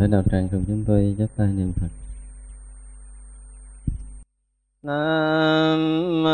toàn thể đạo tràng cùng chúng tôi chắp tay niệm Phật. Nam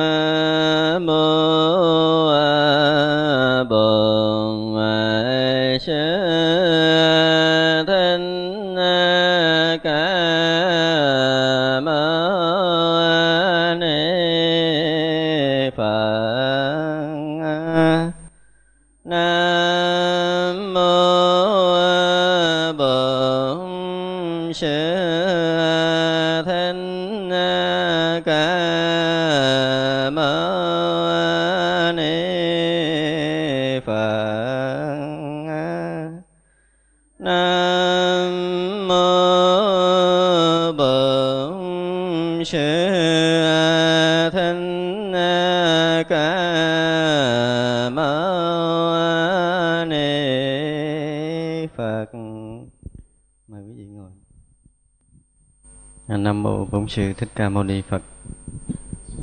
Bổn Sư Thích Ca Mâu Ni Phật.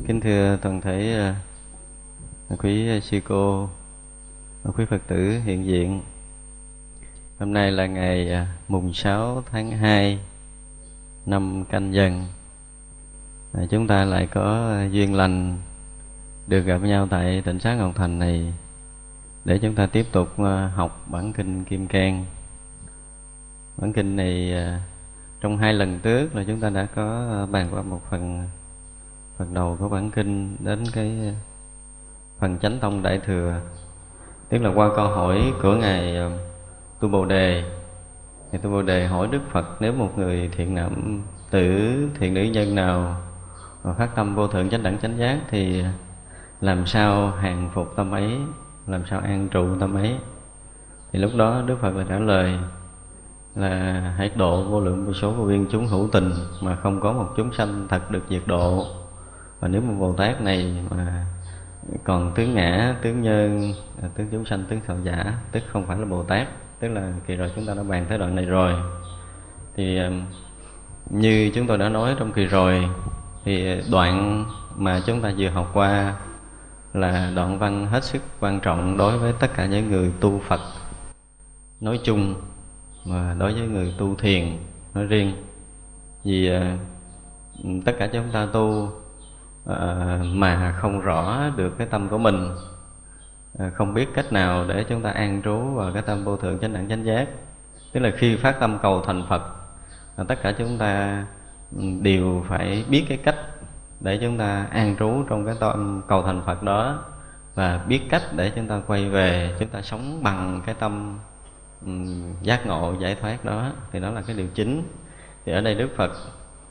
Kính thưa toàn thể à, quý sư cô, và quý Phật tử hiện diện. Hôm nay là ngày à, mùng 6 tháng 2 năm canh dần. À, chúng ta lại có duyên lành được gặp nhau tại tỉnh xá Ngọc Thành này để chúng ta tiếp tục học bản kinh Kim Cang. Bản kinh này trong hai lần trước là chúng ta đã có ờ, bàn qua một phần phần đầu của bản kinh đến cái phần chánh tông đại thừa. Tức là qua câu hỏi của ngài ờ, tu bồ đề. Ngài tu bồ đề hỏi đức phật, nếu một người thiện nam tử, thiện nữ nhân nào mà phát tâm vô thượng chánh đẳng chánh giác thì làm sao hàng phục tâm ấy, làm sao an trụ tâm ấy? Thì lúc đó đức phật là trả lời là hãy độ vô lượng vô số vô biên chúng hữu tình mà không có một chúng sanh thật được diệt độ. Và nếu một bồ tát này mà còn tướng ngã tướng nhân à, tướng chúng sanh tướng thọ giả, tức không phải là bồ tát, tức là kỳ rồi chúng ta đã bàn tới đoạn này rồi. Thì à, như chúng tôi đã nói trong kỳ rồi, thì đoạn mà chúng ta vừa học qua là đoạn văn hết sức quan trọng đối với tất cả những người tu Phật. Nói chung mà đối với người tu thiền nói riêng, vì ờ, tất cả chúng ta tu ờ, mà không rõ được cái tâm của mình ờ, không biết cách nào để chúng ta an trú vào cái tâm vô thượng chánh đẳng chánh giác. Tức là khi phát tâm cầu thành Phật tất cả chúng ta ừ, đều phải biết cái cách để chúng ta an trú trong cái tâm cầu thành Phật đó. Và biết cách để chúng ta quay về, chúng ta sống bằng cái tâm Ừ, giác ngộ, giải thoát đó, thì đó là cái điều chính. Thì ở đây Đức Phật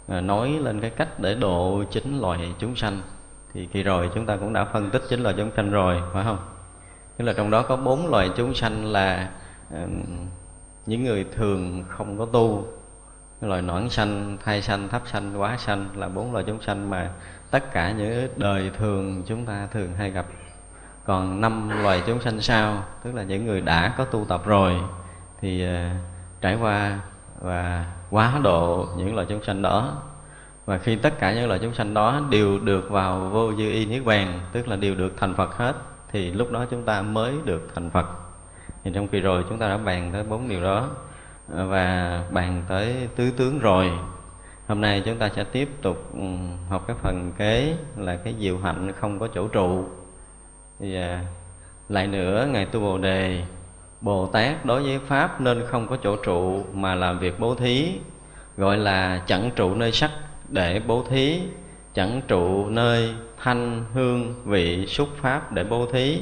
à, nói lên cái cách để độ chính loài chúng sanh. Thì kỳ rồi chúng ta cũng đã phân tích chính loài chúng sanh rồi, phải không? Tức là trong đó có bốn loài chúng sanh là à, những người thường không có tu. Loài nõn sanh, thai sanh, thấp sanh, quá sanh là bốn loài chúng sanh mà tất cả những đời thường chúng ta thường hay gặp. Còn năm loài chúng sanh sau, tức là những người đã có tu tập rồi thì à, trải qua và quá độ những loài chúng sanh đó, và khi tất cả những loài chúng sanh đó đều được vào vô dư y niết bàn, tức là đều được thành phật hết, thì lúc đó chúng ta mới được thành phật. Thì trong kỳ rồi chúng ta đã bàn tới bốn điều đó, và bàn tới tứ tướng rồi. Hôm nay chúng ta sẽ tiếp tục ừ, học cái phần kế là cái diệu hạnh không có chỗ trụ. Và lại nữa, ngài tu bồ đề bồ tát đối với pháp nên không có chỗ trụ mà làm việc bố thí, gọi là chẳng trụ nơi sắc để bố thí, chẳng trụ nơi thanh, hương, vị, xúc pháp để bố thí.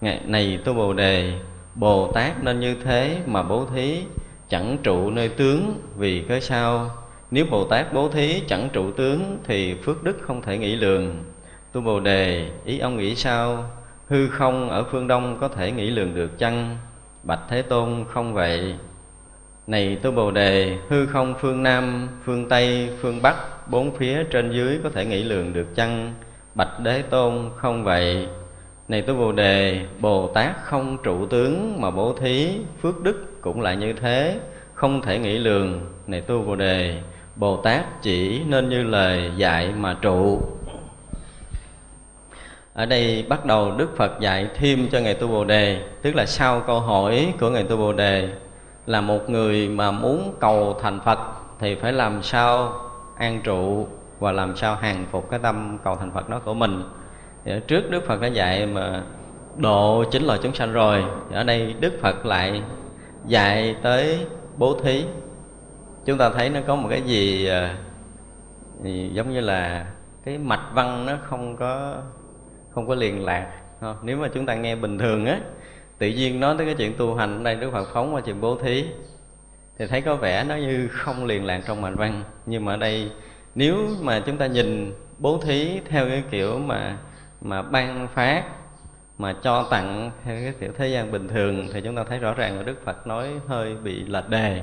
Ngày này tôi bồ đề bồ tát nên như thế mà bố thí, chẳng trụ nơi tướng vì cớ sao? Nếu bồ tát bố thí chẳng trụ tướng thì phước đức không thể nghĩ lường. Tu bồ đề, ý ông nghĩ sao? Hư không ở phương đông có thể nghĩ lường được chăng? Bạch thế tôn không vậy? Này tu bồ đề, hư không phương nam, phương tây, phương bắc, bốn phía trên dưới có thể nghĩ lường được chăng? Bạch đế tôn không vậy? Này tu bồ đề, bồ tát không trụ tướng mà bố thí, phước đức cũng lại như thế, không thể nghĩ lường. Này tu bồ đề, bồ tát chỉ nên như lời dạy mà trụ ở đây bắt đầu đức phật dạy thêm cho ngài tu bồ đề tức là sau câu hỏi của ngài tu bồ đề là một người mà muốn cầu thành phật thì phải làm sao an trụ và làm sao hàng phục cái tâm cầu thành phật đó của mình. Thì trước đức phật đã dạy mà độ chính là chúng sanh rồi ở đây đức phật lại dạy tới bố thí. Chúng ta thấy nó có một cái gì, à, thì gì giống như là cái mạch văn nó không có không có liền lạc. Không? nếu mà chúng ta nghe bình thường á tự nhiên nói tới cái chuyện tu hành ở đây đức phật phóng qua chuyện bố thí thì thấy có vẻ nó như không liền lạc trong mạch văn. Nhưng mà ở đây nếu mà chúng ta nhìn bố thí theo cái kiểu mà mà ban phát mà cho tặng theo cái kiểu thế gian bình thường thì chúng ta thấy rõ ràng là Đức Phật nói hơi bị lệch đề.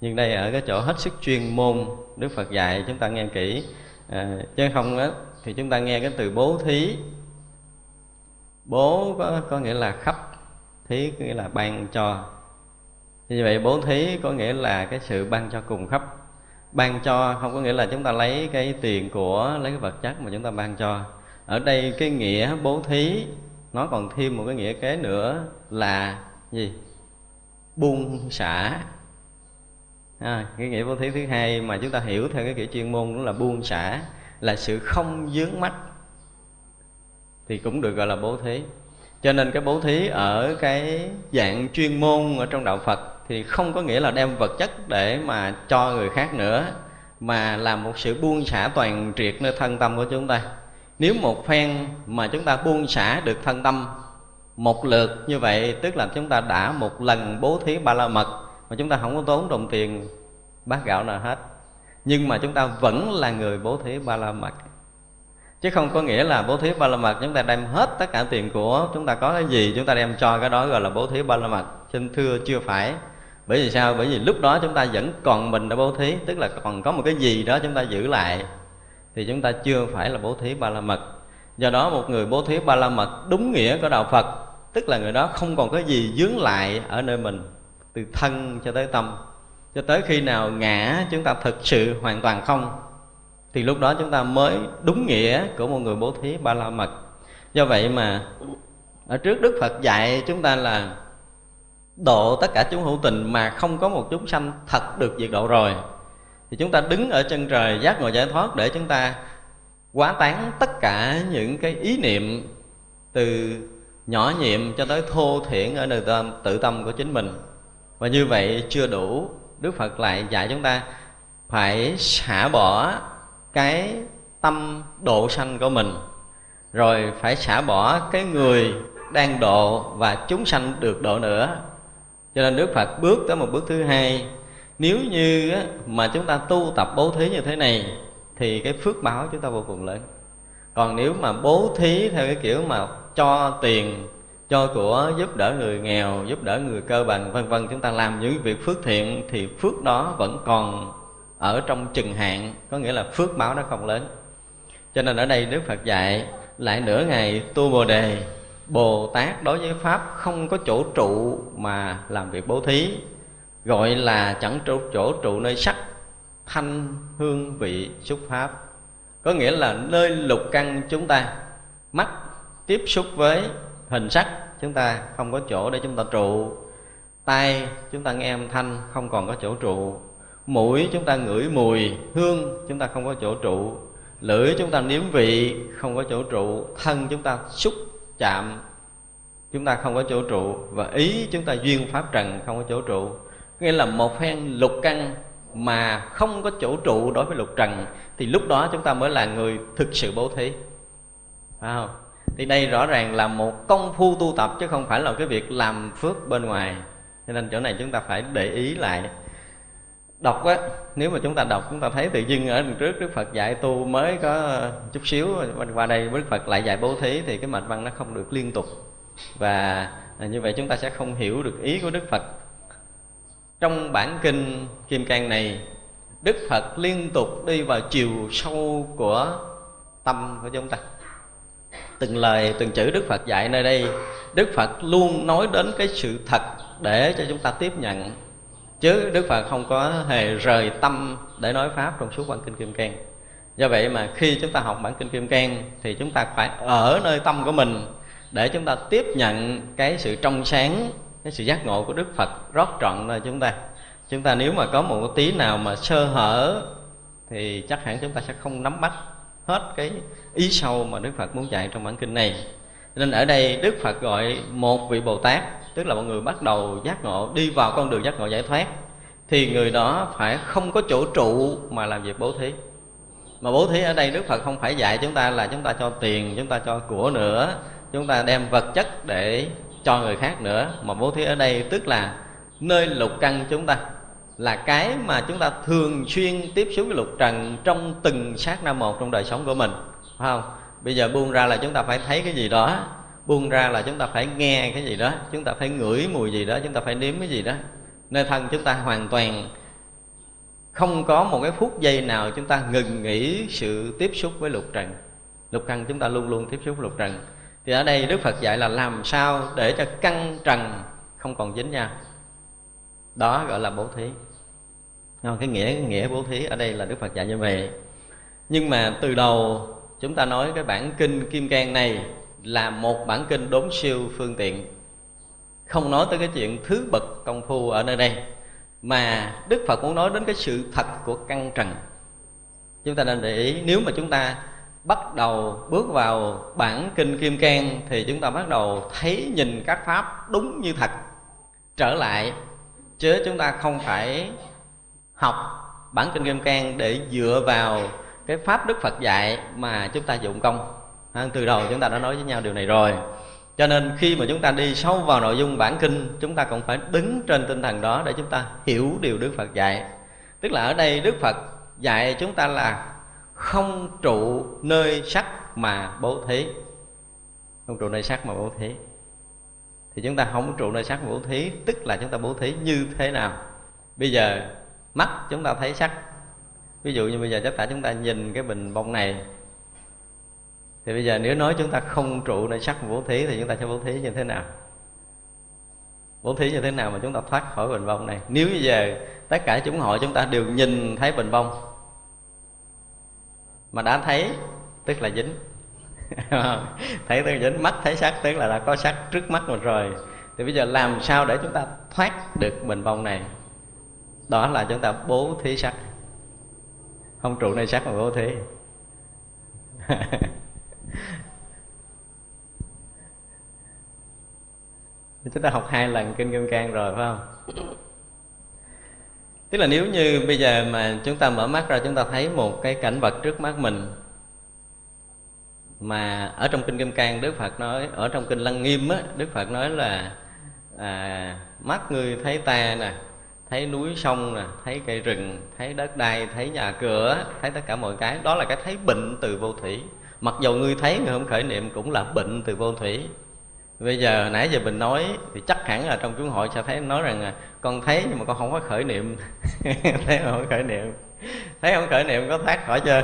Nhưng đây ở cái chỗ hết sức chuyên môn Đức Phật dạy chúng ta nghe kỹ. À, chứ không á thì chúng ta nghe cái từ bố thí bố có có nghĩa là khắp thí có nghĩa là ban cho. Như vậy bố thí có nghĩa là cái sự ban cho cùng khắp. Ban cho không có nghĩa là chúng ta lấy cái tiền của lấy cái vật chất mà chúng ta ban cho. Ở đây cái nghĩa bố thí nó còn thêm một cái nghĩa kế nữa là gì? Buông xả. À, cái nghĩa bố thí thứ hai mà chúng ta hiểu theo cái kiểu chuyên môn đó là buông xả là sự không dướng mắt thì cũng được gọi là bố thí. Cho nên cái bố thí ở cái dạng chuyên môn ở trong đạo phật thì không có nghĩa là đem vật chất để mà cho người khác nữa, mà là một sự buông xả toàn triệt nơi thân tâm của chúng ta. Nếu một phen mà chúng ta buông xả được thân tâm một lượt như vậy, tức là chúng ta đã một lần bố thí ba la mật mà chúng ta không có tốn đồng tiền bát gạo nào hết. Nhưng mà chúng ta vẫn là người bố thí ba la mật chứ không có nghĩa là bố thí ba la mật chúng ta đem hết tất cả tiền của chúng ta có cái gì, chúng ta đem cho cái đó gọi là bố thí ba la mật xin thưa chưa phải. Bởi vì sao? Bởi vì lúc đó chúng ta vẫn còn mình đã bố thí, tức là còn có một cái gì đó chúng ta giữ lại, thì chúng ta chưa phải là bố thí ba la mật do đó một người bố thí ba la mật đúng nghĩa của đạo phật, tức là người đó không còn cái gì dướng lại ở nơi mình, từ thân cho tới tâm. Cho tới khi nào ngã, chúng ta thực sự hoàn toàn không thì lúc đó chúng ta mới đúng nghĩa của một người bố thí ba la mật do vậy mà ở trước đức phật dạy chúng ta là độ tất cả chúng hữu tình mà không có một chúng sanh thật được diệt độ rồi. Thì chúng ta đứng ở chân trời giác ngộ giải thoát để chúng ta quá tán tất cả những cái ý niệm từ nhỏ nhiệm cho tới thô thiển ở nơi tâm, tự tâm của chính mình. Và như vậy chưa đủ đức phật lại dạy chúng ta phải xả bỏ cái tâm độ sanh của mình, rồi phải xả bỏ cái người đang độ và chúng sanh được độ nữa. Cho nên đức phật bước tới một bước thứ hai. Nếu như mà chúng ta tu tập bố thí như thế này, thì cái phước báo chúng ta vô cùng lớn. Còn nếu mà bố thí theo cái kiểu mà cho tiền, cho của giúp đỡ người nghèo, giúp đỡ người cơ bằng vân vân, chúng ta làm những việc phước thiện, thì phước đó vẫn còn ở trong chừng hạn có nghĩa là phước báo nó không lớn. Cho nên ở đây đức phật dạy lại nửa ngày tu bồ đề bồ tát đối với pháp không có chỗ trụ mà làm việc bố thí gọi là chẳng chỗ, chỗ trụ nơi sắc thanh hương vị xúc pháp. Có nghĩa là nơi lục căn chúng ta mắt tiếp xúc với hình sắc chúng ta không có chỗ để chúng ta trụ tai chúng ta nghe âm thanh không còn có chỗ trụ mũi chúng ta ngửi mùi, hương chúng ta không có chỗ trụ. Lưỡi chúng ta nếm vị, không có chỗ trụ. Thân chúng ta xúc chạm, chúng ta không có chỗ trụ. Và ý chúng ta duyên pháp trần, không có chỗ trụ. Nghĩa là một phen lục căn mà không có chỗ trụ đối với lục trần, thì lúc đó chúng ta mới là người thực sự bố thí. Phải không? Thì đây rõ ràng là một công phu tu tập chứ không phải là cái việc làm phước bên ngoài. Cho nên chỗ này chúng ta phải để ý lại đọc á, nếu mà chúng ta đọc, chúng ta thấy tự dưng ở đằng trước đức phật dạy tu mới có chút xíu, qua đây đức phật lại dạy bố thí thì cái mạch văn nó không được liên tục. Và như vậy chúng ta sẽ không hiểu được ý của đức phật. Trong bản kinh kim cang này, đức phật liên tục đi vào chiều sâu của tâm của chúng ta. Từng lời, từng chữ đức phật dạy nơi đây, đức phật luôn nói đến cái sự thật để cho chúng ta tiếp nhận chứ đức phật không có hề rời tâm để nói pháp trong suốt bản kinh kim cang. Do vậy mà khi chúng ta học bản kinh kim cang thì chúng ta phải ở nơi tâm của mình để chúng ta tiếp nhận cái sự trong sáng, cái sự giác ngộ của đức phật rót trọn nơi chúng ta. Chúng ta nếu mà có một tí nào mà sơ hở thì chắc hẳn chúng ta sẽ không nắm bắt hết cái ý sâu mà đức phật muốn dạy trong bản kinh này nên ở đây đức phật gọi một vị bồ tát, tức là một người bắt đầu giác ngộ, đi vào con đường giác ngộ giải thoát, thì người đó phải không có chỗ trụ mà làm việc bố thí. Mà bố thí ở đây đức phật không phải dạy chúng ta là chúng ta cho tiền, chúng ta cho của nữa, chúng ta đem vật chất để cho người khác nữa. Mà bố thí ở đây tức là nơi lục căn chúng ta, là cái mà chúng ta thường xuyên tiếp xúc với lục trần trong từng sát na một trong đời sống của mình, phải không? Bây giờ buông ra là chúng ta phải thấy cái gì đó, buông ra là chúng ta phải nghe cái gì đó, chúng ta phải ngửi mùi gì đó, chúng ta phải nếm cái gì đó. Nơi thân chúng ta hoàn toàn không có một cái phút giây nào chúng ta ngừng nghỉ sự tiếp xúc với lục trần. Lục căn chúng ta luôn luôn tiếp xúc với lục trần. Thì ở đây đức phật dạy là làm sao để cho căn trần không còn dính nhau. Đó gọi là bố thí. Cái nghĩa cái nghĩa bố thí ở đây là đức phật dạy như vậy. Nhưng mà từ đầu chúng ta nói cái bản kinh kim cang này là một bản kinh đốn siêu phương tiện. Không nói tới cái chuyện thứ bậc công phu ở nơi đây, mà đức phật muốn nói đến cái sự thật của căn trần. Chúng ta nên để ý, nếu mà chúng ta bắt đầu bước vào bản kinh kim cang thì chúng ta bắt đầu thấy nhìn các pháp đúng như thật, trở lại, chứ chúng ta không phải học bản kinh kim cang để dựa vào cái pháp đức phật dạy mà chúng ta dụng công. Từ đầu chúng ta đã nói với nhau điều này rồi. Cho nên khi mà chúng ta đi sâu vào nội dung bản kinh, chúng ta cũng phải đứng trên tinh thần đó để chúng ta hiểu điều đức phật dạy. Tức là ở đây đức phật dạy chúng ta là không trụ nơi sắc mà bố thí. Không trụ nơi sắc mà bố thí. Thì chúng ta không trụ nơi sắc mà bố thí, tức là chúng ta bố thí như thế nào. Bây giờ mắt chúng ta thấy sắc ví dụ như bây giờ tất cả chúng ta nhìn cái bình bông này, thì bây giờ nếu nói chúng ta không trụ nơi sắc vũ bố thí thì chúng ta sẽ bố thí như thế nào? Bố thí như thế nào mà chúng ta thoát khỏi bình bông này? Nếu bây giờ tất cả chúng hội chúng ta đều nhìn thấy bình bông, mà đã thấy, tức là dính. Thấy tức là dính, mắt thấy sắc, tức là đã có sắc trước mắt mình rồi. Thì bây giờ làm sao để chúng ta thoát được bình bông này? Đó là chúng ta bố thí sắc không trụ nơi sắc mà vô thế. chúng ta học hai lần kinh kim cang rồi phải không tức là nếu như bây giờ mà chúng ta mở mắt ra chúng ta thấy một cái cảnh vật trước mắt mình mà ở trong kinh kim cang đức phật nói ở trong kinh lăng nghiêm á đức phật nói là à, mắt người thấy ta nè thấy núi sông nè, thấy cây rừng, thấy đất đai, thấy nhà cửa, thấy tất cả mọi cái. Đó là cái thấy bệnh từ vô thủy. Mặc dù ngươi thấy người không khởi niệm, cũng là bệnh từ vô thủy. Bây giờ, nãy giờ mình nói, thì chắc hẳn là trong chúng hội sẽ thấy nói rằng là, con thấy, nhưng mà con không có khởi niệm. Thấy mà không khởi niệm. Thấy không khởi niệm, có thoát khỏi chưa?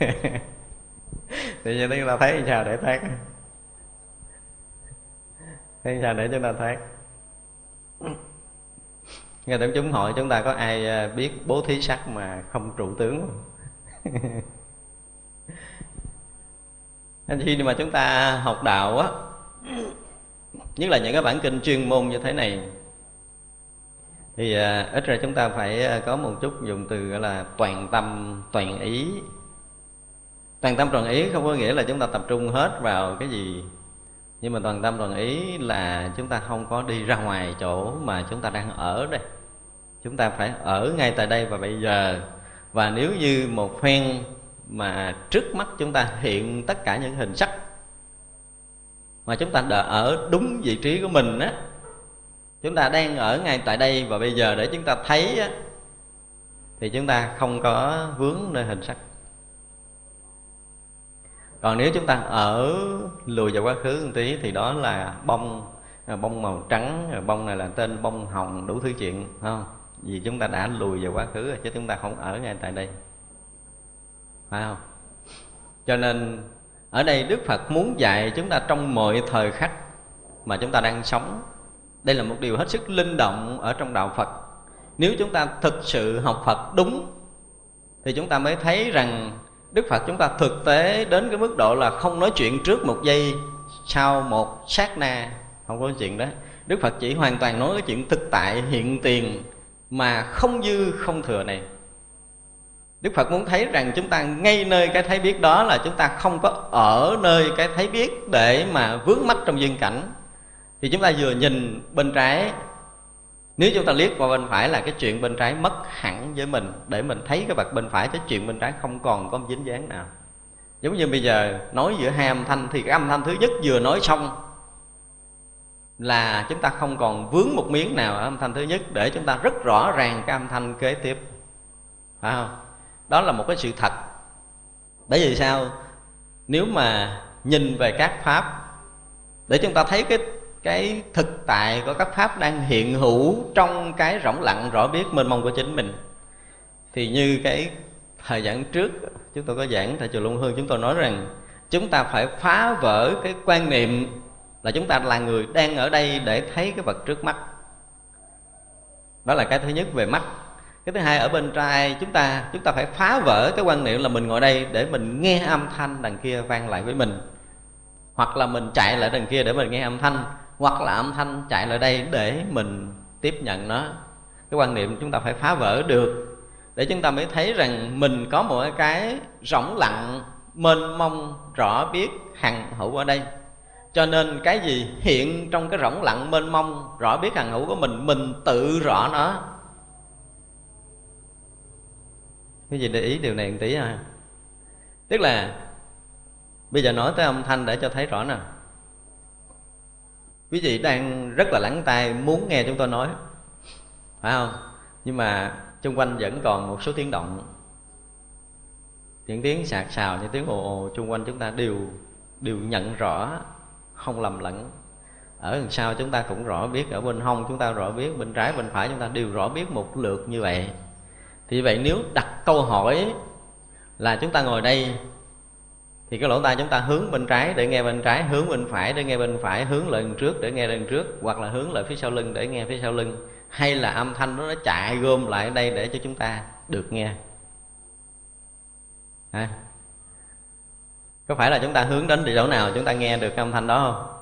Thì giờ chúng là thấy sao để thoát? Thấy sao để chúng ta thoát? Nghe tưởng chúng hội chúng ta có ai à, biết bố thí sắc mà không trụ tướng? Không nên khi mà chúng ta học đạo á nhất là những cái bản kinh chuyên môn như thế này thì à, ít ra chúng ta phải à, có một chút dùng từ gọi là toàn tâm toàn ý. Toàn tâm toàn ý không có nghĩa là chúng ta tập trung hết vào cái gì nhưng mà toàn tâm toàn ý là chúng ta không có đi ra ngoài chỗ mà chúng ta đang ở đây chúng ta phải ở ngay tại đây và bây giờ. Và nếu như một phen mà trước mắt chúng ta hiện tất cả những hình sắc mà chúng ta đã ở đúng vị trí của mình á, chúng ta đang ở ngay tại đây và bây giờ để chúng ta thấy á, thì chúng ta không có vướng nơi hình sắc. Còn nếu chúng ta ở lùi vào quá khứ một tí thì đó là bông bông màu trắng bông này là tên bông hồng đủ thứ chuyện không? Vì chúng ta đã lùi vào quá khứ rồi, chứ chúng ta không ở ngay tại đây. Phải không? Cho nên, ở đây đức phật muốn dạy chúng ta trong mọi thời khắc mà chúng ta đang sống. Đây là một điều hết sức linh động ở trong đạo phật. Nếu chúng ta thực sự học phật đúng, thì chúng ta mới thấy rằng đức phật chúng ta thực tế đến cái mức độ là không nói chuyện trước một giây sau một sát na. Không có chuyện đó. Đức phật chỉ hoàn toàn nói cái chuyện thực tại, hiện tiền mà không dư, không thừa này. Đức phật muốn thấy rằng chúng ta ngay nơi cái thấy biết đó là chúng ta không có ở nơi cái thấy biết để mà vướng mắt trong duyên cảnh. Thì chúng ta vừa nhìn bên trái, nếu chúng ta liếc qua bên phải là cái chuyện bên trái mất hẳn với mình, để mình thấy cái vật bên phải, cái chuyện bên trái không còn có dính dáng nào. Giống như bây giờ, nói giữa hai âm thanh thì cái âm thanh thứ nhất vừa nói xong là chúng ta không còn vướng một miếng nào ở âm thanh thứ nhất để chúng ta rất rõ ràng cái âm thanh kế tiếp. Phải không? Đó là một cái sự thật. Bởi vì sao? Nếu mà nhìn về các pháp, để chúng ta thấy cái cái thực tại của các pháp đang hiện hữu trong cái rỗng lặng rõ biết mênh mông của chính mình, thì như cái thời giảng trước, chúng tôi có giảng tại chùa Long Hương, chúng tôi nói rằng chúng ta phải phá vỡ cái quan niệm là chúng ta là người đang ở đây để thấy cái vật trước mắt. Đó là cái thứ nhất về mắt. Cái thứ hai ở bên trai, chúng ta chúng ta phải phá vỡ cái quan niệm là mình ngồi đây để mình nghe âm thanh đằng kia vang lại với mình. Hoặc là mình chạy lại đằng kia để mình nghe âm thanh, hoặc là âm thanh chạy lại đây để mình tiếp nhận nó. Cái quan niệm chúng ta phải phá vỡ được để chúng ta mới thấy rằng mình có một cái rỗng lặng, mênh mông, rõ biết, hằng hữu ở đây cho nên cái gì hiện trong cái rỗng lặng mênh mông, rõ biết hàng hữu của mình mình tự rõ nó. Cái gì để ý điều này một tí à tức là, bây giờ nói tới âm thanh để cho thấy rõ nè. Quý vị đang rất là lắng tai, muốn nghe chúng tôi nói. Phải không? Nhưng mà xung quanh vẫn còn một số tiếng động. Những tiếng sạc xào những tiếng ồ ồ xung quanh chúng ta đều đều nhận rõ không lầm lẫn. Ở đằng sau chúng ta cũng rõ biết ở bên hông chúng ta rõ biết bên trái bên phải chúng ta đều rõ biết một lượt như vậy. Thì vậy nếu đặt câu hỏi là chúng ta ngồi đây thì cái lỗ tai chúng ta hướng bên trái để nghe bên trái hướng bên phải để nghe bên phải hướng lên trước để nghe lên trước hoặc là hướng lại phía sau lưng để nghe phía sau lưng hay là âm thanh đó nó chạy gom lại ở đây để cho chúng ta được nghe. À, có phải là chúng ta hướng đến địa chỗ nào chúng ta nghe được âm thanh đó không?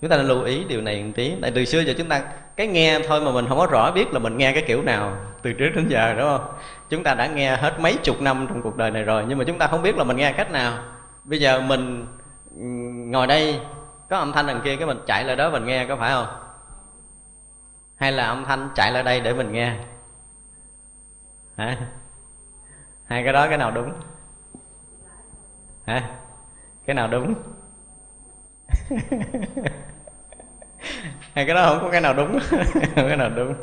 Chúng ta nên lưu ý điều này một tí. Tại từ xưa giờ chúng ta, cái nghe thôi mà mình không có rõ biết là mình nghe cái kiểu nào từ trước đến giờ, đúng không? Chúng ta đã nghe hết mấy chục năm trong cuộc đời này rồi, nhưng mà chúng ta không biết là mình nghe cách nào. Bây giờ mình ừ, ngồi đây, có âm thanh đằng kia cái mình chạy lại đó mình nghe, có phải không? Hay là âm thanh chạy lại đây để mình nghe? Hả? Hai cái đó cái nào đúng? Hả? Cái nào đúng? Hay cái đó không có cái nào đúng? Không cái nào đúng.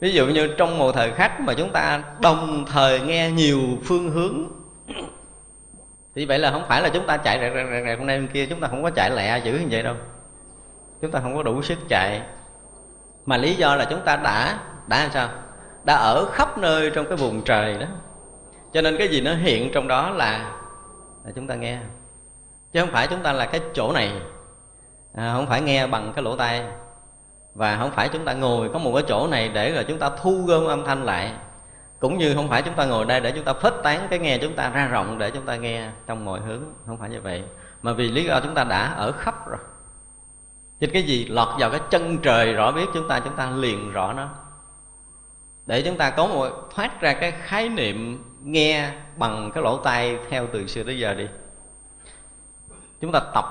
Ví dụ như trong một thời khắc mà chúng ta đồng thời nghe nhiều phương hướng, thì vậy là không phải là chúng ta chạy rạc rạc rạc hôm nay hôm kia, chúng ta không có chạy lẹ dữ như vậy đâu. Chúng ta không có đủ sức chạy. Mà lý do là chúng ta đã đã làm sao? Đã ở khắp nơi trong cái vùng trời đó cho nên cái gì nó hiện trong đó là là chúng ta nghe chứ không phải chúng ta là cái chỗ này à, không phải nghe bằng cái lỗ tai và không phải chúng ta ngồi có một cái chỗ này để là chúng ta thu gom âm thanh lại cũng như không phải chúng ta ngồi đây để chúng ta phết tán cái nghe chúng ta ra rộng để chúng ta nghe trong mọi hướng không phải như vậy mà vì lý do chúng ta đã ở khắp rồi trên cái gì lọt vào cái chân trời rõ biết chúng ta chúng ta liền rõ nó để chúng ta có một thoát ra cái khái niệm nghe bằng cái lỗ tai theo từ xưa tới giờ đi. Chúng ta tập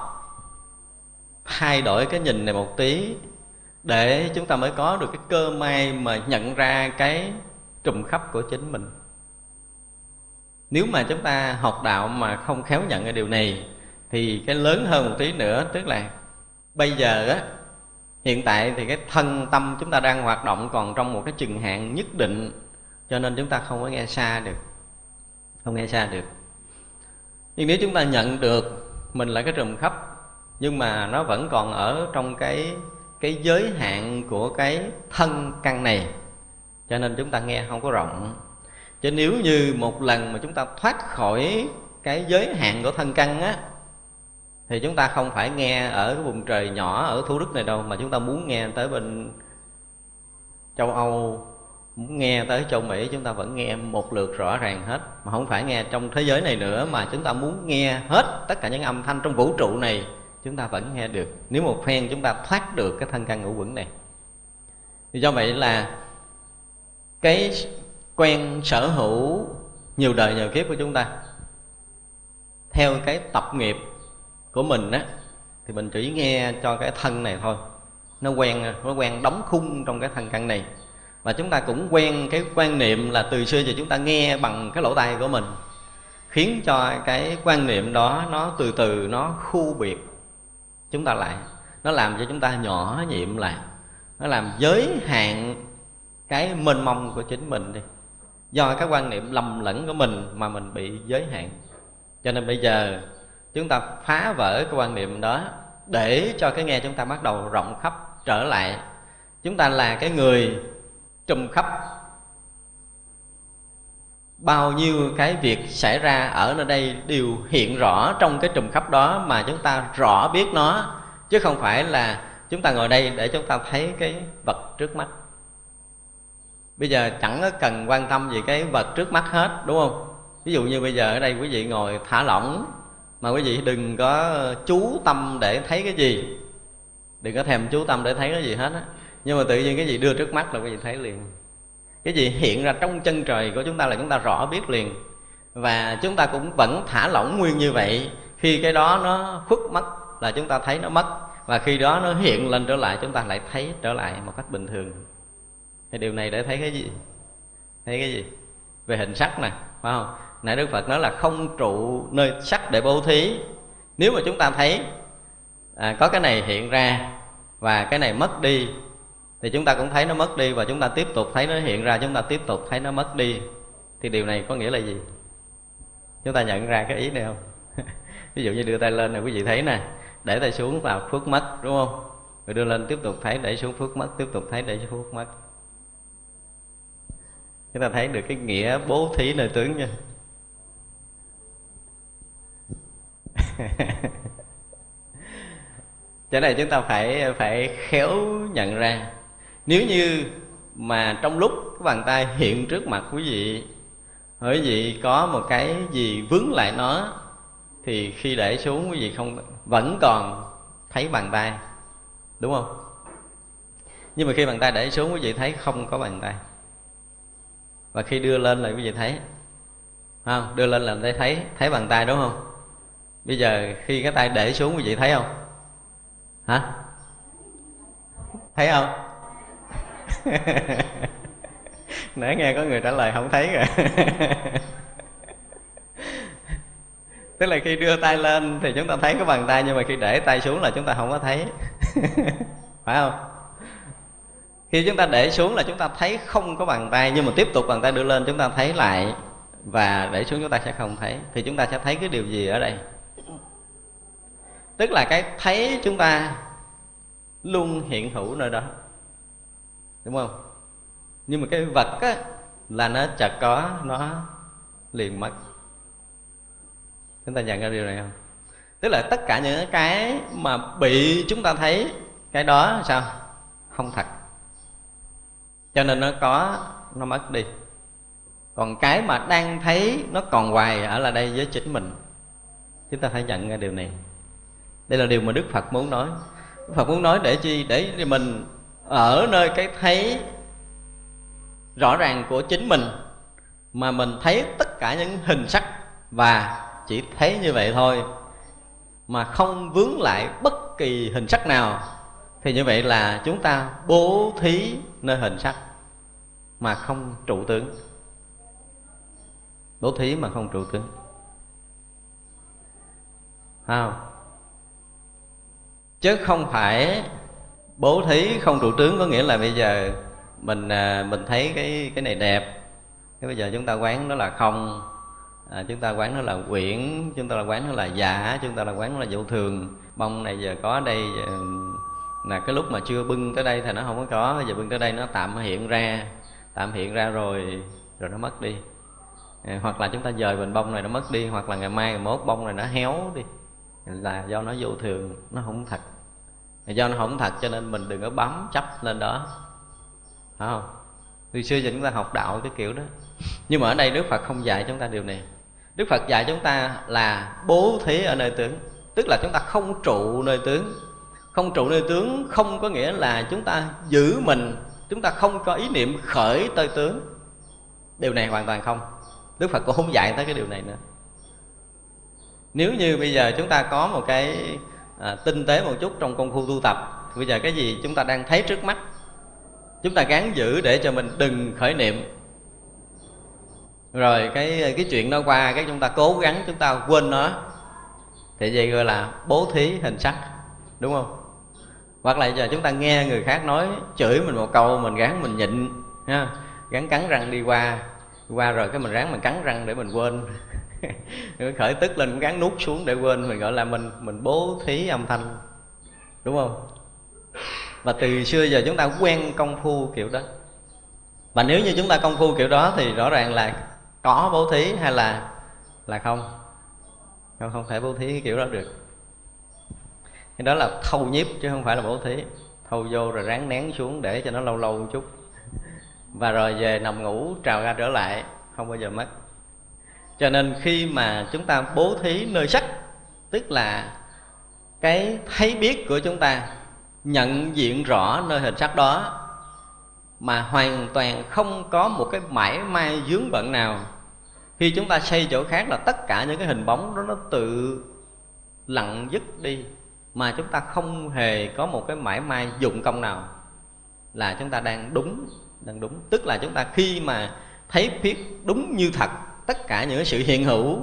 thay đổi cái nhìn này một tí để chúng ta mới có được cái cơ may mà nhận ra cái trùm khắp của chính mình. Nếu mà chúng ta học đạo mà không khéo nhận cái điều này, thì cái lớn hơn một tí nữa, tức là bây giờ á, hiện tại thì cái thân tâm chúng ta đang hoạt động còn trong một cái chừng hạn nhất định, cho nên chúng ta không có nghe xa được không nghe xa được. Nhưng nếu chúng ta nhận được, mình là cái trùm khắp nhưng mà nó vẫn còn ở trong cái cái giới hạn của cái thân căn này, cho nên chúng ta nghe không có rộng. Chứ nếu như một lần mà chúng ta thoát khỏi cái giới hạn của thân căn á, thì chúng ta không phải nghe ở cái vùng trời nhỏ, ở thủ đức này đâu, mà chúng ta muốn nghe tới bên châu âu nghe tới châu mỹ, chúng ta vẫn nghe một lượt rõ ràng hết. Mà không phải nghe trong thế giới này nữa, mà chúng ta muốn nghe hết tất cả những âm thanh trong vũ trụ này, chúng ta vẫn nghe được. Nếu một phen chúng ta thoát được cái thân căn ngũ quẩn này. Thì do vậy là cái quen sở hữu nhiều đời, nhiều kiếp của chúng ta, theo cái tập nghiệp của mình á, thì mình chỉ nghe cho cái thân này thôi. Nó quen nó quen đóng khung trong cái thân căn này và chúng ta cũng quen cái quan niệm là từ xưa giờ chúng ta nghe bằng cái lỗ tai của mình, khiến cho cái quan niệm đó nó từ từ nó khu biệt chúng ta lại. Nó làm cho chúng ta nhỏ nhiệm lại. Nó làm giới hạn cái mênh mông của chính mình đi. Do cái quan niệm lầm lẫn của mình mà mình bị giới hạn. Cho nên bây giờ chúng ta phá vỡ cái quan niệm đó để cho cái nghe chúng ta bắt đầu rộng khắp trở lại. Chúng ta là cái người trùm khắp. Bao nhiêu cái việc xảy ra ở nơi đây đều hiện rõ trong cái trùm khắp đó mà chúng ta rõ biết nó, chứ không phải là chúng ta ngồi đây để chúng ta thấy cái vật trước mắt. Bây giờ chẳng có cần quan tâm gì cái vật trước mắt hết, đúng không? Ví dụ như bây giờ ở đây quý vị ngồi thả lỏng, mà quý vị đừng có chú tâm để thấy cái gì. Đừng có thèm chú tâm để thấy cái gì hết á nhưng mà tự nhiên cái gì đưa trước mắt là quý vị thấy liền. Cái gì hiện ra trong chân trời của chúng ta là chúng ta rõ biết liền. Và chúng ta cũng vẫn thả lỏng nguyên như vậy. Khi cái đó nó khuất mất là chúng ta thấy nó mất. Và khi đó nó hiện lên trở lại chúng ta lại thấy trở lại một cách bình thường. Thì điều này để thấy cái gì? Thấy cái gì? Về hình sắc nè phải không? Nãy đức phật nói là không trụ nơi sắc để bố thí. Nếu mà chúng ta thấy à, có cái này hiện ra và cái này mất đi thì chúng ta cũng thấy nó mất đi và chúng ta tiếp tục thấy nó hiện ra, chúng ta tiếp tục thấy nó mất đi. Thì điều này có nghĩa là gì? Chúng ta nhận ra cái ý này không? Ví dụ như đưa tay lên này quý vị thấy nè, để tay xuống vào phước mất đúng không? Rồi đưa lên tiếp tục thấy, để xuống phước mất tiếp tục thấy, để xuống phước mất chúng ta thấy được cái nghĩa bố thí nơi tướng nha. Chỗ này chúng ta phải phải khéo nhận ra nếu như mà trong lúc cái bàn tay hiện trước mặt quý vị quý vị có một cái gì vướng lại nó, thì khi để xuống quý vị không, vẫn còn thấy bàn tay, đúng không? Nhưng mà khi bàn tay để xuống quý vị thấy không có bàn tay. Và khi đưa lên là quý vị thấy không đưa lên là thấy thấy thấy bàn tay đúng không? Bây giờ khi cái tay để xuống quý vị thấy không? Hả? Thấy không? nãy nghe có người trả lời không thấy rồi. Tức là khi đưa tay lên thì chúng ta thấy cái bàn tay, nhưng mà khi để tay xuống là chúng ta không có thấy. Phải không? Khi chúng ta để xuống là chúng ta thấy không có bàn tay, nhưng mà tiếp tục bàn tay đưa lên chúng ta thấy lại và để xuống chúng ta sẽ không thấy. Thì chúng ta sẽ thấy cái điều gì ở đây? Tức là cái thấy chúng ta luôn hiện hữu nơi đó đúng không? Nhưng mà cái vật á, là nó chợt có, nó liền mất. Chúng ta nhận ra điều này không? Tức là tất cả những cái mà bị chúng ta thấy, cái đó sao? Không thật. Cho nên nó có, nó mất đi. Còn cái mà đang thấy, nó còn hoài ở là đây với chính mình. Chúng ta phải nhận ra điều này. Đây là điều mà đức phật muốn nói. Đức phật muốn nói để chi? Để mình ở nơi cái thấy rõ ràng của chính mình, mà mình thấy tất cả những hình sắc và chỉ thấy như vậy thôi, mà không vướng lại bất kỳ hình sắc nào, thì như vậy là chúng ta bố thí nơi hình sắc mà không trụ tướng. Bố thí mà không trụ tướng. Không? Chứ không phải bố thí không trụ tướng có nghĩa là bây giờ mình à, mình thấy cái cái này đẹp. Cái bây giờ chúng ta quán nó là không à, chúng ta quán nó là quyển chúng ta là quán nó là giả chúng ta là quán nó là vô thường. Bông này giờ có đây giờ, là cái lúc mà chưa bưng tới đây thì nó không có có. Giờ bưng tới đây nó tạm hiện ra tạm hiện ra rồi rồi nó mất đi. À, hoặc là chúng ta dời bình bông này nó mất đi hoặc là ngày mai ngày mốt bông này nó héo đi. Là do nó vô thường nó không thật do nó không thật cho nên mình đừng có bám chấp lên đó. Phải không? Từ xưa giờ chúng ta học đạo cái kiểu đó. Nhưng mà ở đây đức phật không dạy chúng ta điều này. Đức phật dạy chúng ta là bố thí ở nơi tướng. Tức là chúng ta không trụ nơi tướng. Không trụ nơi tướng không có nghĩa là chúng ta giữ mình. Chúng ta không có ý niệm khởi tới tướng. Điều này hoàn toàn không. Đức phật cũng không dạy tới cái điều này nữa. Nếu như bây giờ chúng ta có một cái à, tinh tế một chút trong công phu tu tập. Bây giờ cái gì chúng ta đang thấy trước mắt chúng ta gán giữ để cho mình đừng khởi niệm. Rồi cái cái chuyện nó qua cái chúng ta cố gắng chúng ta quên nó thì vậy gọi là bố thí hình sắc đúng không? Hoặc là giờ chúng ta nghe người khác nói chửi mình một câu mình gắn mình nhịn ha gắn cắn răng đi qua qua rồi cái mình ráng mình cắn răng để mình quên. khởi tức lên gắng nuốt xuống để quên, mình gọi là mình mình bố thí âm thanh. Đúng không? Và từ xưa giờ chúng ta quen công phu kiểu đó. Và nếu như chúng ta công phu kiểu đó thì rõ ràng là có bố thí hay là là không? Không không thể bố thí kiểu đó được. Cái đó là thâu nhiếp chứ không phải là bố thí. Thâu vô rồi ráng nén xuống để cho nó lâu lâu một chút. Và rồi về nằm ngủ, trào ra trở lại, không bao giờ mất cho nên khi mà chúng ta bố thí nơi sắc, tức là cái thấy biết của chúng ta, nhận diện rõ nơi hình sắc đó, mà hoàn toàn không có một cái mảy may dướng bận nào, khi chúng ta xây chỗ khác là tất cả những cái hình bóng đó nó tự lặng dứt đi, mà chúng ta không hề có một cái mãi may dụng công nào là chúng ta đang đúng đang đúng. Tức là chúng ta khi mà thấy biết đúng như thật tất cả những sự hiện hữu,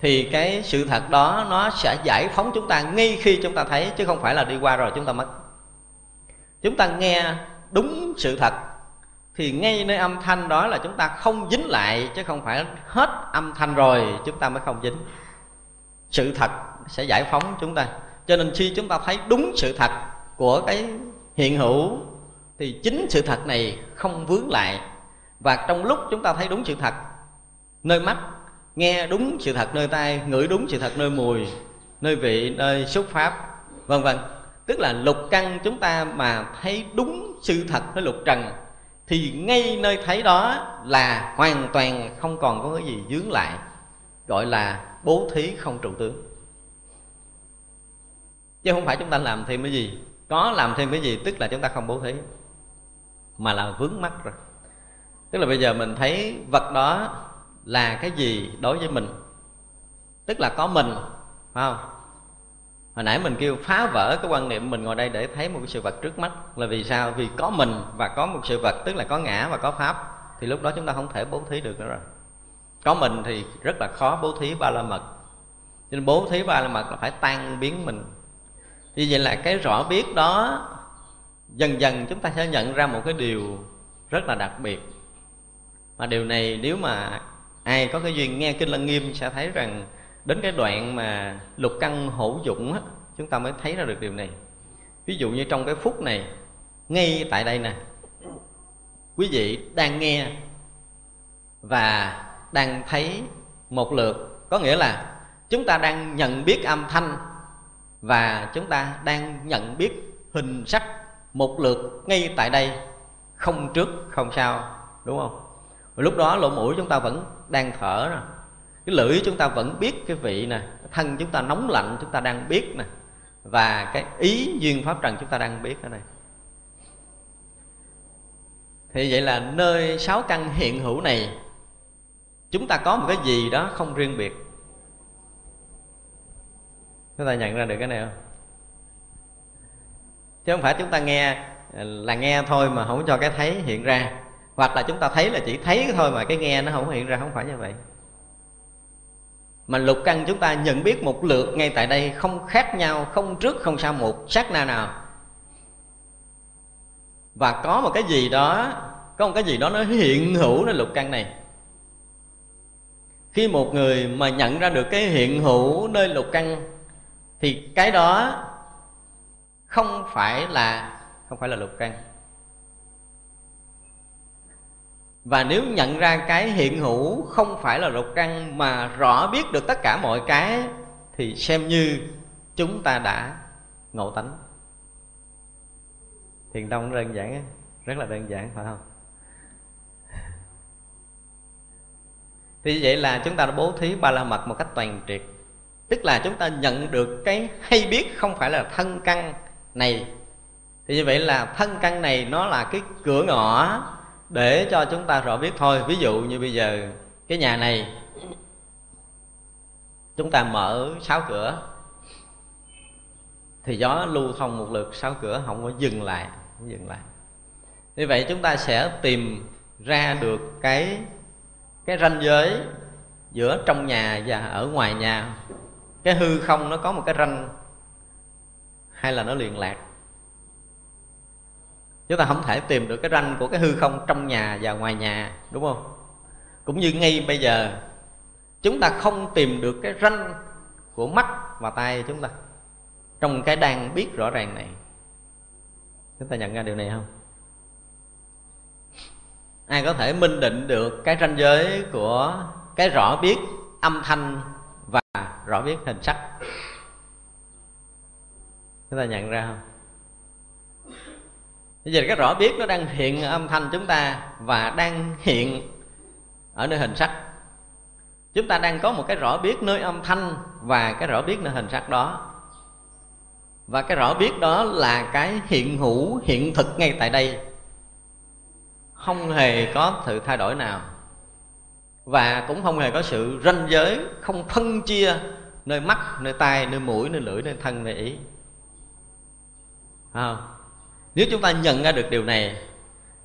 thì cái sự thật đó nó sẽ giải phóng chúng ta ngay khi chúng ta thấy, chứ không phải là đi qua rồi chúng ta mất. Chúng ta nghe đúng sự thật, thì ngay nơi âm thanh đó là chúng ta không dính lại, chứ không phải hết âm thanh rồi chúng ta mới không dính. Sự thật sẽ giải phóng chúng ta. Cho nên khi chúng ta thấy đúng sự thật của cái hiện hữu, thì chính sự thật này không vướng lại. Và trong lúc chúng ta thấy đúng sự thật nơi mắt, nghe đúng sự thật nơi tai, ngửi đúng sự thật nơi mùi, nơi vị, nơi xúc pháp, vân vân. Tức là lục căn chúng ta mà thấy đúng sự thật với lục trần, thì ngay nơi thấy đó là hoàn toàn không còn có cái gì dướng lại, gọi là bố thí không trụ tướng. Chứ không phải chúng ta làm thêm cái gì, có làm thêm cái gì tức là chúng ta không bố thí, mà là vướng mắt rồi. Tức là bây giờ mình thấy vật đó là cái gì đối với mình? Tức là có mình, phải không? Hồi nãy mình kêu phá vỡ cái quan niệm mình ngồi đây để thấy một cái sự vật trước mắt là vì sao? Vì có mình và có một sự vật, tức là có ngã và có pháp. Thì lúc đó chúng ta không thể bố thí được nữa rồi. Có mình thì rất là khó bố thí ba la mật. Cho nên bố thí ba la mật là phải tan biến mình. Như vậy là cái rõ biết đó, dần dần chúng ta sẽ nhận ra một cái điều rất là đặc biệt. Mà điều này nếu mà ai có cái duyên nghe kinh lăng nghiêm sẽ thấy rằng đến cái đoạn mà lục căn hữu dụng á, chúng ta mới thấy ra được điều này. Ví dụ như trong cái phút này, ngay tại đây nè, quý vị đang nghe và đang thấy một lượt. Có nghĩa là chúng ta đang nhận biết âm thanh và chúng ta đang nhận biết hình sắc một lượt ngay tại đây, không trước, không sau, đúng không? Và lúc đó lỗ mũi chúng ta vẫn đang thở nè. Cái lưỡi chúng ta vẫn biết cái vị nè. Thân chúng ta nóng lạnh, chúng ta đang biết nè. Và cái ý duyên pháp trần chúng ta đang biết ở đây. Thì vậy là nơi sáu căn hiện hữu này, chúng ta có một cái gì đó không riêng biệt. Chúng ta nhận ra được cái này không? Chứ không phải chúng ta nghe, là nghe thôi mà không cho cái thấy hiện ra hoặc là chúng ta thấy là chỉ thấy thôi mà cái nghe nó không hiện ra, không phải như vậy. Mà lục căn chúng ta nhận biết một lượt ngay tại đây không khác nhau, không trước, không sau, một sát na nào. Và có một cái gì đó, có một cái gì đó nó hiện hữu nơi lục căn này. Khi một người mà nhận ra được cái hiện hữu nơi lục căn, thì cái đó không phải là, không phải là lục căn. Và nếu nhận ra cái hiện hữu không phải là lục căn mà rõ biết được tất cả mọi cái, thì xem như chúng ta đã ngộ tánh. Thiền tông đơn giản rất là đơn giản, phải không? Thì vậy là chúng ta đã bố thí ba la mật một cách toàn triệt. Tức là chúng ta nhận được cái hay biết không phải là thân căn này. Thì như vậy là thân căn này nó là cái cửa ngõ để cho chúng ta rõ biết thôi. Ví dụ như bây giờ, cái nhà này, chúng ta mở sáu cửa, thì gió lưu thông một lượt, sáu cửa không có dừng lại, không dừng lại. Như vậy chúng ta sẽ tìm ra được cái cái ranh giới giữa trong nhà và ở ngoài nhà. Cái hư không nó có một cái ranh, hay là nó liền lạc? Chúng ta không thể tìm được cái ranh của cái hư không trong nhà và ngoài nhà, đúng không? Cũng như ngay bây giờ, chúng ta không tìm được cái ranh của mắt và tay chúng ta. Trong cái đang biết rõ ràng này, chúng ta nhận ra điều này không? Ai có thể minh định được cái ranh giới của cái rõ biết, âm thanh và rõ biết hình sắc? Chúng ta nhận ra không? Bây giờ cái rõ biết nó đang hiện âm thanh chúng ta và đang hiện ở nơi hình sắc. Chúng ta đang có một cái rõ biết nơi âm thanh và cái rõ biết nơi hình sắc đó. Và cái rõ biết đó là cái hiện hữu, hiện thực ngay tại đây. Không hề có sự thay đổi nào. Và cũng không hề có sự ranh giới, không phân chia nơi mắt, nơi tai, nơi mũi, nơi lưỡi, nơi thân, nơi ý. Không? Nếu chúng ta nhận ra được điều này,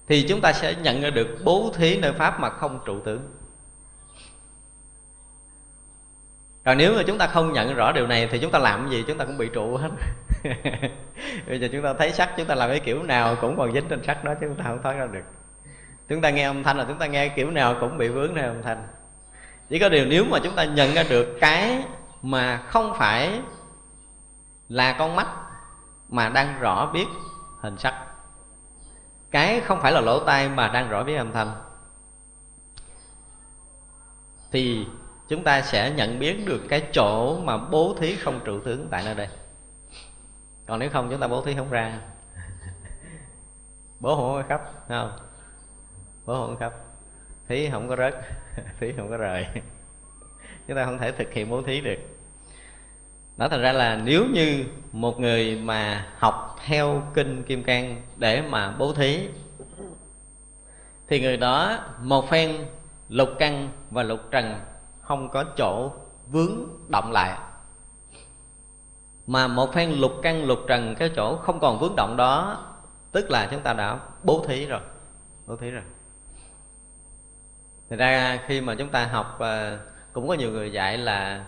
thì chúng ta sẽ nhận ra được bố thí nơi pháp mà không trụ tướng. Còn nếu mà chúng ta không nhận rõ điều này, thì chúng ta làm gì? Chúng ta cũng bị trụ hết. Bây giờ chúng ta thấy sắc chúng ta làm cái kiểu nào cũng còn dính trên sắc đó, chứ chúng ta không thoát ra được. Chúng ta nghe âm thanh là chúng ta nghe kiểu nào cũng bị vướng nơi âm thanh. Chỉ có điều nếu mà chúng ta nhận ra được cái mà không phải là con mắt mà đang rõ biết hình sắc. Cái không phải là lỗ tai mà đang rõ biết âm thanh. Thì chúng ta sẽ nhận biết được cái chỗ mà bố thí không trụ tướng tại nơi đây. Còn nếu không, chúng ta bố thí không ra. Bố không khắp không? Bố không khắp. Thí không có rớt, thí không có rời. Chúng ta không thể thực hiện bố thí được đó thành ra là nếu như một người mà học theo kinh kim cang để mà bố thí, thì người đó một phen lục căn và lục trần không có chỗ vướng động lại. Mà một phen lục căn, lục trần cái chỗ không còn vướng động đó, tức là chúng ta đã bố thí rồi, bố thí rồi. Thật ra khi mà chúng ta học ờ, cũng có nhiều người dạy là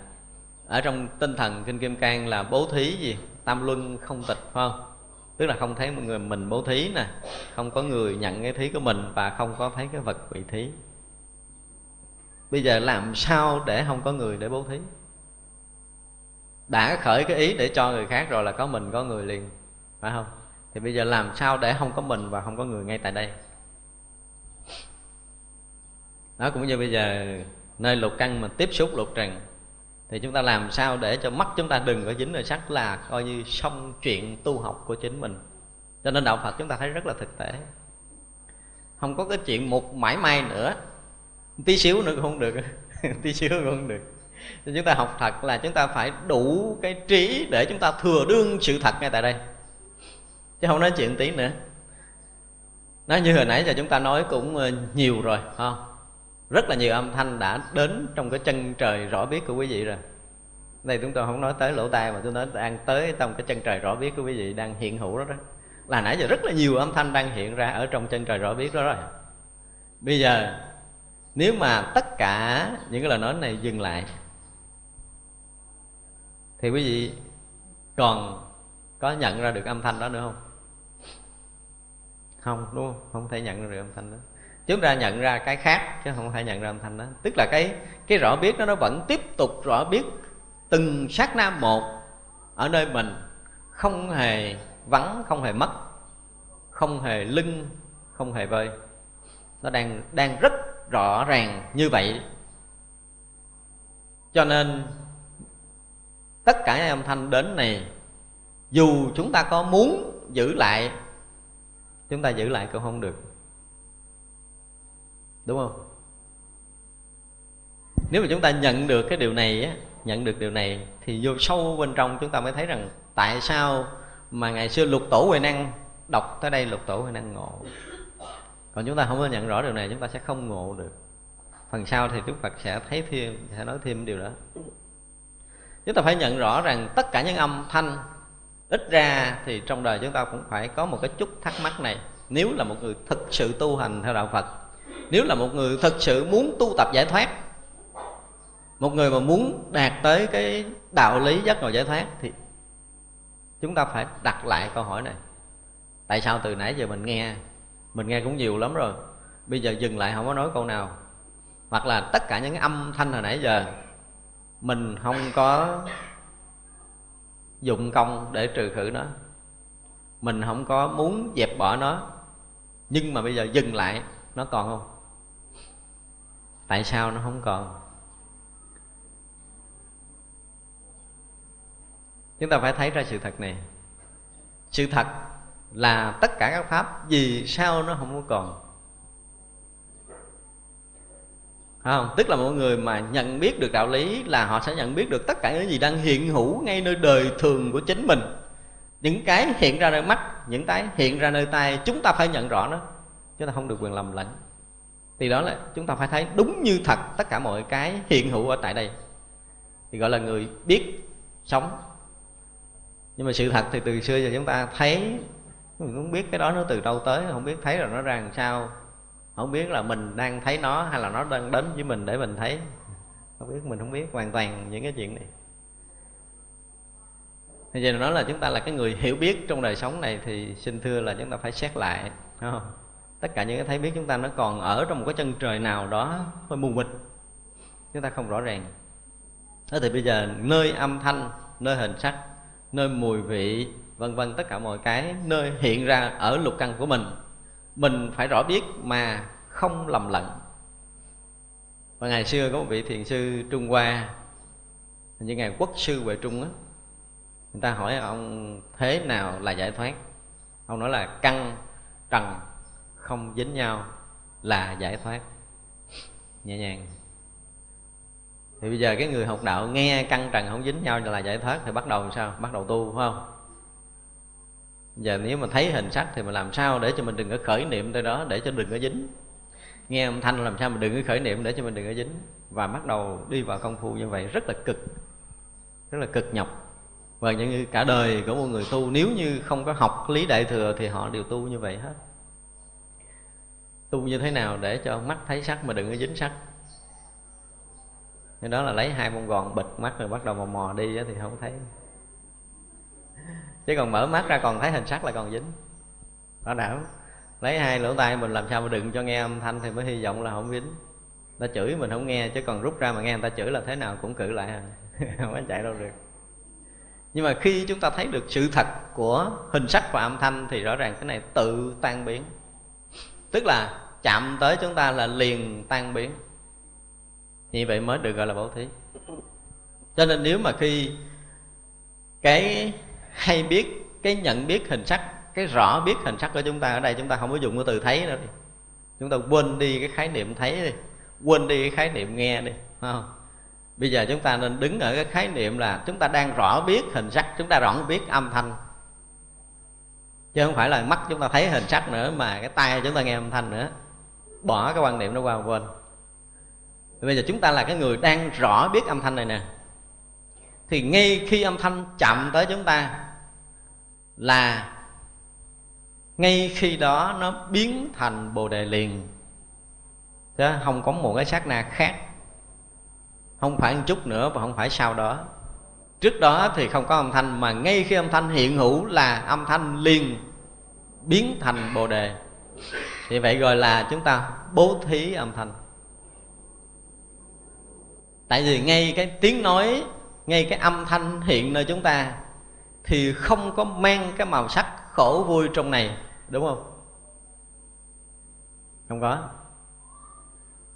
ở trong tinh thần kinh kim cang là bố thí gì? Tam luân không tịch, phải không? Tức là không thấy một người mình bố thí nè. Không có người nhận cái thí của mình và không có thấy cái vật bị thí. Bây giờ làm sao để không có người để bố thí? Đã khởi cái ý để cho người khác rồi là có mình, có người liền, phải không? Thì bây giờ làm sao để không có mình và không có người ngay tại đây? Đó cũng như bây giờ, nơi lục căn mà tiếp xúc lục trần thì chúng ta làm sao để cho mắt chúng ta đừng có dính vào sắc là coi như xong chuyện tu học của chính mình. Cho nên đạo phật chúng ta thấy rất là thực tế. Không có cái chuyện một mãi may nữa. Tí xíu nữa cũng không được. Tí xíu cũng không được. Thì chúng ta học thật là chúng ta phải đủ cái trí để chúng ta thừa đương sự thật ngay tại đây. Chứ không nói chuyện tí nữa. Nói như hồi nãy giờ chúng ta nói cũng ờ, nhiều rồi không? Rất là nhiều âm thanh đã đến trong cái chân trời rõ biết của quý vị rồi. Đây chúng tôi không nói tới lỗ tai mà tôi nói đang tới trong cái chân trời rõ biết của quý vị đang hiện hữu đó đó. Là nãy giờ rất là nhiều âm thanh đang hiện ra ở trong chân trời rõ biết đó rồi. Bây giờ, nếu mà tất cả những cái lời nói này dừng lại, thì quý vị còn có nhận ra được âm thanh đó nữa không? Không, đúng không? Không thể nhận ra được âm thanh đó chúng ta nhận ra cái khác, chứ không thể nhận ra âm thanh đó. Tức là cái cái rõ biết đó, nó vẫn tiếp tục rõ biết từng sát na một ở nơi mình, không hề vắng, không hề mất, không hề lưng, không hề vơi. Nó đang đang rất rõ ràng như vậy. Cho nên, tất cả những âm thanh đến này, dù chúng ta có muốn giữ lại, chúng ta giữ lại cũng không được đúng không? Nếu mà chúng ta nhận được cái điều này á, nhận được điều này thì vô sâu bên trong chúng ta mới thấy rằng tại sao mà ngày xưa lục tổ huệ năng đọc tới đây lục tổ huệ năng ngộ. Còn chúng ta không có nhận rõ điều này, chúng ta sẽ không ngộ được. Phần sau thì đức phật sẽ thấy thêm, sẽ nói thêm điều đó. Chúng ta phải nhận rõ rằng tất cả những âm thanh ít ra thì trong đời chúng ta cũng phải có một cái chút thắc mắc này. Nếu là một người thực sự tu hành theo đạo phật nếu là một người thật sự muốn tu tập giải thoát, một người mà muốn đạt tới cái đạo lý giác ngộ giải thoát thì chúng ta phải đặt lại câu hỏi này. Tại sao từ nãy giờ mình nghe mình nghe cũng nhiều lắm rồi. Bây giờ dừng lại không có nói câu nào. Hoặc là tất cả những âm thanh hồi nãy giờ, mình không có dụng công để trừ khử nó. Mình không có muốn dẹp bỏ nó. Nhưng mà bây giờ dừng lại, nó còn không? Tại sao nó không còn? Chúng ta phải thấy ra sự thật này. Sự thật là tất cả các pháp vì sao nó không có còn? Không? Tức là mọi người mà nhận biết được đạo lý là họ sẽ nhận biết được tất cả những gì đang hiện hữu ngay nơi đời thường của chính mình. Những cái hiện ra nơi mắt, những cái hiện ra nơi tai, Chúng ta phải nhận rõ nó. Chúng ta không được quyền lầm lẫn. Thì đó là chúng ta phải thấy đúng như thật tất cả mọi cái hiện hữu ở tại đây. Thì gọi là người biết sống. Nhưng mà sự thật thì từ xưa giờ chúng ta thấy, Mình không biết cái đó nó từ đâu tới, Không biết thấy rồi nó ra làm sao. Không biết là mình đang thấy nó hay là nó đang đến với mình để mình thấy. Không biết, mình không biết hoàn toàn những cái chuyện này. Thế giờ nói là chúng ta là cái người hiểu biết trong đời sống này thì xin thưa là chúng ta phải xét lại không? Tất cả những cái thấy biết chúng ta nó còn ở trong một cái chân trời nào đó hơi mù mịt Chúng ta không rõ ràng. Thế thì bây giờ nơi âm thanh, nơi hình sắc, nơi mùi vị Vân vân tất cả mọi cái nơi hiện ra ở lục căn của mình mình phải rõ biết mà không lầm lẫn. Và ngày xưa có một vị thiền sư trung hoa như ngày quốc sư về trung á người ta hỏi ông thế nào là giải thoát? Ông nói là căn trần không dính nhau là giải thoát. Nhẹ nhàng. Thì bây giờ cái người học đạo nghe căng trần không dính nhau là giải thoát thì bắt đầu sao? Bắt đầu tu, phải không? Giờ nếu mà thấy hình sắc thì mình làm sao để cho mình đừng có khởi niệm tới đó, để cho đừng có dính. Nghe âm thanh làm sao mình đừng có khởi niệm để cho mình đừng có dính. Và bắt đầu đi vào công phu như vậy, rất là cực. Rất là cực nhọc. Và như cả đời của một người tu, nếu như không có học lý đại thừa thì họ đều tu như vậy hết tu như thế nào để cho mắt thấy sắc mà đừng có dính sắc. Nên đó là lấy hai bông gòn bịt mắt rồi bắt đầu mò mò đi thì không thấy. Chứ còn mở mắt ra còn thấy hình sắc là còn dính. Bảo đảm lấy hai lỗ tai mình làm sao mà đừng cho nghe âm thanh thì mới hy vọng là không dính. Ta chửi mình không nghe, chứ còn rút ra mà nghe người ta chửi là thế nào cũng cử lại à. Không có chạy đâu được. Nhưng mà khi chúng ta thấy được sự thật của hình sắc và âm thanh thì rõ ràng cái này tự tan biến. Tức là chạm tới chúng ta là liền tan biến. Như vậy mới được gọi là bố thí. Cho nên nếu mà khi cái hay biết, cái nhận biết hình sắc, cái rõ biết hình sắc của chúng ta ở đây, chúng ta không có dùng cái từ thấy nữa đi. Chúng ta quên đi cái khái niệm thấy đi, quên đi cái khái niệm nghe đi không? Bây giờ chúng ta nên đứng ở cái khái niệm là chúng ta đang rõ biết hình sắc, chúng ta rõ biết âm thanh. Chứ không phải là mắt chúng ta thấy hình sắc nữa mà cái tai chúng ta nghe âm thanh nữa bỏ cái quan niệm đó qua quên. Bây giờ chúng ta là cái người đang rõ biết âm thanh này nè. Thì ngay khi âm thanh chạm tới chúng ta là ngay khi đó nó biến thành bồ đề liền. Chứ không có một cái sát na khác. Không phải một chút nữa và không phải sau đó. Trước đó thì không có âm thanh, mà ngay khi âm thanh hiện hữu là âm thanh liền biến thành bồ đề thì vậy gọi là chúng ta bố thí âm thanh. Tại vì ngay cái tiếng nói, ngay cái âm thanh hiện nơi chúng ta thì không có mang cái màu sắc khổ vui trong này, đúng không? Không có.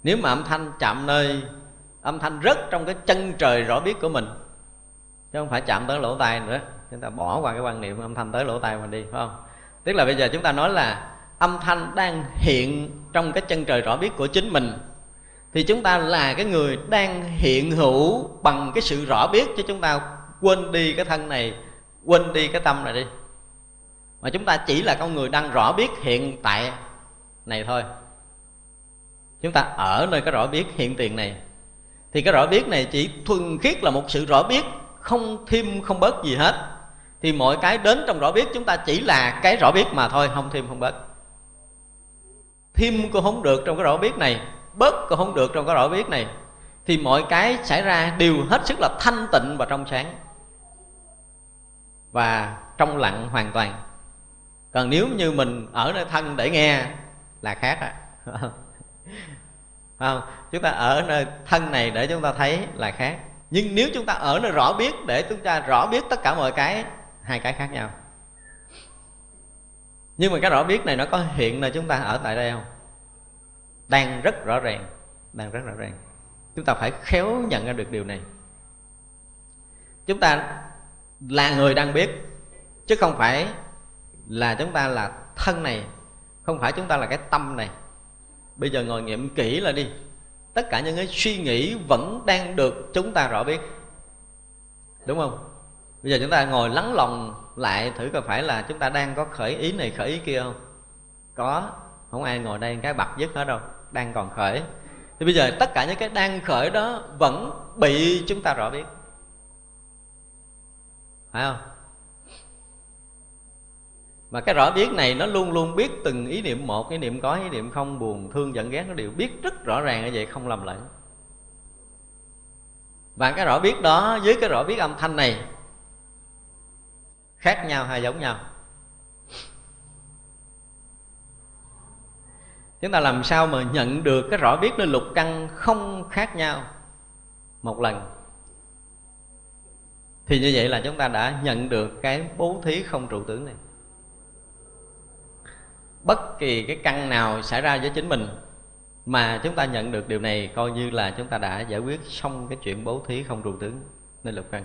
Nếu mà âm thanh chạm nơi, âm thanh rất trong cái chân trời rõ biết của mình, chứ không phải chạm tới lỗ tai nữa, chúng ta bỏ qua cái quan niệm âm thanh tới lỗ tai mình đi, phải không? Tức là bây giờ chúng ta nói là âm thanh đang hiện trong cái chân trời rõ biết của chính mình, thì chúng ta là cái người đang hiện hữu bằng cái sự rõ biết cho chúng ta quên đi cái thân này, quên đi cái tâm này đi. Mà chúng ta chỉ là con người đang rõ biết hiện tại này thôi. Chúng ta ở nơi cái rõ biết hiện tiền này. Thì cái rõ biết này chỉ thuần khiết là một sự rõ biết, không thêm, không bớt gì hết. Thì mọi cái đến trong rõ biết chúng ta chỉ là cái rõ biết mà thôi, không thêm, không bớt thêm cũng không được trong cái rõ biết này, bớt cũng không được trong cái rõ biết này. Thì mọi cái xảy ra đều hết sức là thanh tịnh và trong sáng và trong lặng hoàn toàn. Còn nếu như mình ở nơi thân để nghe là khác à không? Chúng ta ở nơi thân này để chúng ta thấy là khác. Nhưng nếu chúng ta ở nơi rõ biết để chúng ta rõ biết tất cả mọi cái, hai cái khác nhau nhưng mà cái rõ biết này nó có hiện là chúng ta ở tại đây không? Đang rất rõ ràng, đang rất rõ ràng. Chúng ta phải khéo nhận ra được điều này. Chúng ta là người đang biết, chứ không phải là chúng ta là thân này, không phải chúng ta là cái tâm này. Bây giờ ngồi nghiệm kỹ là đi. Tất cả những cái suy nghĩ vẫn đang được chúng ta rõ biết. Đúng không? Bây giờ chúng ta ngồi lắng lòng lại thử coi phải là chúng ta đang có khởi ý này, khởi ý kia không? Có. Không ai ngồi đây cái bật dứt hết đâu. Đang còn khởi. Thì bây giờ tất cả những cái đang khởi đó vẫn bị chúng ta rõ biết. Phải không? Mà cái rõ biết này nó luôn luôn biết từng ý niệm một, ý niệm có, ý niệm không, buồn, thương, giận, ghét, nó đều biết rất rõ ràng như vậy, không lầm lẫn. Và cái rõ biết đó với cái rõ biết âm thanh này khác nhau hay giống nhau? Chúng ta làm sao mà nhận được cái rõ biết lên lục căn không khác nhau một lần? Thì như vậy là chúng ta đã nhận được cái bố thí không trụ tướng này. Bất kỳ cái căn nào xảy ra với chính mình mà chúng ta nhận được điều này, coi như là chúng ta đã giải quyết xong cái chuyện bố thí không trụ tướng nên lục căn.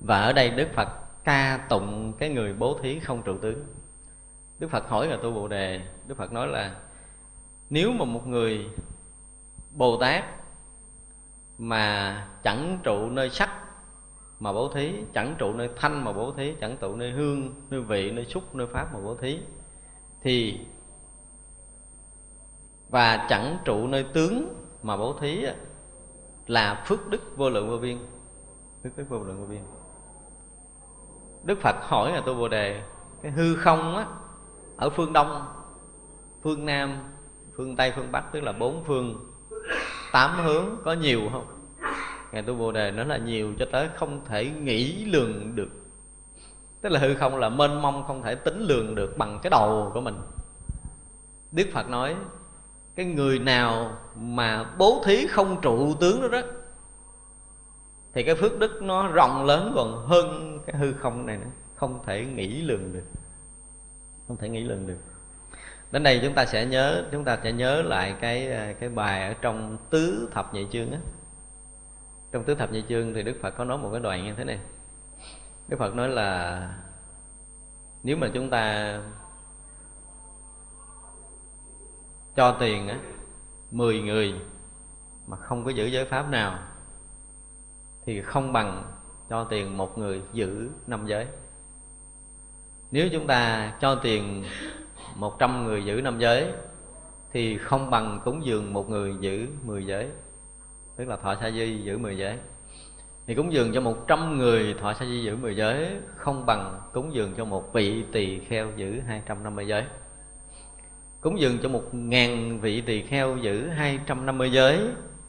Và ở đây đức phật ca tụng cái người bố thí không trụ tướng. Đức phật hỏi là tu bồ đề, đức phật nói là, nếu mà một người bồ tát mà chẳng trụ nơi sắc mà bố thí, chẳng trụ nơi thanh mà bố thí, chẳng trụ nơi hương, nơi vị, nơi xúc, nơi pháp mà bố thí, thì và chẳng trụ nơi tướng mà bố thí là phước đức vô lượng vô biên. Phước đức vô lượng vô biên đức phật hỏi là tôi bồ đề, cái hư không á, ở phương đông, phương nam, phương tây, phương bắc, tức là bốn phương, tám hướng, có nhiều không? Ngài tu bồ đề nó là nhiều cho tới không thể nghĩ lường được. Tức là hư không là mênh mông, không thể tính lường được bằng cái đầu của mình. Đức phật nói, cái người nào mà bố thí không trụ tướng đó đó thì cái phước đức nó rộng lớn còn hơn cái hư không này nữa. Không thể nghĩ lường được. Không thể nghĩ lường được. Đến đây chúng ta sẽ nhớ, chúng ta sẽ nhớ lại cái cái bài ở trong tứ thập nhị chương á. Trong tứ thập nhị chương thì đức phật có nói một cái đoạn như thế này. Đức phật nói là nếu mà chúng ta cho tiền á, mười người mà không có giữ giới pháp nào thì không bằng cho tiền một người giữ năm giới. Nếu chúng ta cho tiền một trăm người giữ năm giới, thì không bằng cúng dường một người giữ mười giới. Tức là thọ sa di giữ mười giới. Thì cúng dường cho một trăm người thọ sa di giữ mười giới, không bằng cúng dường cho một vị tỳ kheo giữ hai trăm năm mươi giới. Cúng dường cho một ngàn vị tỳ kheo giữ hai trăm năm mươi giới,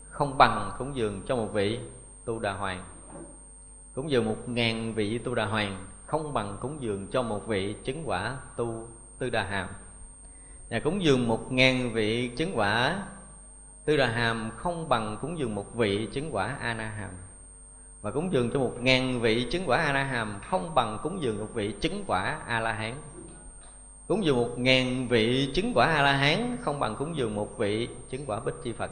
không bằng cúng dường cho một vị tu đà hoàng. Cúng dường một ngàn vị tu đà hoàng, không bằng cúng dường cho một vị chứng quả tu tư đà hàm. Và cúng dường một ngàn vị chứng quả tư đà hàm không bằng cúng dường một vị chứng quả a na hàm. Và cúng dường cho một ngàn vị chứng quả a la hàm không bằng cúng dường một vị chứng quả a la hán. Cúng dường một ngàn vị chứng quả a la hán không bằng cúng dường một vị chứng quả bích chi phật.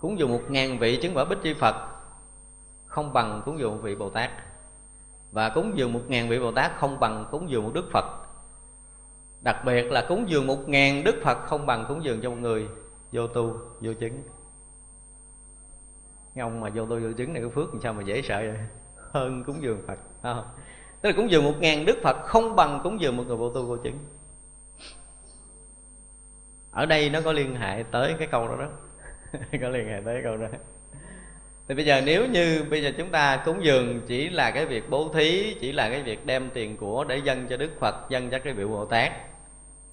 Cúng dường một ngàn vị chứng quả bích chi phật không bằng cúng dường một vị bồ tát. Và cúng dường một ngàn vị bồ tát không bằng cúng dường một đức phật. Đặc biệt là cúng dường một ngàn đức phật không bằng cúng dường cho một người, vô tu, vô chứng. Cái ông mà vô tu vô chứng này có phước làm sao mà dễ sợ vậy? Hơn cúng dường phật không? Tức là cúng dường một ngàn đức phật không bằng cúng dường một người vô tu vô chứng. Ở đây nó có liên hệ tới cái câu đó đó. Có liên hệ tới câu đó thì bây giờ nếu như bây giờ chúng ta cúng dường chỉ là cái việc bố thí, chỉ là cái việc đem tiền của để dâng cho đức phật, dâng cho cái vị bồ tát,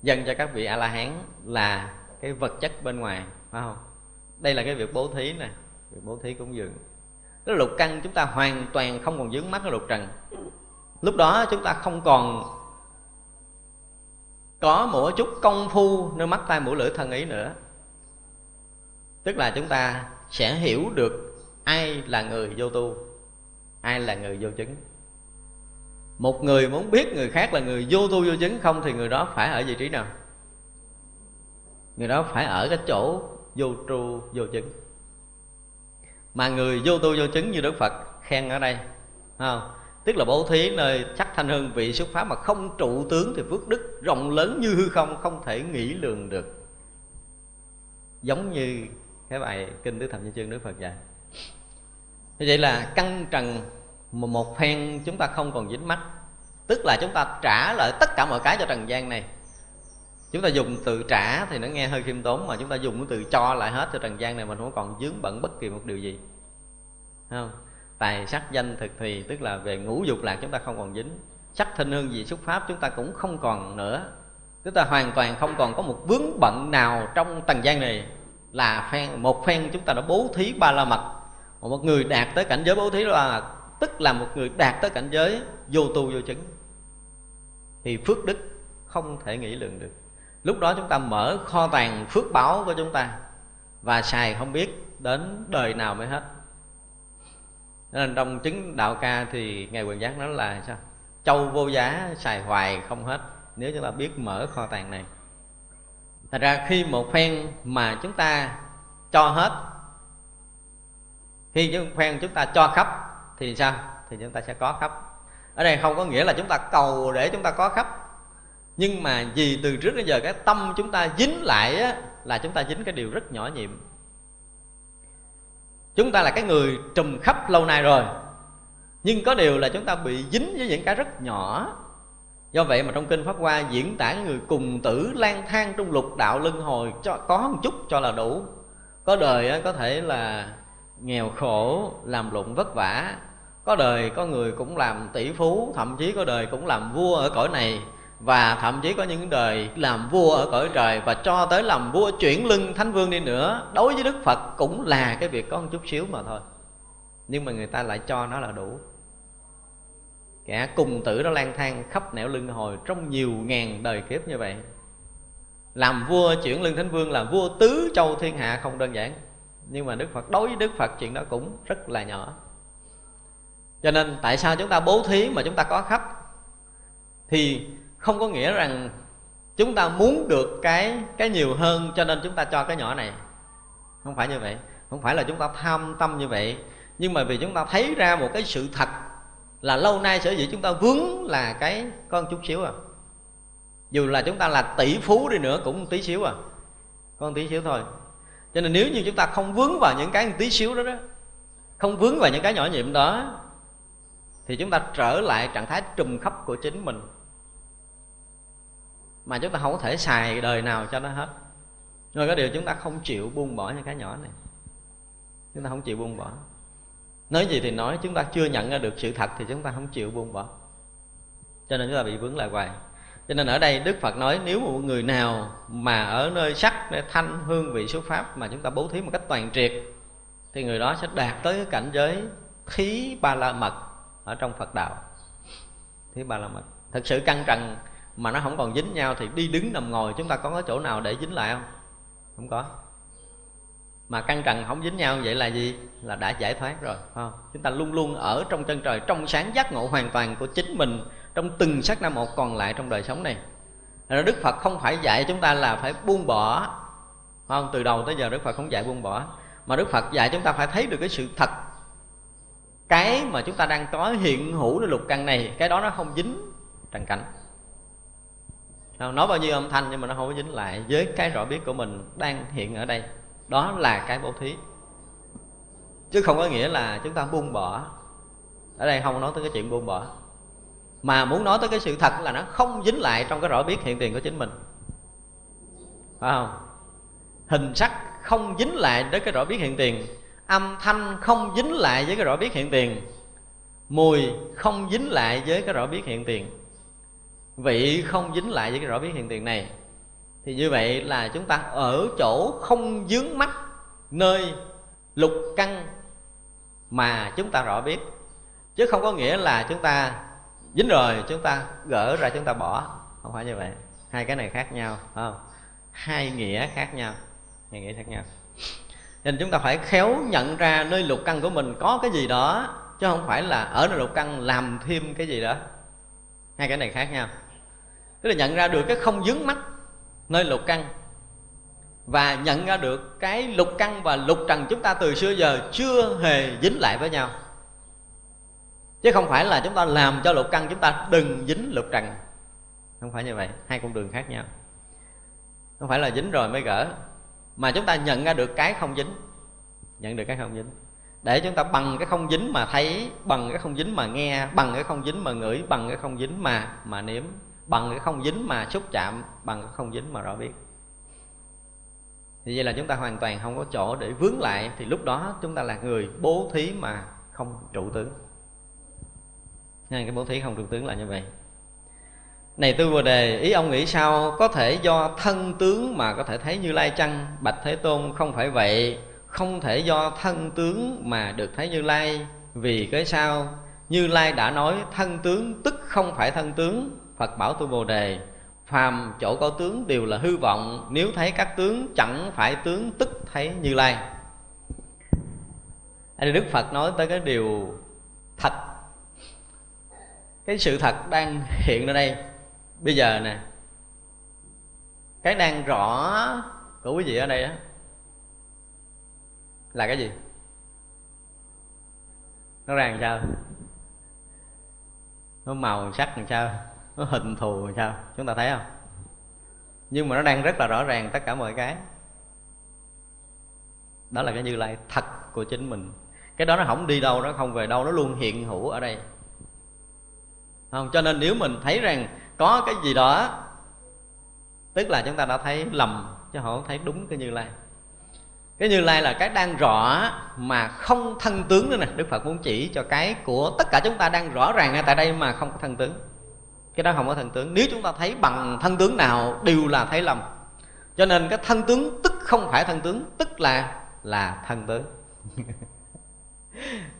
dâng cho các vị a la hán là cái vật chất bên ngoài, phải không? Đây là cái việc bố thí nè, việc bố thí cúng dường. Cái lục căn chúng ta hoàn toàn không còn dướng mắt cái lục trần. Lúc đó chúng ta không còn có một chút công phu nơi mắt tai mũi lưỡi thân ý nữa. Tức là chúng ta sẽ hiểu được ai là người vô tu? Ai là người vô chứng? Một người muốn biết người khác là người vô tu vô chứng không thì người đó phải ở vị trí nào? Người đó phải ở cái chỗ vô tru, vô chứng. Mà người vô tu vô chứng như đức phật khen ở đây không? Tức là bố thí nơi sắc thanh hương vị xuất pháp mà không trụ tướng thì phước đức rộng lớn như hư không không thể nghĩ lường được. Giống như cái bài kinh tứ thập như chương đức phật dạy như vậy là căn trần một phen chúng ta không còn dính mắt. Tức là chúng ta trả lại tất cả mọi cái cho trần gian này. Chúng ta dùng từ trả thì nó nghe hơi khiêm tốn, mà chúng ta dùng cái từ cho lại hết cho trần gian này mình không còn dướng bận bất kỳ một điều gì. Không? Tài sắc danh thực thì, tức là về ngũ dục lạc chúng ta không còn dính. Sắc thinh hương gì xuất pháp chúng ta cũng không còn nữa. Chúng ta hoàn toàn không còn có một vướng bận nào trong trần gian này. Là phen, một phen chúng ta đã bố thí ba la mật một người đạt tới cảnh giới bố thí là tức là một người đạt tới cảnh giới vô tu vô chứng. Thì phước đức không thể nghĩ lượng được. Lúc đó chúng ta mở kho tàng phước báo của chúng ta và xài không biết đến đời nào mới hết. Nên trong chứng đạo ca thì ngài quyền giác nói là sao? Châu vô giá, xài hoài không hết, nếu chúng ta biết mở kho tàng này. Thật ra khi một phen mà chúng ta cho hết khi những phen chúng ta cho khắp thì sao? Thì chúng ta sẽ có khắp. Ở đây không có nghĩa là chúng ta cầu để chúng ta có khắp. Nhưng mà vì từ trước đến giờ cái tâm chúng ta dính lại á, là chúng ta dính cái điều rất nhỏ nhiệm. Chúng ta là cái người trùm khắp lâu nay rồi. Nhưng có điều là chúng ta bị dính với những cái rất nhỏ. Do vậy mà trong kinh pháp hoa diễn tả người cùng tử lang thang trong lục đạo luân hồi cho có một chút cho là đủ. Có đời có thể là nghèo khổ, làm lụng vất vả. Có đời có người cũng làm tỷ phú, thậm chí có đời cũng làm vua ở cõi này, và thậm chí có những đời làm vua ở cõi trời, và cho tới làm vua chuyển lưng thánh vương đi nữa. Đối với đức phật cũng là cái việc có một chút xíu mà thôi. Nhưng mà người ta lại cho nó là đủ. Kẻ cùng tử đó lang thang khắp nẻo lưng hồi trong nhiều ngàn đời kiếp như vậy. Làm vua chuyển lưng thánh vương là vua tứ châu thiên hạ không đơn giản nhưng mà đức phật, đối với đức phật chuyện đó cũng rất là nhỏ. Cho nên tại sao chúng ta bố thí mà chúng ta có khắp? Thì không có nghĩa rằng chúng ta muốn được cái cái nhiều hơn cho nên chúng ta cho cái nhỏ này. Không phải như vậy. Không phải là chúng ta tham tâm như vậy. Nhưng mà vì chúng ta thấy ra một cái sự thật là lâu nay sở dĩ chúng ta vướng là cái con chút xíu à. Dù là chúng ta là tỷ phú đi nữa cũng tí xíu à. Con tí xíu thôi cho nên nếu như chúng ta không vướng vào những cái tí xíu đó đó, không vướng vào những cái nhỏ nhiệm đó, thì chúng ta trở lại trạng thái trùm khắp của chính mình. Mà chúng ta không có thể xài đời nào cho nó hết. Rồi có điều chúng ta không chịu buông bỏ những cái nhỏ này. Chúng ta không chịu buông bỏ. Nói gì thì nói, chúng ta chưa nhận ra được sự thật thì chúng ta không chịu buông bỏ. Cho nên chúng ta bị vướng lại hoài cho nên ở đây đức phật nói, nếu một người nào mà ở nơi sắc, nơi thanh, hương vị xuất pháp mà chúng ta bố thí một cách toàn triệt, thì người đó sẽ đạt tới cái cảnh giới thí ba la mật ở trong phật đạo. Thí ba la mật. Thực sự căng trần mà nó không còn dính nhau thì đi đứng nằm ngồi, chúng ta có cái chỗ nào để dính lại không? Không có. Mà căng trần không dính nhau vậy là gì? Là đã giải thoát rồi không? chúng ta luôn luôn ở trong chân trời, trong sáng giác ngộ hoàn toàn của chính mình trong từng sắc na một còn lại trong đời sống này. Là đức phật không phải dạy chúng ta là phải buông bỏ không? Từ đầu tới giờ đức phật không dạy buông bỏ. Mà đức phật dạy chúng ta phải thấy được cái sự thật. Cái mà chúng ta đang có hiện hữu ใน lục căn này, cái đó nó không dính trần cảnh. Nói bao nhiêu âm thanh nhưng mà nó không có dính lại với cái rõ biết của mình đang hiện ở đây. Đó là cái bố thí. Chứ không có nghĩa là chúng ta buông bỏ. Ở đây không nói tới cái chuyện buông bỏ mà muốn nói tới cái sự thật là nó không dính lại trong cái rõ biết hiện tiền của chính mình. Phải không? Hình sắc không dính lại với cái rõ biết hiện tiền. Âm thanh không dính lại với cái rõ biết hiện tiền. Mùi không dính lại với cái rõ biết hiện tiền. Vị không dính lại với cái rõ biết hiện tiền này. Thì như vậy là chúng ta ở chỗ không dướng mắt nơi lục căn mà chúng ta rõ biết. Chứ không có nghĩa là chúng ta dính rồi, chúng ta gỡ ra chúng ta bỏ. Không phải như vậy. Hai cái này khác nhau không? Hai nghĩa khác nhau. Hai nghĩa khác nhau. Nên chúng ta phải khéo nhận ra nơi lục căn của mình có cái gì đó, chứ không phải là ở nơi lục căn làm thêm cái gì đó. Hai cái này khác nhau. Tức là nhận ra được cái không dướng mắt nơi lục căn và nhận ra được cái lục căn và lục trần chúng ta từ xưa giờ chưa hề dính lại với nhau chứ không phải là chúng ta làm cho lục căn chúng ta đừng dính lục trần. Không phải như vậy, hai con đường khác nhau. Không phải là dính rồi mới gỡ, mà chúng ta nhận ra được cái không dính. Nhận được cái không dính. Để chúng ta bằng cái không dính mà thấy, bằng cái không dính mà nghe, bằng cái không dính mà ngửi, bằng cái không dính mà mà nếm, bằng cái không dính mà xúc chạm, bằng cái không dính mà rõ biết. Thì vậy là chúng ta hoàn toàn không có chỗ để vướng lại, thì lúc đó chúng ta là người bố thí mà không trụ tướng nên cái bố thí không trụ tướng là như vậy. Này tư bồ đề, ý ông nghĩ sao? Có thể do thân tướng mà có thể thấy như lai chăng, bạch thế tôn không phải vậy. Không thể do thân tướng mà được thấy như lai. Vì cái sao? Như lai đã nói, thân tướng tức không phải thân tướng. Phật bảo tu bồ đề, phàm chỗ có tướng đều là hư vọng. Nếu thấy các tướng, chẳng phải tướng tức thấy như lai. Đức phật nói tới cái điều thật cái sự thật đang hiện ra đây. Bây giờ nè, cái đang rõ của quý vị ở đây á, là cái gì? Nó ra làm sao? Nó màu sắc làm sao? Nó hình thù làm sao? Chúng ta thấy không? Nhưng mà nó đang rất là rõ ràng tất cả mọi cái. Đó là cái như lai thật của chính mình. Cái đó nó không đi đâu, nó không về đâu, nó luôn hiện hữu ở đây không, cho nên nếu mình thấy rằng có cái gì đó, tức là chúng ta đã thấy lầm, chứ không thấy đúng cái như lai. Cái như lai là cái đang rõ mà không thân tướng nữa nè. Đức phật muốn chỉ cho cái của tất cả chúng ta đang rõ ràng ngay tại đây mà không có thân tướng. Cái đó không có thân tướng. Nếu chúng ta thấy bằng thân tướng nào, đều là thấy lầm. Cho nên cái thân tướng tức không phải thân tướng, tức là là thân tướng.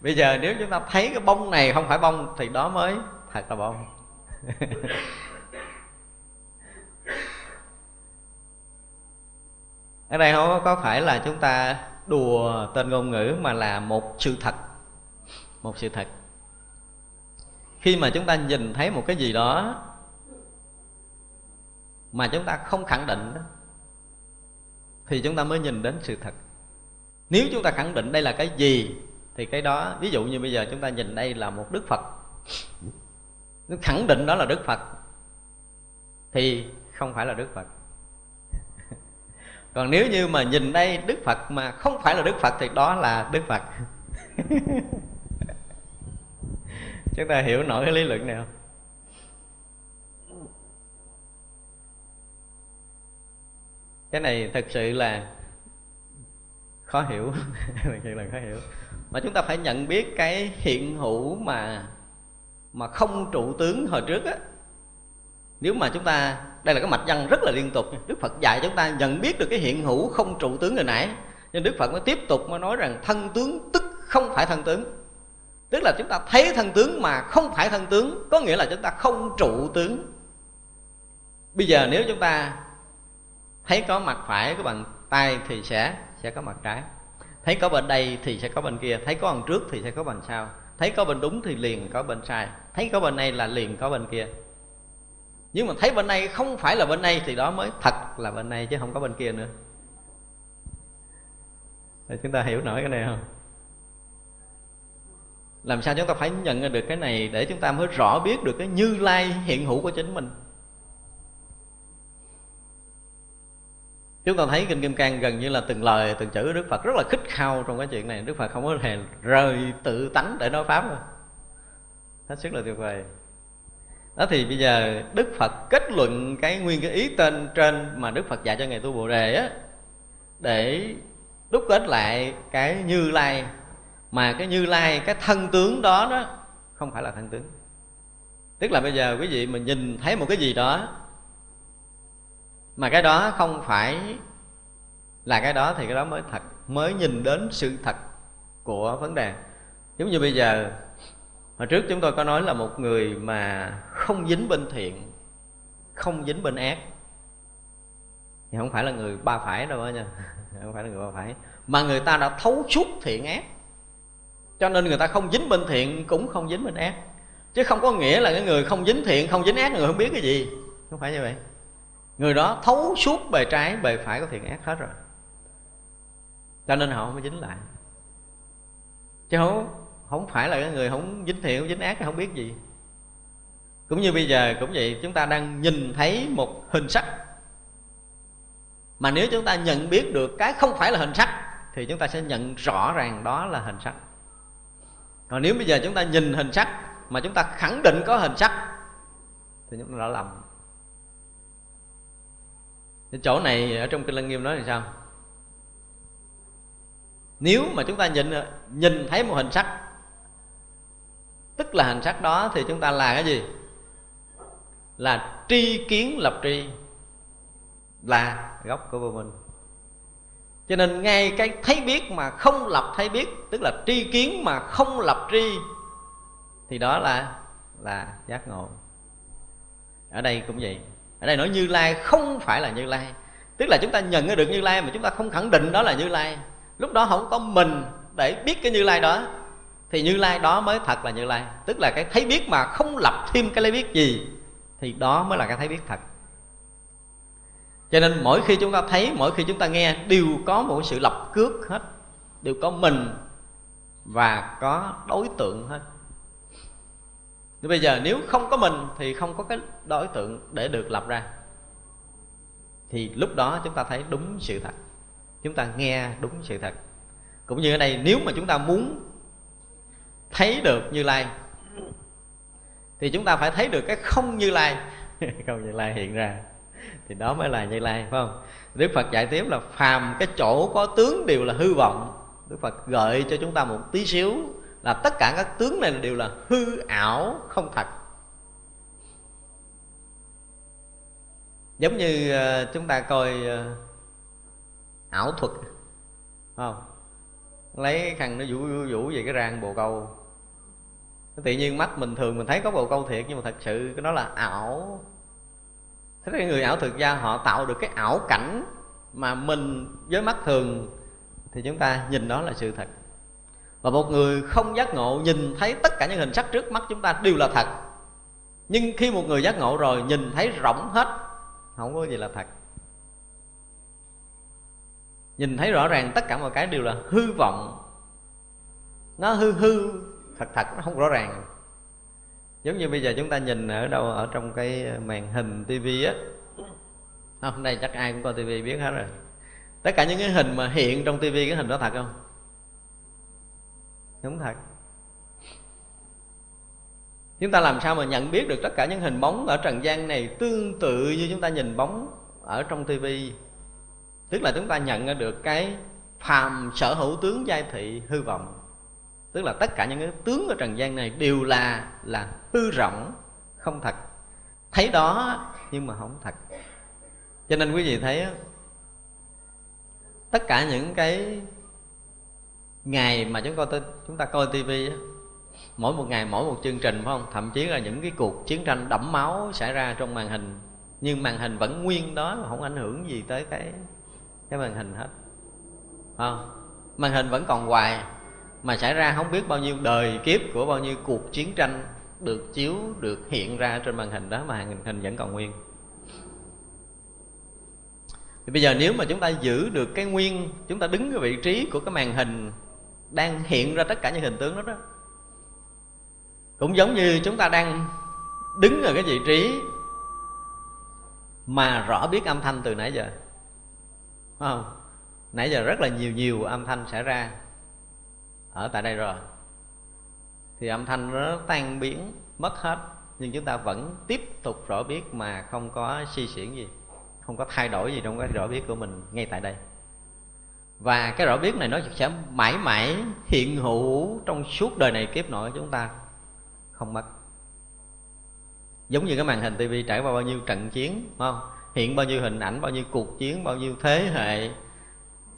Bây giờ nếu chúng ta thấy cái bông này không phải bông, thì đó mới thật là bông. Ở đây không có phải là chúng ta đùa tên ngôn ngữ mà là một sự thật? Một sự thật. Khi mà chúng ta nhìn thấy một cái gì đó mà chúng ta không khẳng định đó, thì chúng ta mới nhìn đến sự thật. Nếu chúng ta khẳng định đây là cái gì, thì cái đó, ví dụ như bây giờ chúng ta nhìn đây là một đức phật nếu khẳng định đó là đức phật. Thì không phải là đức phật. Còn nếu như mà nhìn đây đức phật mà không phải là đức phật thì đó là đức phật. Chúng ta hiểu nổi cái lý luận này không? Cái này thật sự là khó hiểu. Thật sự là khó hiểu. Mà chúng ta phải nhận biết cái hiện hữu mà mà không trụ tướng hồi trước á. Nếu mà chúng ta, đây là cái mạch văn rất là liên tục. Đức phật dạy chúng ta nhận biết được cái hiện hữu không trụ tướng hồi nãy. Nên đức phật mới tiếp tục mới nói rằng thân tướng tức không phải thân tướng. Tức là chúng ta thấy thân tướng mà không phải thân tướng, có nghĩa là chúng ta không trụ tướng. Bây giờ nếu chúng ta thấy có mặt phải của bàn tay thì sẽ sẽ có mặt trái. Thấy có bên đây thì sẽ có bên kia. Thấy có bằng trước thì sẽ có bằng sau thấy có bên đúng thì liền, có bên sai. Thấy có bên này là liền, có bên kia. Nhưng mà thấy bên này không phải là bên này thì đó mới thật là bên này chứ không có bên kia nữa. Để chúng ta hiểu nổi cái này không? Làm sao chúng ta phải nhận được cái này để chúng ta mới rõ biết được cái như lai hiện hữu của chính mình? Chúng ta thấy kinh kim cang gần như là từng lời, từng chữ đức phật rất là khích khao trong cái chuyện này. Đức phật không có hề rời tự tánh để nói pháp đâu. Hết sức là tuyệt vời. Đó thì bây giờ đức phật kết luận cái nguyên cái ý tên trên mà đức phật dạy cho ngài tu bồ đề á, để đúc kết lại cái như lai. Mà cái như lai, cái thân tướng đó đó, không phải là thân tướng. Tức là bây giờ quý vị mình nhìn thấy một cái gì đó mà cái đó không phải là cái đó thì cái đó mới thật, mới nhìn đến sự thật của vấn đề. Giống như bây giờ, hồi trước chúng tôi có nói là một người mà không dính bên thiện, không dính bên ác, thì không phải là người ba phải đâu nha, không phải là người ba phải, mà người ta đã thấu suốt thiện ác. Cho nên người ta không dính bên thiện cũng không dính bên ác. Chứ không có nghĩa là cái người không dính thiện, không dính ác, người không biết cái gì. Không phải như vậy người đó thấu suốt bề trái, bề phải của thiện ác hết rồi. Cho nên họ mới dính lại. Chứ không không phải là cái người không dính thiện, không dính ác, không biết gì. Cũng như bây giờ, cũng vậy, chúng ta đang nhìn thấy một hình sắc. Mà nếu chúng ta nhận biết được cái không phải là hình sắc, thì chúng ta sẽ nhận rõ ràng đó là hình sắc. Còn nếu bây giờ chúng ta nhìn hình sắc, mà chúng ta khẳng định có hình sắc, thì chúng ta đã lầm chỗ này ở trong kinh lăng nghiêm nói là sao? Nếu mà chúng ta nhìn nhìn thấy một hình sắc, tức là hình sắc đó thì chúng ta là cái gì? Là tri kiến lập tri, là gốc của vô minh. Cho nên ngay cái thấy biết mà không lập thấy biết, tức là tri kiến mà không lập tri, thì đó là là giác ngộ. Ở đây cũng vậy ở đây nói như lai không phải là như lai. Tức là chúng ta nhận được như lai mà chúng ta không khẳng định đó là như lai. Lúc đó không có mình để biết cái như lai đó, thì như lai đó mới thật là như lai. Tức là cái thấy biết mà không lập thêm cái lấy biết gì, thì đó mới là cái thấy biết thật. Cho nên mỗi khi chúng ta thấy, mỗi khi chúng ta nghe, đều có một sự lập cước hết. Đều có mình và có đối tượng hết. Thì bây giờ nếu không có mình thì không có cái đối tượng để được lập ra. Thì lúc đó chúng ta thấy đúng sự thật. Chúng ta nghe đúng sự thật. Cũng như ở đây, nếu mà chúng ta muốn thấy được như lai, thì chúng ta phải thấy được cái không như lai. Không, như lai hiện ra. Thì đó mới là như lai, phải không? Đức phật dạy tiếp là phàm cái chỗ có tướng đều là hư vọng. Đức phật gợi cho chúng ta một tí xíu là tất cả các tướng này đều là hư ảo không thật. Giống như ờ, chúng ta coi ờ, ảo thuật không? Lấy khăn nó vũ vũ vũ về cái rang bồ câu. Tự nhiên mắt mình thường mình thấy có bồ câu thiệt, nhưng mà thật sự cái đó là ảo. Thế cái người ảo thực gia họ tạo được cái ảo cảnh mà mình với mắt thường thì chúng ta nhìn đó là sự thật và một người không giác ngộ nhìn thấy tất cả những hình sắc trước mắt chúng ta đều là thật. Nhưng khi một người giác ngộ rồi, nhìn thấy rỗng hết, không có gì là thật. Nhìn thấy rõ ràng tất cả mọi cái đều là hư vọng. Nó hư hư, thật thật, nó không rõ ràng. Giống như bây giờ chúng ta nhìn ở đâu, ở trong cái màn hình tivi á. Hôm nay chắc ai cũng coi tivi biết hết rồi. Tất cả những cái hình mà hiện trong tivi cái hình đó thật không? Đúng thật. Chúng ta làm sao mà nhận biết được tất cả những hình bóng ở trần gian này tương tự như chúng ta nhìn bóng ở trong tivi tức là chúng ta nhận được cái phàm sở hữu tướng giai thị hư vọng. Tức là tất cả những cái tướng ở trần gian này đều là là hư rộng, không thật. Thấy đó nhưng mà không thật. Cho nên quý vị thấy tất cả những cái ngày mà chúng ta chúng ta coi tivi mỗi một ngày, mỗi một chương trình, phải không? Thậm chí là những cái cuộc chiến tranh đẫm máu xảy ra trong màn hình, nhưng màn hình vẫn nguyên đó mà không ảnh hưởng gì tới cái cái màn hình hết. Không? Màn hình vẫn còn hoài, mà xảy ra không biết bao nhiêu đời kiếp của bao nhiêu cuộc chiến tranh được chiếu, được hiện ra trên màn hình đó, mà màn hình vẫn còn nguyên. Thì bây giờ nếu mà chúng ta giữ được cái nguyên, chúng ta đứng cái vị trí của cái màn hình đang hiện ra tất cả những hình tướng đó đó. Cũng giống như chúng ta đang đứng ở cái vị trí mà rõ biết âm thanh từ nãy giờ. Không? Nãy giờ rất là nhiều nhiều âm thanh xảy ra. Ở tại đây rồi. Thì âm thanh nó tan biến, mất hết. Nhưng chúng ta vẫn tiếp tục rõ biết mà không có suy xiển gì. Không có thay đổi gì trong cái rõ biết của mình ngay tại đây và cái rõ biết này nó sẽ mãi mãi hiện hữu trong suốt đời này kiếp nội của chúng ta không mất. Giống như cái màn hình tivi trải qua bao nhiêu trận chiến không? Hiện bao nhiêu hình ảnh, bao nhiêu cuộc chiến, bao nhiêu thế hệ.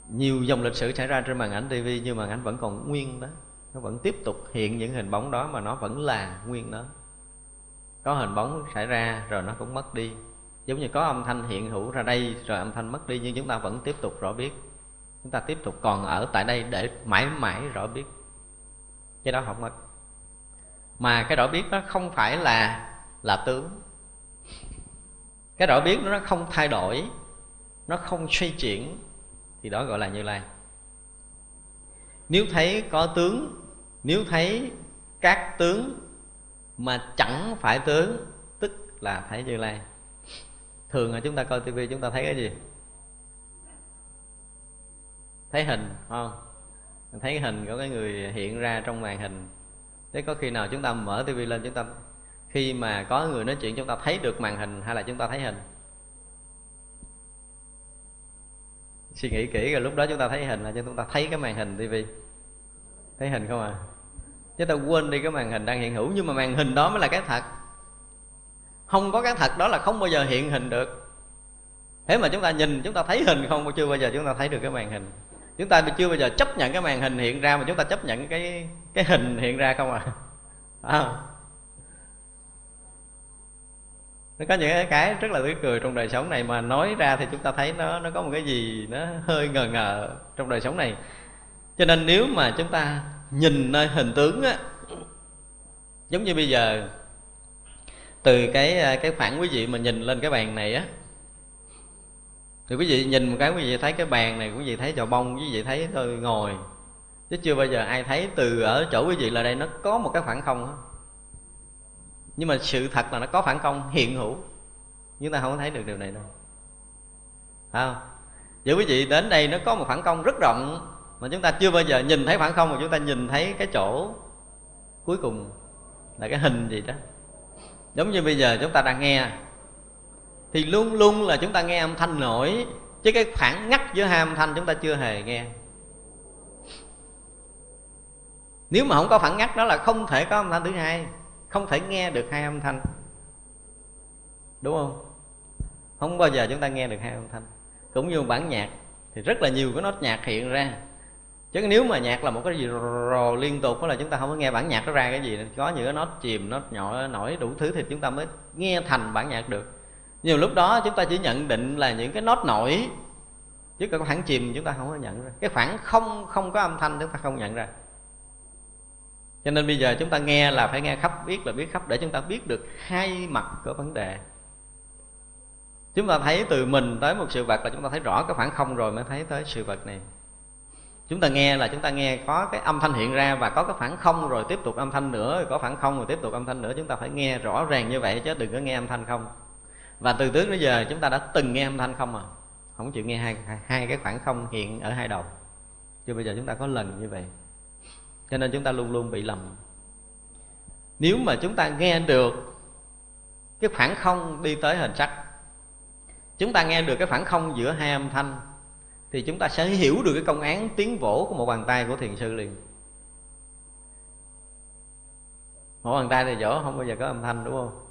Nhiều dòng lịch sử xảy ra trên màn ảnh tivi nhưng màn ảnh vẫn còn nguyên đó. Nó vẫn tiếp tục hiện những hình bóng đó mà nó vẫn là nguyên đó. Có hình bóng xảy ra rồi nó cũng mất đi. Giống như có âm thanh hiện hữu ra đây, rồi âm thanh mất đi, nhưng chúng ta vẫn tiếp tục rõ biết chúng ta tiếp tục còn ở tại đây để mãi mãi rõ biết. Cái đó không mất. Mà cái rõ biết nó không phải là là tướng. Cái rõ biết nó không thay đổi, nó không xoay chuyển, thì đó gọi là như lai. Nếu thấy có tướng, nếu thấy các tướng mà chẳng phải tướng, tức là thấy như lai. Thường là chúng ta coi tivi chúng ta thấy cái gì? Thấy hình không? Thấy hình của cái người hiện ra trong màn hình. Thế có khi nào chúng ta mở tivi lên, chúng ta, khi mà có người nói chuyện, chúng ta thấy được màn hình hay là chúng ta thấy hình? Suy nghĩ kỹ rồi lúc đó chúng ta thấy hình là chúng ta thấy cái màn hình tivi. Thấy hình không à? Chúng ta quên đi cái màn hình đang hiện hữu, nhưng mà màn hình đó mới là cái thật. Không có cái thật đó là không bao giờ hiện hình được. Thế mà chúng ta nhìn, chúng ta thấy hình không, chưa bao giờ chúng ta thấy được cái màn hình chúng ta chưa bao giờ chấp nhận cái màn hình hiện ra mà chúng ta chấp nhận cái cái hình hiện ra không à, à. nó có những cái rất là tươi cười trong đời sống này mà nói ra thì chúng ta thấy nó nó có một cái gì nó hơi ngờ ngờ trong đời sống này cho nên nếu mà chúng ta nhìn nơi hình tướng á giống như bây giờ từ cái cái khoảng quý vị mà nhìn lên cái bàn này á thì quý vị nhìn một cái, quý vị thấy cái bàn này, quý vị thấy chậu bông, quý vị thấy tôi ngồi chứ chưa bao giờ ai thấy từ ở chỗ quý vị là đây nó có một cái khoảng không đó. nhưng mà sự thật là nó có khoảng không, hiện hữu chúng ta không có thấy được điều này đâu à? không Vậy quý vị đến đây nó có một khoảng không rất rộng Mà chúng ta chưa bao giờ nhìn thấy khoảng không Mà chúng ta nhìn thấy cái chỗ cuối cùng Là cái hình gì đó Giống như bây giờ chúng ta đang nghe thì luôn luôn là chúng ta nghe âm thanh nổi. Chứ cái khoảng ngắt giữa hai âm thanh chúng ta chưa hề nghe. Nếu mà không có phản ngắt, đó là không thể có âm thanh thứ hai. Không thể nghe được hai âm thanh. Đúng không? Không bao giờ chúng ta nghe được hai âm thanh. Cũng như bản nhạc, thì rất là nhiều cái nốt nhạc hiện ra. Chứ nếu mà nhạc là một cái gì rồ liên tục, đó là chúng ta không có nghe bản nhạc nó ra cái gì. Có những cái nốt chìm, nốt nhỏ, nổi đủ thứ thì chúng ta mới nghe thành bản nhạc được nhiều lúc đó chúng ta chỉ nhận định là những cái nốt nổi, chứ cái khoảng chìm chúng ta không có nhận ra. Cái khoảng không không có âm thanh chúng ta không nhận ra. Cho nên bây giờ chúng ta nghe là phải nghe khắp, biết là biết khắp để chúng ta biết được hai mặt của vấn đề. Chúng ta thấy từ mình tới một sự vật là chúng ta thấy rõ cái khoảng không rồi mới thấy tới sự vật này. Chúng ta nghe là chúng ta nghe có cái âm thanh hiện ra và có cái khoảng không rồi tiếp tục âm thanh nữa rồi có khoảng không rồi tiếp tục âm thanh nữa. Chúng ta phải nghe rõ ràng như vậy chứ đừng có nghe âm thanh không và từ trước đến giờ chúng ta đã từng nghe âm thanh không à? Không chịu nghe hai hai cái khoảng không hiện ở hai đầu. Chưa bây giờ chúng ta có lần như vậy. Cho nên chúng ta luôn luôn bị lầm. Nếu mà chúng ta nghe được cái khoảng không đi tới hình sắc, chúng ta nghe được cái khoảng không giữa hai âm thanh, thì chúng ta sẽ hiểu được cái công án tiến vỗ của một bàn tay của thiền sư liền. Một bàn tay thì vỗ, không bao giờ có âm thanh, đúng không?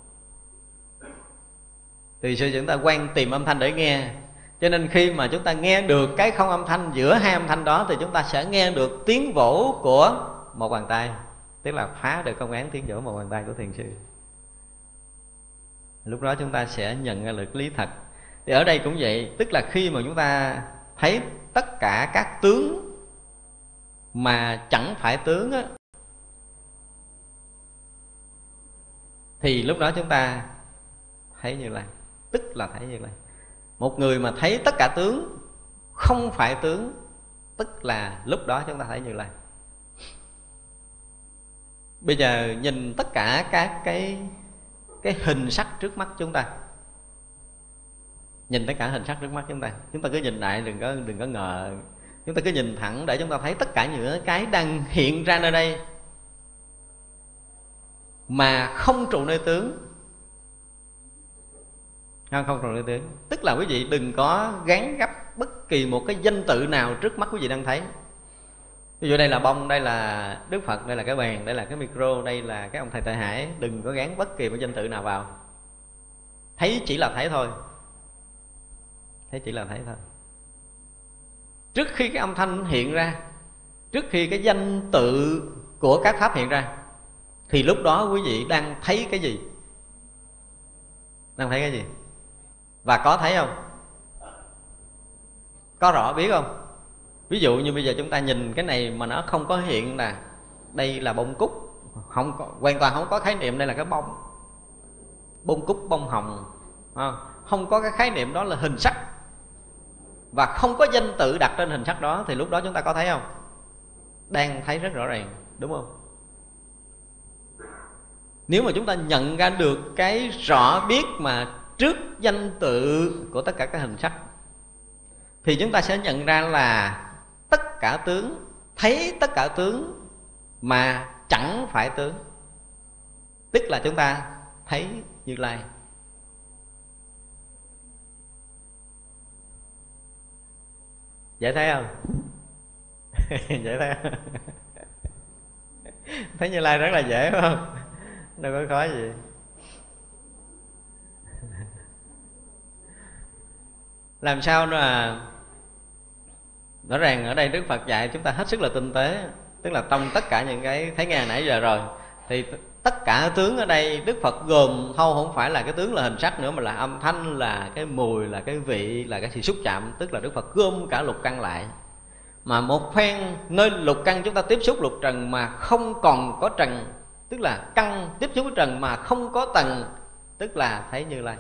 Thì sư chúng ta quan tìm âm thanh để nghe. Cho nên khi mà chúng ta nghe được cái không âm thanh giữa hai âm thanh đó, thì chúng ta sẽ nghe được tiếng vỗ của một bàn tay. Tức là phá được công án tiếng vỗ một bàn tay của thiền sư. Lúc đó chúng ta sẽ nhận ra được lý thật. Thì ở đây cũng vậy, tức là khi mà chúng ta thấy tất cả các tướng mà chẳng phải tướng á, thì lúc đó chúng ta thấy như là tức là thấy như vậy một người mà thấy tất cả tướng không phải tướng, tức là lúc đó chúng ta thấy như lai bây giờ nhìn tất cả các cái cái hình sắc trước mắt chúng ta. Nhìn tất cả hình sắc trước mắt chúng ta. Chúng ta cứ nhìn lại, đừng có đừng có ngờ. Chúng ta cứ nhìn thẳng để chúng ta thấy tất cả những cái đang hiện ra nơi đây. Mà không trụ nơi tướng không không trụ nơi tướng tức là quý vị đừng có gắn gấp bất kỳ một cái danh tự nào trước mắt quý vị đang thấy. Ví dụ đây là bông, đây là đức phật, đây là cái bàn, đây là cái micro, đây là cái ông thầy tài hải. Đừng có gắn bất kỳ một danh tự nào vào. Thấy chỉ là thấy thôi. Thấy chỉ là thấy thôi. Trước khi cái âm thanh hiện ra, trước khi cái danh tự của các pháp hiện ra, thì lúc đó quý vị đang thấy cái gì? Đang thấy cái gì? Và có thấy không? Có rõ biết không? Ví dụ như bây giờ chúng ta nhìn cái này mà nó không có hiện là đây là bông cúc. Không có, hoàn toàn không có khái niệm đây là cái bông. Bông cúc bông hồng. Không có cái khái niệm đó là hình sắc. Và không có danh tự đặt trên hình sắc đó thì lúc đó chúng ta có thấy không? Đang thấy rất rõ ràng đúng không? Nếu mà chúng ta nhận ra được cái rõ biết mà trước danh tự của tất cả các hình sắc, thì chúng ta sẽ nhận ra là tất cả tướng, thấy tất cả tướng mà chẳng phải tướng. Tức là chúng ta thấy như lai. Dễ thấy không? Dễ thấy không? Thấy như lai rất là dễ, phải không? Đâu có khó gì. Làm sao nữa rõ ràng ở đây đức phật dạy chúng ta hết sức là tinh tế, tức là trong tất cả những cái thấy nghe nãy giờ rồi. Thì tất cả tướng ở đây đức phật gồm thâu không phải là cái tướng là hình sắc nữa, mà là âm thanh, là cái mùi, là cái vị, là cái sự xúc chạm. Tức là đức phật gom cả lục căn lại. Mà một phen nơi lục căn chúng ta tiếp xúc lục trần mà không còn có trần, tức là căn tiếp xúc với trần mà không có tầng, tức là thấy như lai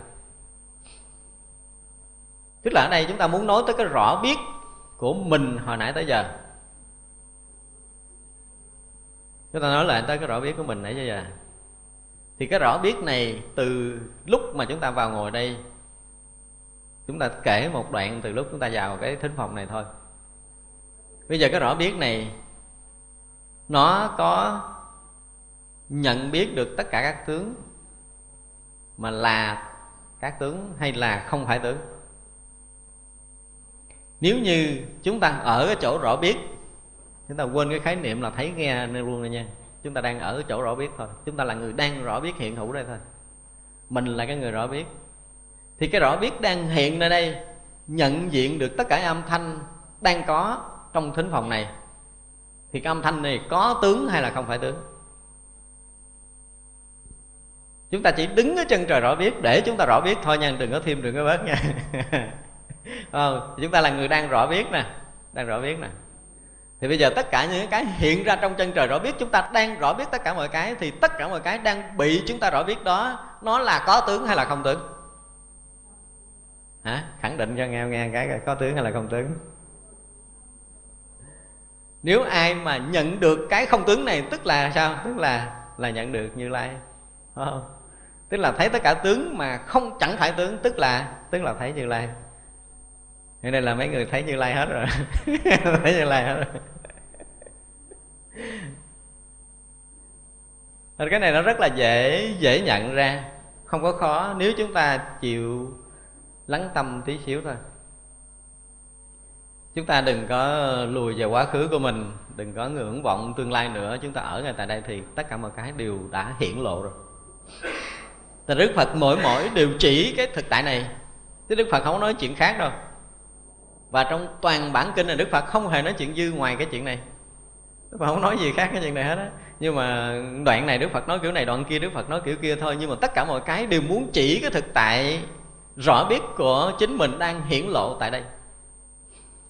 tức là ở đây chúng ta muốn nói tới cái rõ biết của mình hồi nãy tới giờ. Chúng ta nói lại tới cái rõ biết của mình nãy giờ. Thì cái rõ biết này từ lúc mà chúng ta vào ngồi đây, chúng ta kể một đoạn từ lúc chúng ta vào cái thính phòng này thôi. Bây giờ cái rõ biết này, nó có nhận biết được tất cả các tướng mà là các tướng hay là không phải tướng nếu như chúng ta ở cái chỗ rõ biết, chúng ta quên cái khái niệm là thấy nghe nên luôn rồi nha. Chúng ta đang ở cái chỗ rõ biết thôi. Chúng ta là người đang rõ biết hiện hữu đây thôi. Mình là cái người rõ biết. Thì cái rõ biết đang hiện nơi đây, nhận diện được tất cả âm thanh đang có trong thính phòng này. Thì cái âm thanh này có tướng hay là không phải tướng? Chúng ta chỉ đứng ở chân trời rõ biết để chúng ta rõ biết thôi nha, đừng có thêm, đừng có bớt nha. ờ, chúng ta là người đang rõ biết nè đang rõ biết nè. Thì bây giờ tất cả những cái hiện ra trong chân trời rõ biết chúng ta đang rõ biết tất cả mọi cái thì tất cả mọi cái đang bị chúng ta rõ biết đó nó là có tướng hay là không tướng? Hả? Khẳng định cho nghe nghe cái có tướng hay là không tướng. Nếu ai mà nhận được cái không tướng này tức là sao? Tức là là nhận được như lai không? Tức là thấy tất cả tướng mà không chẳng phải tướng tức là tức là thấy như lai. Thế đây là mấy người thấy như lai hết rồi. Thấy như lai hết rồi. Nên cái này nó rất là dễ dễ nhận ra. Không có khó. Nếu chúng ta chịu lắng tâm tí xíu thôi. Chúng ta đừng có lùi về quá khứ của mình. Đừng có ngưỡng vọng tương lai nữa. Chúng ta ở ngay tại đây thì tất cả mọi cái đều đã hiển lộ rồi. Thì đức phật mỗi mỗi đều chỉ cái thực tại này. Chứ đức phật không nói chuyện khác đâu và trong toàn bản kinh này, đức phật không hề nói chuyện dư ngoài cái chuyện này. Đức phật không nói gì khác cái chuyện này hết á. Nhưng mà đoạn này đức phật nói kiểu này, đoạn kia đức phật nói kiểu kia thôi. Nhưng mà tất cả mọi cái đều muốn chỉ cái thực tại rõ biết của chính mình đang hiển lộ tại đây.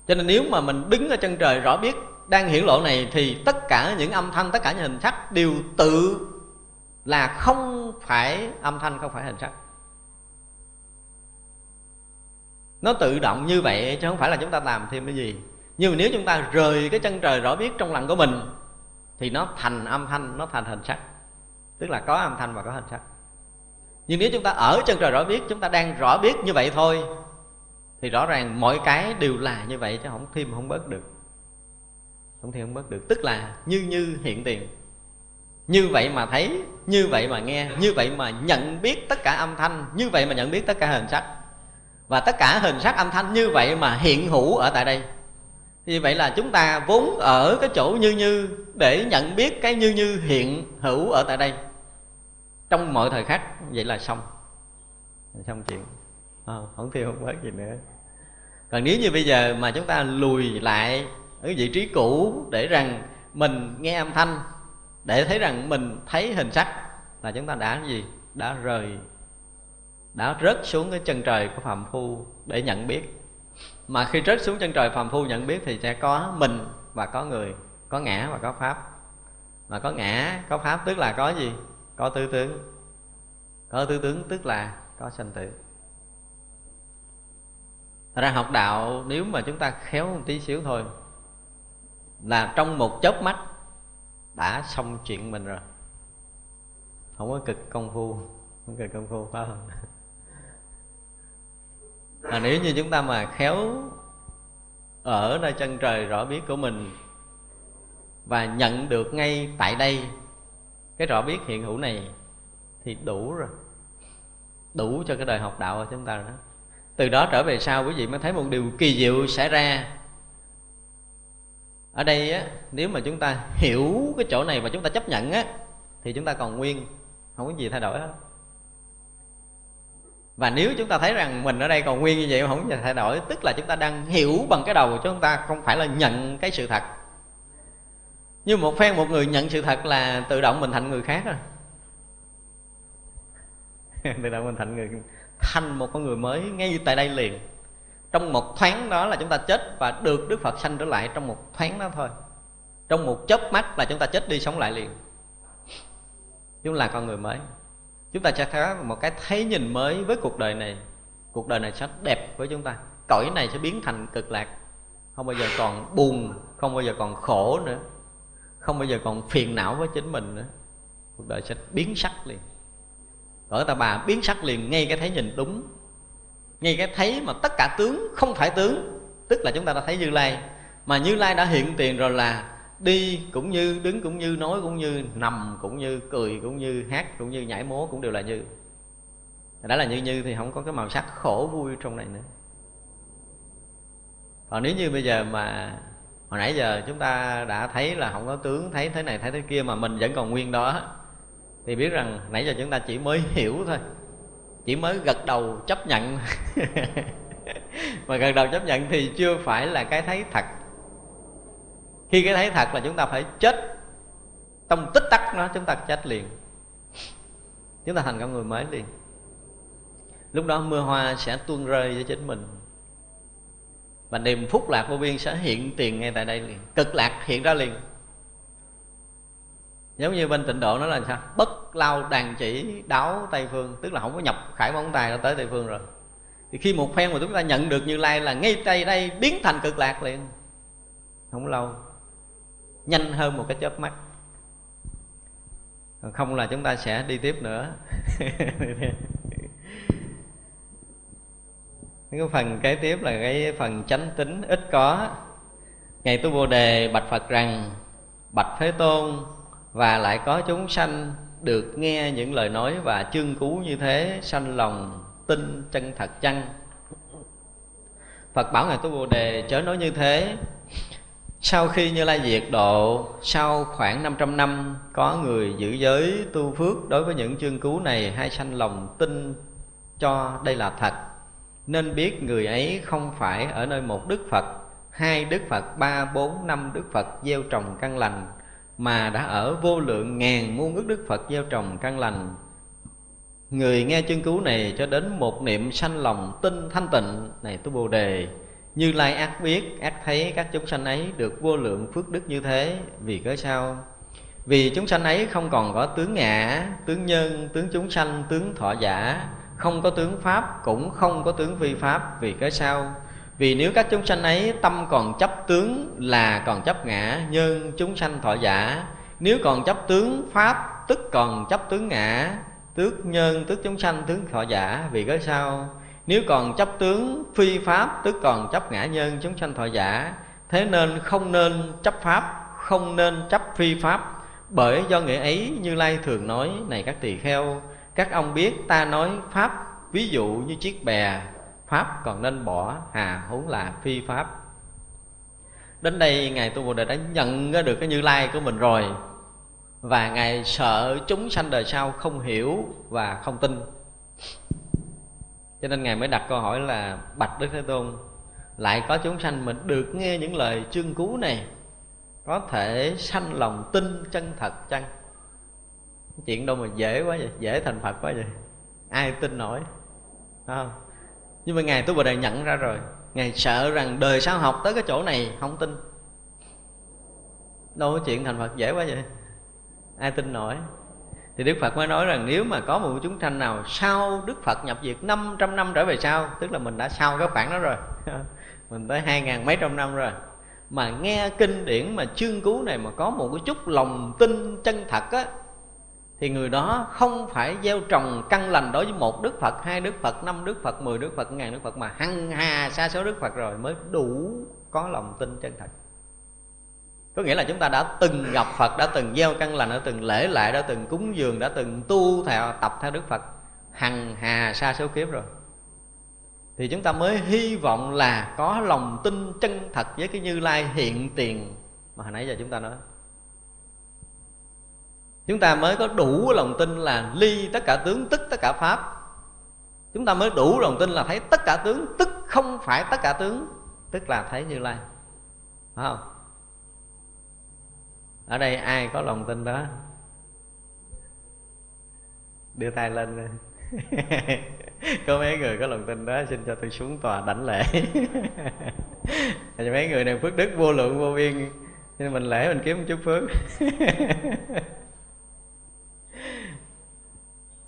Cho nên nếu mà mình đứng ở chân trời rõ biết đang hiển lộ này, thì tất cả những âm thanh, tất cả những hình sắc đều tự là không phải âm thanh, không phải hình sắc. Nó tự động như vậy chứ không phải là chúng ta làm thêm cái gì. Nhưng mà nếu chúng ta rời cái chân trời rõ biết trong lòng của mình, thì nó thành âm thanh, nó thành hình sắc. Tức là có âm thanh và có hình sắc. Nhưng nếu chúng ta ở chân trời rõ biết, chúng ta đang rõ biết như vậy thôi, thì rõ ràng mọi cái đều là như vậy chứ không thêm không bớt được. Không thêm không bớt được. Tức là như như hiện tiền. Như vậy mà thấy, như vậy mà nghe, như vậy mà nhận biết tất cả âm thanh, như vậy mà nhận biết tất cả hình sắc và tất cả hình sắc âm thanh như vậy mà hiện hữu ở tại đây. Như vậy là chúng ta vốn ở cái chỗ như như để nhận biết cái như như hiện hữu ở tại đây. Trong mọi thời khắc vậy là xong. Xong chuyện. À, không thiêu không bớt gì nữa. Còn nếu như bây giờ mà chúng ta lùi lại ở vị trí cũ để rằng mình nghe âm thanh để thấy rằng mình thấy hình sắc là chúng ta đã gì? Đã rời đã rớt xuống cái chân trời của phàm phu để nhận biết. Mà khi rớt xuống chân trời phàm phu nhận biết thì sẽ có mình và có người, có ngã và có pháp. Mà có ngã, có pháp tức là có gì? Có tư tướng. Có tư tướng tức là có sanh tử. Thật ra học đạo, nếu mà chúng ta khéo một tí xíu thôi, Là trong một chớp mắt đã xong chuyện mình rồi. Không có cực công phu, Không cực công phu, phải không? Mà nếu như chúng ta mà khéo ở nơi chân trời rõ biết của mình và nhận được ngay tại đây cái rõ biết hiện hữu này thì đủ rồi. Đủ cho cái đời học đạo của chúng ta rồi đó. Từ đó trở về sau quý vị mới thấy một điều kỳ diệu xảy ra. Ở đây á, nếu mà chúng ta hiểu cái chỗ này và chúng ta chấp nhận á, thì chúng ta còn nguyên, không có gì thay đổi hết và nếu chúng ta thấy rằng mình ở đây còn nguyên như vậy không thể thay đổi, tức là chúng ta đang hiểu bằng cái đầu của chúng ta không phải là nhận cái sự thật. Như một phen một người nhận sự thật là tự động mình thành người khác rồi tự động mình thành người, thành một con người mới ngay tại đây liền. Trong một thoáng đó là chúng ta chết và được đức phật sanh trở lại trong một thoáng đó thôi. Trong một chớp mắt là chúng ta chết đi sống lại liền. Chúng là con người mới chúng ta sẽ có một cái thấy nhìn mới với cuộc đời này. Cuộc đời này sẽ đẹp với chúng ta. Cõi này sẽ biến thành cực lạc. Không bao giờ còn buồn, không bao giờ còn khổ nữa. Không bao giờ còn phiền não với chính mình nữa. Cuộc đời sẽ biến sắc liền. Cõi ta bà biến sắc liền ngay cái thấy nhìn đúng. Ngay cái thấy mà tất cả tướng không phải tướng. Tức là chúng ta đã thấy như lai. Mà như lai đã hiện tiền rồi là đi cũng như, đứng cũng như, nói cũng như, nằm cũng như, cười cũng như, hát cũng như, nhảy múa cũng đều là như. Đã là như như thì không có cái màu sắc khổ vui trong này nữa. Còn nếu như bây giờ mà hồi nãy giờ chúng ta đã thấy là không có tướng thấy thế này, thấy thế kia mà mình vẫn còn nguyên đó, thì biết rằng nãy giờ chúng ta chỉ mới hiểu thôi. Chỉ mới gật đầu chấp nhận. Mà gật đầu chấp nhận thì chưa phải là cái thấy thật khi cái thấy thật là chúng ta phải chết trong tích tắc nó, chúng ta chết liền. Chúng ta thành con người mới liền lúc đó mưa hoa sẽ tuôn rơi với chính mình. Và niềm phúc lạc vô biên sẽ hiện tiền ngay tại đây liền. Cực lạc hiện ra liền. Giống như bên tịnh độ nó là sao? Bất lao đàn chỉ đáo tây phương, tức là không có nhập khải móng tay nó tới tây phương rồi. Thì khi một phen mà chúng ta nhận được như lai là ngay tay đây biến thành cực lạc liền. Không lâu nhanh hơn một cái chớp mắt. Còn không là chúng ta sẽ đi tiếp nữa. Cái phần kế tiếp là cái phần chánh tính ít có. Ngày tu bồ đề bạch phật rằng, bạch thế tôn, và lại có chúng sanh được nghe những lời nói và chương cứu như thế, sanh lòng tin chân thật chăng? Phật bảo ngài tu bồ đề, chớ nói như thế sau khi Như Lai diệt độ Sau khoảng 500 năm Có người giữ giới tu phước Đối với những chương cứu này Hay sanh lòng tin cho đây là thật. Nên biết người ấy không phải Ở nơi một Đức Phật Hai Đức Phật, ba, bốn, năm Đức Phật Gieo trồng căn lành Mà đã ở vô lượng ngàn muôn ước Đức Phật Gieo trồng căn lành. Người nghe chương cứu này cho đến một niệm sanh lòng tin thanh tịnh Này tu Bồ Đề như Lai ác biết, ác thấy các chúng sanh ấy được vô lượng phước đức như thế Vì cớ sao? Vì chúng sanh ấy không còn có tướng ngã, tướng nhân, tướng chúng sanh, tướng thọ giả Không có tướng Pháp, cũng không có tướng vi Pháp Vì cớ sao? Vì nếu các chúng sanh ấy tâm còn chấp tướng là còn chấp ngã, nhân, chúng sanh thọ giả Nếu còn chấp tướng Pháp, tức còn chấp tướng ngã, tước nhân, tước chúng sanh, tướng thọ giả Vì cớ sao? Nếu còn chấp tướng phi pháp, tức còn chấp ngã nhân, chúng sanh thọ giả, thế nên không nên chấp pháp, không nên chấp phi pháp. Bởi do nghĩa ấy, như lai thường nói, này các tỳ kheo, các ông biết ta nói pháp, ví dụ như chiếc bè, pháp còn nên bỏ hà huống là phi pháp. Đến đây ngài tu bồ đề đã nhận được cái như lai của mình rồi. Và ngài sợ chúng sanh đời sau không hiểu và không tin cho nên ngài mới đặt câu hỏi là, bạch đức thế tôn, lại có chúng sanh mình được nghe những lời chương cứu này, có thể sanh lòng tin chân thật chăng? Chuyện đâu mà dễ quá vậy, dễ thành phật quá vậy. Ai tin nổi không? Nhưng mà ngài tu bồ đề nhận ra rồi, ngài sợ rằng đời sau học tới cái chỗ này không tin. Đâu có chuyện thành phật dễ quá vậy. Ai tin nổi? Thì Đức Phật mới nói rằng nếu mà có một chúng sanh nào sau Đức Phật nhập diệt 500 năm trở về sau Tức là mình đã sau cái khoảng đó rồi Mình tới hai ngàn mấy trăm năm rồi Mà nghe kinh điển mà chương cứu này mà có một cái chút lòng tin chân thật á Thì người đó không phải gieo trồng căn lành đối với một Đức Phật, hai Đức Phật, năm Đức Phật, mười Đức Phật, ngàn Đức Phật Mà hăng hà xa số Đức Phật rồi mới đủ có lòng tin chân thật có nghĩa là chúng ta đã từng gặp phật, đã từng gieo căn lành, đã từng lễ lại, đã từng cúng dường, đã từng tu theo, tập theo đức phật, hằng hà xa số kiếp rồi. Thì chúng ta mới hy vọng là có lòng tin chân thật với cái như lai hiện tiền mà hồi nãy giờ chúng ta nói. Chúng ta mới có đủ lòng tin là ly tất cả tướng, tức tất cả pháp. Chúng ta mới đủ lòng tin là thấy tất cả tướng, tức không phải tất cả tướng, tức là thấy như lai. Phải không? Ở đây ai có lòng tin đó? Đưa tay lên có mấy người có lòng tin đó, xin cho tôi xuống tòa đảnh lễ. Mấy người này phước đức vô lượng, vô biên. Nên mình lễ mình kiếm một chút phước.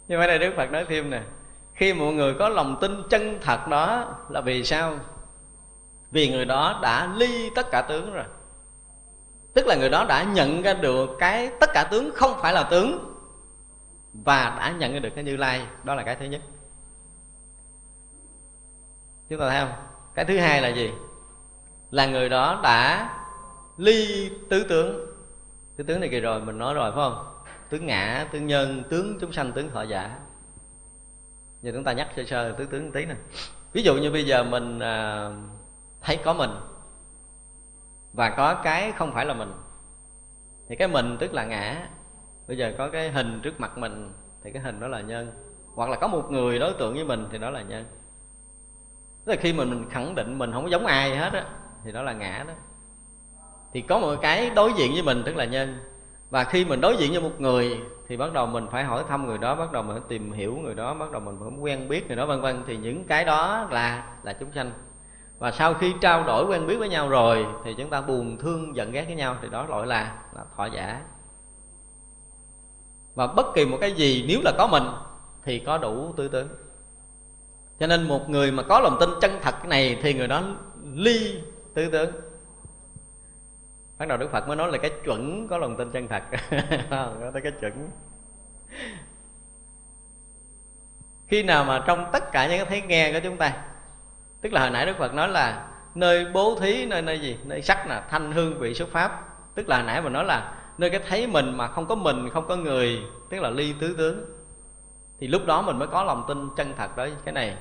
Nhưng mà đây đức phật nói thêm nè, khi mọi người có lòng tin chân thật đó là vì sao? Vì người đó đã ly tất cả tướng rồi tức là người đó đã nhận ra được cái tất cả tướng không phải là tướng và đã nhận ra được cái như lai. Đó là cái thứ nhất. Chúng ta thấy không? Cái thứ hai là gì? Là người đó đã ly tứ tướng. Tứ tướng này kỳ rồi mình nói rồi phải không? Tướng ngã tướng nhân tướng chúng sanh tướng thọ giả. Giờ chúng ta nhắc sơ sơ tứ tướng một tí nè. Ví dụ như bây giờ mình à, thấy có mình và có cái không phải là mình. Thì cái mình tức là ngã. Bây giờ có cái hình trước mặt mình, thì cái hình đó là nhân. Hoặc là có một người đối tượng với mình, thì đó là nhân. Tức là khi mình mình khẳng định mình không có giống ai hết á, thì đó là ngã đó. Thì có một cái đối diện với mình, tức là nhân. Và khi mình đối diện với một người, thì bắt đầu mình phải hỏi thăm người đó, bắt đầu mình phải tìm hiểu người đó, bắt đầu mình phải quen biết người đó, vân vân. Thì những cái đó là là chúng sanh và sau khi trao đổi quen biết với nhau rồi, thì chúng ta buồn thương giận ghét với nhau, thì đó gọi là là thọ giả. Và bất kỳ một cái gì, nếu là có mình, thì có đủ tư tưởng. Cho nên một người mà có lòng tin chân thật này, thì người đó ly tư tưởng. Bắt đầu đức phật mới nói là cái chuẩn có lòng tin chân thật. Có tới cái chuẩn. Khi nào mà trong tất cả những cái thấy nghe của chúng ta tức là hồi nãy đức phật nói là nơi bố thí, nơi nơi gì? Nơi sắc là thanh hương vị xuất pháp. Tức là hồi nãy mình nói là nơi cái thấy mình mà không có mình, không có người. Tức là ly tứ tướng. Thì lúc đó mình mới có lòng tin chân thật đó cái này,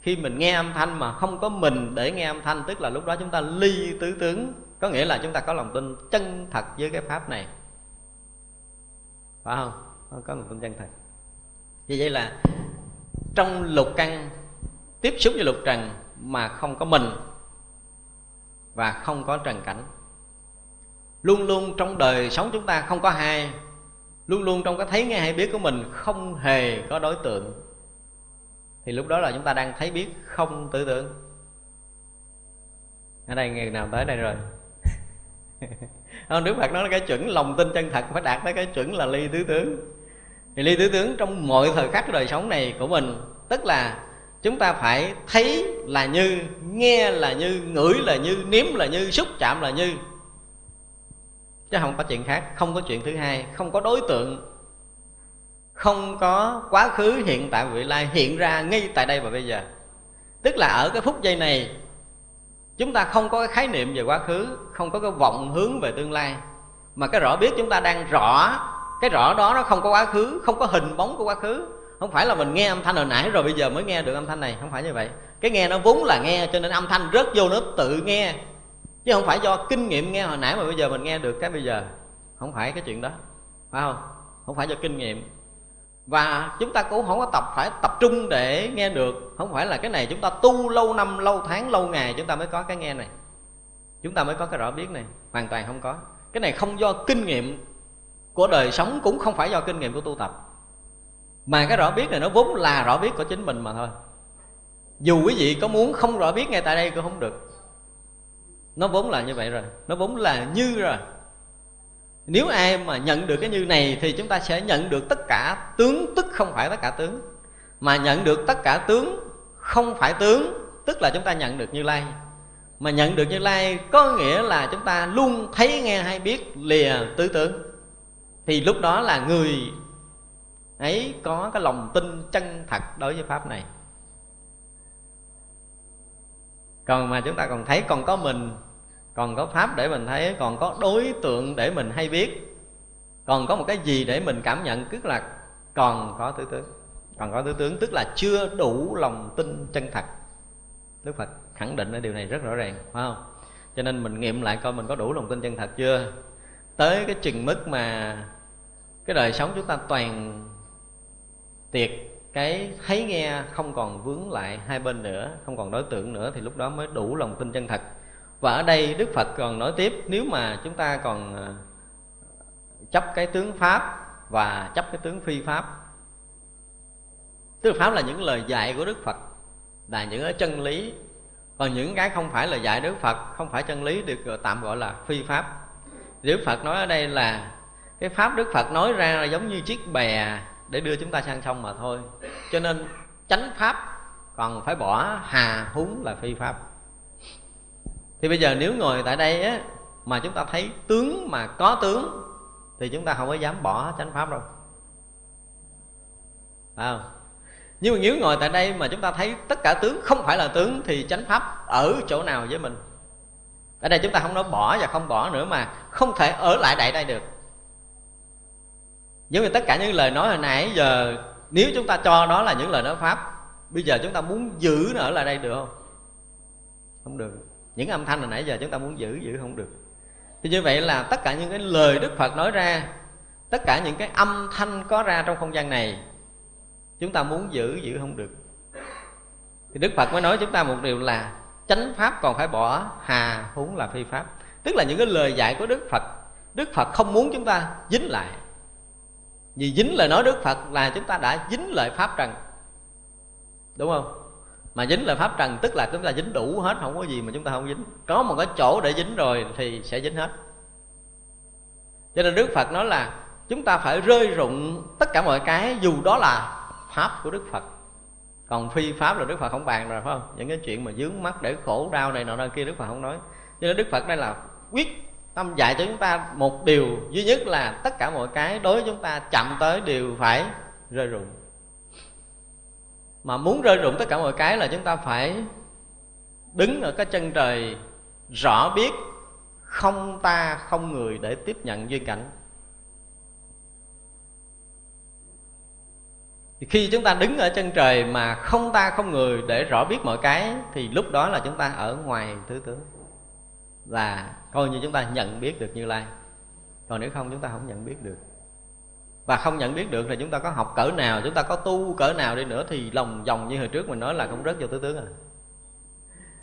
khi mình nghe âm thanh mà không có mình để nghe âm thanh, tức là lúc đó chúng ta ly tứ tướng. Có nghĩa là chúng ta có lòng tin chân thật với cái pháp này. Phải không? Có lòng tin chân thật. Vì vậy là trong lục căn, tiếp xúc với lục trần mà không có mình và không có trần cảnh. Luôn luôn trong đời sống chúng ta không có hai luôn luôn trong cái thấy nghe hay biết của mình không hề có đối tượng. Thì lúc đó là chúng ta đang thấy biết không tưởng. Ở đây người nào tới đây rồi? Không đức phật nói là cái chuẩn lòng tin chân thật phải đạt tới cái chuẩn là ly tứ tướng. Thì ly tứ tướng trong mọi thời khắc đời sống này của mình, tức là chúng ta phải thấy là như, nghe là như, ngửi là như, nếm là như, xúc chạm là như. Chứ không có chuyện khác, không có chuyện thứ hai, không có đối tượng, không có quá khứ hiện tại vị lai hiện ra ngay tại đây và bây giờ. Tức là ở cái phút giây này, chúng ta không có cái khái niệm về quá khứ, không có cái vọng hướng về tương lai. Mà cái rõ biết chúng ta đang rõ, cái rõ đó nó không có quá khứ, không có hình bóng của quá khứ không phải là mình nghe âm thanh hồi nãy rồi bây giờ mới nghe được âm thanh này, không phải như vậy. Cái nghe nó vốn là nghe, cho nên âm thanh rớt vô nó tự nghe. Chứ không phải do kinh nghiệm nghe hồi nãy mà bây giờ mình nghe được cái bây giờ. Không phải cái chuyện đó. Phải không? Không phải do kinh nghiệm. Và chúng ta cũng không có tập, phải tập trung để nghe được. Không phải là cái này chúng ta tu lâu năm, lâu tháng, lâu ngày chúng ta mới có cái nghe này. Chúng ta mới có cái rõ biết này. Hoàn toàn không có. Cái này không do kinh nghiệm của đời sống cũng không phải do kinh nghiệm của tu tập mà cái rõ biết này nó vốn là rõ biết của chính mình mà thôi. Dù quý vị có muốn không rõ biết ngay tại đây cũng không được. Nó vốn là như vậy rồi. Nó vốn là như rồi. Nếu ai mà nhận được cái như này thì chúng ta sẽ nhận được tất cả tướng tức không phải tất cả tướng. Mà nhận được tất cả tướng không phải tướng, tức là chúng ta nhận được như lai. Mà nhận được như lai có nghĩa là chúng ta luôn thấy nghe hay biết lìa tứ tướng thì lúc đó là người ấy có cái lòng tin chân thật đối với pháp này. Còn mà chúng ta còn thấy còn có mình, còn có pháp để mình thấy, còn có đối tượng để mình hay biết, còn có một cái gì để mình cảm nhận, tức là còn có tứ tướng. Còn có tứ tướng, tức là chưa đủ lòng tin chân thật. Đức phật khẳng định ở điều này rất rõ ràng, phải không? Cho nên mình nghiệm lại coi mình có đủ lòng tin chân thật chưa? Tới cái chừng mức mà cái đời sống chúng ta toàn tiệt, cái thấy nghe không còn vướng lại hai bên nữa, không còn đối tượng nữa thì lúc đó mới đủ lòng tin chân thật. Và ở đây đức phật còn nói tiếp, nếu mà chúng ta còn ờ, chấp cái tướng pháp và chấp cái tướng phi pháp, tướng pháp là những lời dạy của đức phật, là những cái chân lý. Còn những cái không phải là dạy đức phật, không phải chân lý được ờ, tạm gọi là phi pháp. Đức phật nói ở đây là, cái pháp đức phật nói ra là giống như chiếc bè để đưa chúng ta sang sông mà thôi. Cho nên chánh pháp còn phải bỏ hà húng là phi pháp. Thì bây giờ nếu ngồi tại đây á, mà chúng ta thấy tướng mà có tướng, thì chúng ta không có dám bỏ chánh pháp đâu. Phải không? Nhưng mà nếu ngồi tại đây mà chúng ta thấy tất cả tướng không phải là tướng, thì chánh pháp ở chỗ nào với mình? Ở đây chúng ta không nói bỏ và không bỏ nữa mà không thể ở lại đại đây được giống như tất cả những lời nói hồi nãy, giờ nếu chúng ta cho nó là những lời nói pháp, bây giờ chúng ta muốn giữ nó ở lại đây được không? Không được. Những âm thanh hồi nãy giờ chúng ta muốn giữ giữ không được. Thì như vậy là tất cả những cái lời đức phật nói ra, tất cả những cái âm thanh có ra trong không gian này, chúng ta muốn giữ giữ không được. Thì đức phật mới nói chúng ta một điều là chánh pháp còn phải bỏ hà huống là phi pháp. Tức là những cái lời dạy của đức phật đức phật không muốn chúng ta dính lại vì dính lời nói đức phật là chúng ta đã dính lời pháp trần. Đúng không? Mà dính lời pháp trần tức là chúng ta dính đủ hết, không có gì mà chúng ta không dính. Có một cái chỗ để dính rồi thì sẽ dính hết. Cho nên đức phật nói là chúng ta phải rơi rụng tất cả mọi cái dù đó là pháp của đức phật. Còn phi pháp là đức phật không bàn rồi, phải không? Những cái chuyện mà dướng mắt để khổ đau này nọ nơi kia đức phật không nói. Cho nên đức phật đây là quyết tâm dạy cho chúng ta một điều duy nhất là tất cả mọi cái đối với chúng ta chậm tới đều phải rơi rụng. Mà muốn rơi rụng tất cả mọi cái là chúng ta phải đứng ở cái chân trời, rõ biết không ta, không người để tiếp nhận duyên cảnh. Thì khi chúng ta đứng ở chân trời mà không ta, không người để rõ biết mọi cái, thì lúc đó là chúng ta ở ngoài thứ tướng. Là coi như chúng ta nhận biết được như lai. Còn nếu không, chúng ta không nhận biết được. Và không nhận biết được thì chúng ta có học cỡ nào, chúng ta có tu cỡ nào đi nữa thì lòng vòng như hồi trước mình nói là cũng rớt vô tứ tướng à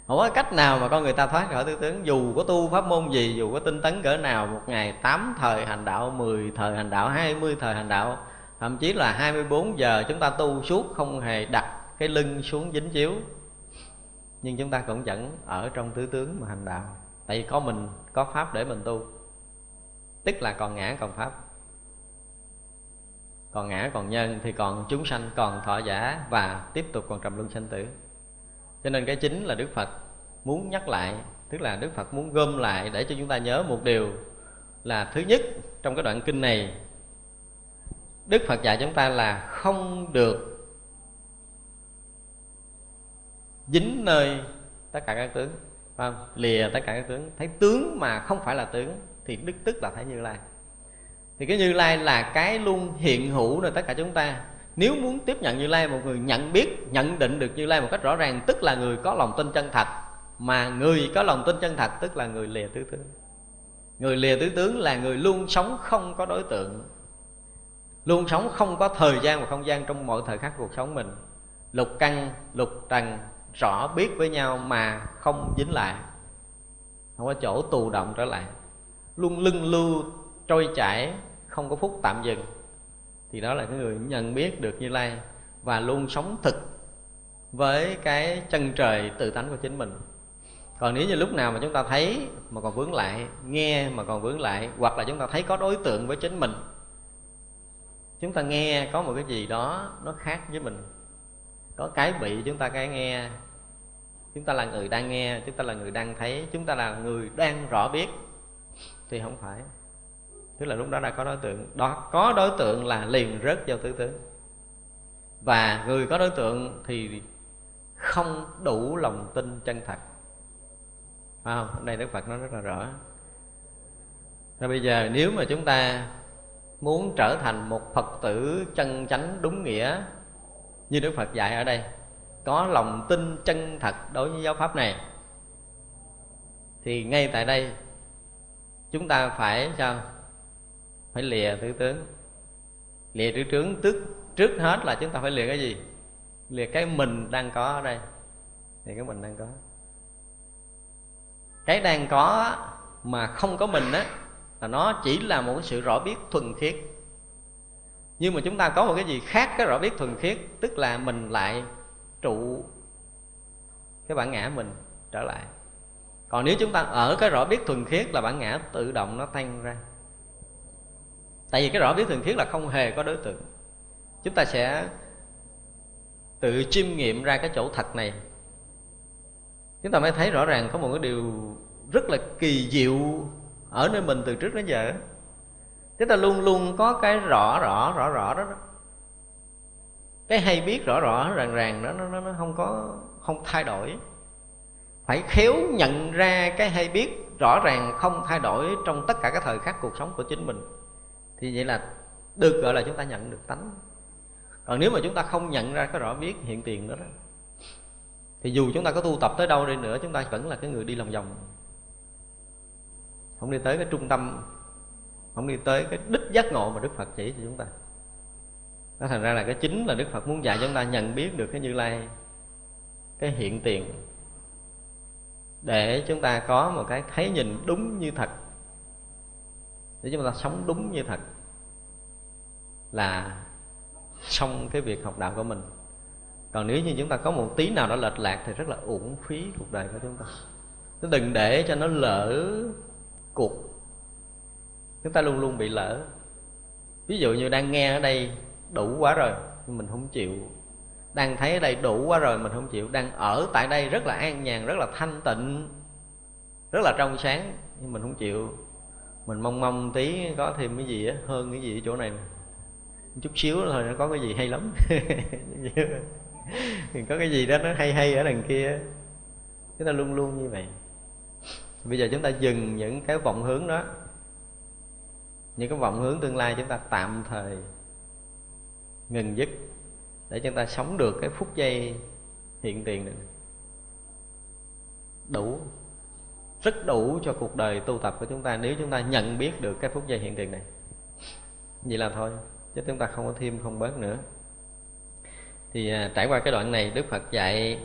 không có cách nào mà con người ta thoát khỏi tứ tướng. Dù có tu pháp môn gì, dù có tinh tấn cỡ nào, một ngày tám thời hành đạo 10 thời hành đạo 20 thời hành đạo, thậm chí là 24 giờ chúng ta tu suốt không hề đặt cái lưng xuống dính chiếu. Nhưng chúng ta cũng vẫn ở trong tứ tướng mà hành đạo tại vì có mình, có pháp để mình tu. Tức là còn ngã, còn pháp. Còn ngã, còn nhân thì còn chúng sanh, còn thọ giả và tiếp tục còn trầm luân sanh tử. Cho nên cái chính là đức phật muốn nhắc lại, tức là đức phật muốn gom lại để cho chúng ta nhớ một điều là thứ nhất trong cái đoạn kinh này, đức phật dạy chúng ta là không được dính nơi tất cả các tướng phải không? lìa tất cả các tướng. Thấy tướng mà không phải là tướng, thì đức tức là thấy như lai. Thì cái như lai là cái luôn hiện hữu nơi tất cả chúng ta. Nếu muốn tiếp nhận như lai, một người nhận biết, nhận định được như lai một cách rõ ràng, tức là người có lòng tin chân thật, mà người có lòng tin chân thật, tức là người lìa tứ tướng. Người lìa tứ tướng là người luôn sống không có đối tượng, luôn sống không có thời gian và không gian trong mọi thời khắc cuộc sống mình. Lục căn, lục trần rõ biết với nhau mà không dính lại. Không có chỗ tù động trở lại. Luôn lưng lưu, trôi chảy, không có phút tạm dừng. Thì đó là cái người nhận biết được như lai và luôn sống thực với cái chân trời tự tánh của chính mình. Còn nếu như lúc nào mà chúng ta thấy mà còn vướng lại, nghe mà còn vướng lại, hoặc là chúng ta thấy có đối tượng với chính mình, chúng ta nghe có một cái gì đó nó khác với mình có cái bị chúng ta cái nghe chúng ta là người đang nghe chúng ta là người đang thấy chúng ta là người đang rõ biết thì không phải. Tức là lúc đó đã có đối tượng. Đó có đối tượng là liền rớt vào tứ tướng. Và người có đối tượng thì không đủ lòng tin chân thật. À, đây đức phật nói rất là rõ. Rồi bây giờ nếu mà chúng ta muốn trở thành một phật tử chân chánh đúng nghĩa như đức phật dạy ở đây, có lòng tin chân thật đối với giáo pháp này. Thì ngay tại đây, chúng ta phải sao? Phải lìa tứ tướng lìa tứ tướng tức, trước hết là chúng ta phải lìa cái gì? Lìa cái mình đang có ở đây. Thì cái mình đang có. Cái đang có mà không có mình á, là nó chỉ là một sự rõ biết thuần khiết nhưng mà chúng ta có một cái gì khác, cái rõ biết thuần khiết, tức là mình lại trụ cái bản ngã mình trở lại. Còn nếu chúng ta ở cái rõ biết thuần khiết là bản ngã tự động nó tan ra. Tại vì cái rõ biết thuần khiết là không hề có đối tượng. Chúng ta sẽ tự chiêm nghiệm ra cái chỗ thật này. Chúng ta mới thấy rõ ràng có một cái điều rất là kỳ diệu ở nơi mình từ trước đến giờ chúng ta luôn luôn có cái rõ rõ rõ rõ đó, đó. cái hay biết rõ rõ ràng ràng đó nó, nó, nó không có không thay đổi. Phải khéo nhận ra cái hay biết rõ ràng không thay đổi trong tất cả các thời khắc cuộc sống của chính mình. Thì vậy là được gọi là chúng ta nhận được tánh. Còn nếu mà chúng ta không nhận ra cái rõ biết hiện tiền đó, đó thì dù chúng ta có tu tập tới đâu đi nữa chúng ta vẫn là cái người đi lòng vòng. Không đi tới cái trung tâm không đi tới cái đích giác ngộ mà đức phật chỉ cho chúng ta. Nó thành ra là cái chính là đức phật muốn dạy chúng ta nhận biết được cái như lai, cái hiện tiền, để chúng ta có một cái thấy nhìn đúng như thật. Để chúng ta sống đúng như thật là xong cái việc học đạo của mình. Còn nếu như chúng ta có một tí nào đó lệch lạc thì rất là uổng phí cuộc đời của chúng ta. Chứ đừng để cho nó lỡ cuộc chúng ta luôn luôn bị lỡ. Ví dụ như đang nghe ở đây đủ quá rồi, nhưng mình không chịu. Đang thấy ở đây đủ quá rồi, mình không chịu. Đang ở tại đây rất là an nhàn, rất là thanh tịnh, rất là trong sáng, nhưng mình không chịu. Mình mong mong tí có thêm cái gì á, hơn cái gì ở chỗ này chút xíu thôi, nó có cái gì hay lắm. Thì có cái gì đó nó hay hay ở đằng kia chúng ta luôn luôn như vậy. Bây giờ chúng ta dừng những cái vọng hướng đó những cái vọng hướng tương lai chúng ta tạm thời ngừng dứt để chúng ta sống được cái phút giây hiện tiền này. Đủ rất đủ cho cuộc đời tu tập của chúng ta nếu chúng ta nhận biết được cái phút giây hiện tiền này. Vậy là thôi chứ chúng ta không có thêm không bớt nữa. Thì à, trải qua cái đoạn này đức phật dạy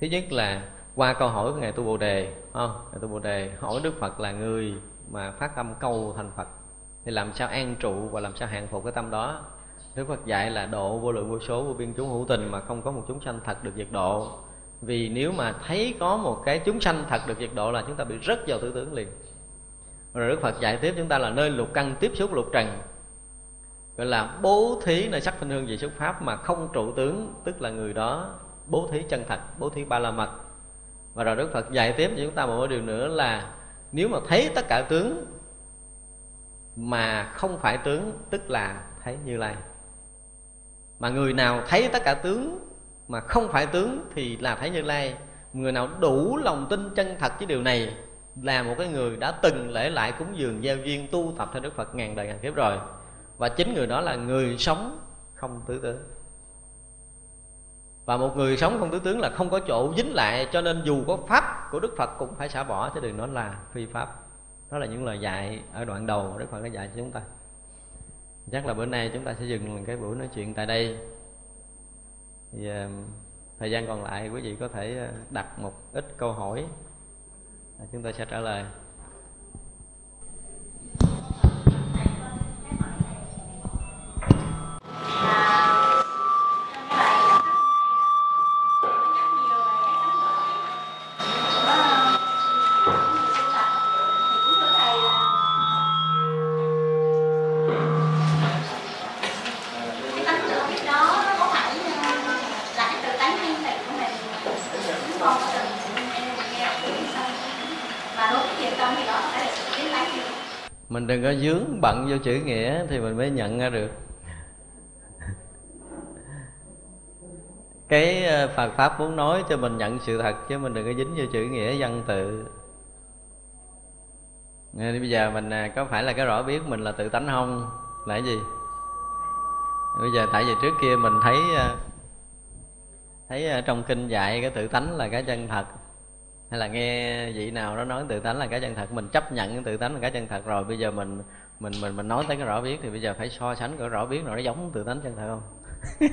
thứ nhất là qua câu hỏi của ngài tu bồ đề không ngài tu bồ đề hỏi đức phật là người mà phát tâm cầu thành phật, thì làm sao an trụ và làm sao hạng phục cái tâm đó? Đức phật dạy là độ vô lượng vô số vô biên chúng hữu tình mà không có một chúng sanh thật được diệt độ. Vì nếu mà thấy có một cái chúng sanh thật được diệt độ là chúng ta bị rất vào tư tưởng liền. Rồi đức phật dạy tiếp chúng ta là nơi lục căn tiếp xúc lục trần. Gọi là bố thí nơi sắc thanh hương vị xuất pháp mà không trụ tướng, tức là người đó, bố thí chân thật, bố thí ba la mật. Và rồi đức phật dạy tiếp cho chúng ta một điều nữa là nếu mà thấy tất cả tướng mà không phải tướng, tức là thấy như lai. Mà người nào thấy tất cả tướng mà không phải tướng thì là thấy như lai. Người nào đủ lòng tin chân thật với điều này là một cái người đã từng lễ lại cúng dường giao duyên tu tập theo đức phật ngàn đời ngàn kiếp rồi. Và chính người đó là người sống không tứ tướng và một người sống không tứ tướng là không có chỗ dính lại, cho nên dù có pháp của đức phật cũng phải xả bỏ, chứ đừng nói là phi pháp. Đó là những lời dạy ở đoạn đầu, đức phật đã dạy cho chúng ta. Chắc là bữa nay chúng ta sẽ dừng cái buổi nói chuyện tại đây. Thì ờ, thời gian còn lại quý vị có thể ờ, đặt một ít câu hỏi, chúng tôi sẽ trả lời. Đừng có dướng bận vô chữ nghĩa thì mình mới nhận ra được. Cái ờ, Phật pháp muốn nói cho mình nhận sự thật chứ mình đừng có dính vô chữ nghĩa văn tự. Nên bây giờ mình à, có phải là cái rõ biết mình là tự tánh không là cái gì? Bây giờ tại vì trước kia mình thấy ờ, thấy ờ, trong kinh dạy cái tự tánh là cái chân thật hay là nghe vị nào đó nói tự tánh là cái chân thật. Mình chấp nhận cái tự tánh là cái chân thật rồi. Bây giờ mình mình mình mình nói tới cái rõ biết thì bây giờ phải so sánh cái rõ biết rồi nó giống tự tánh chân thật không?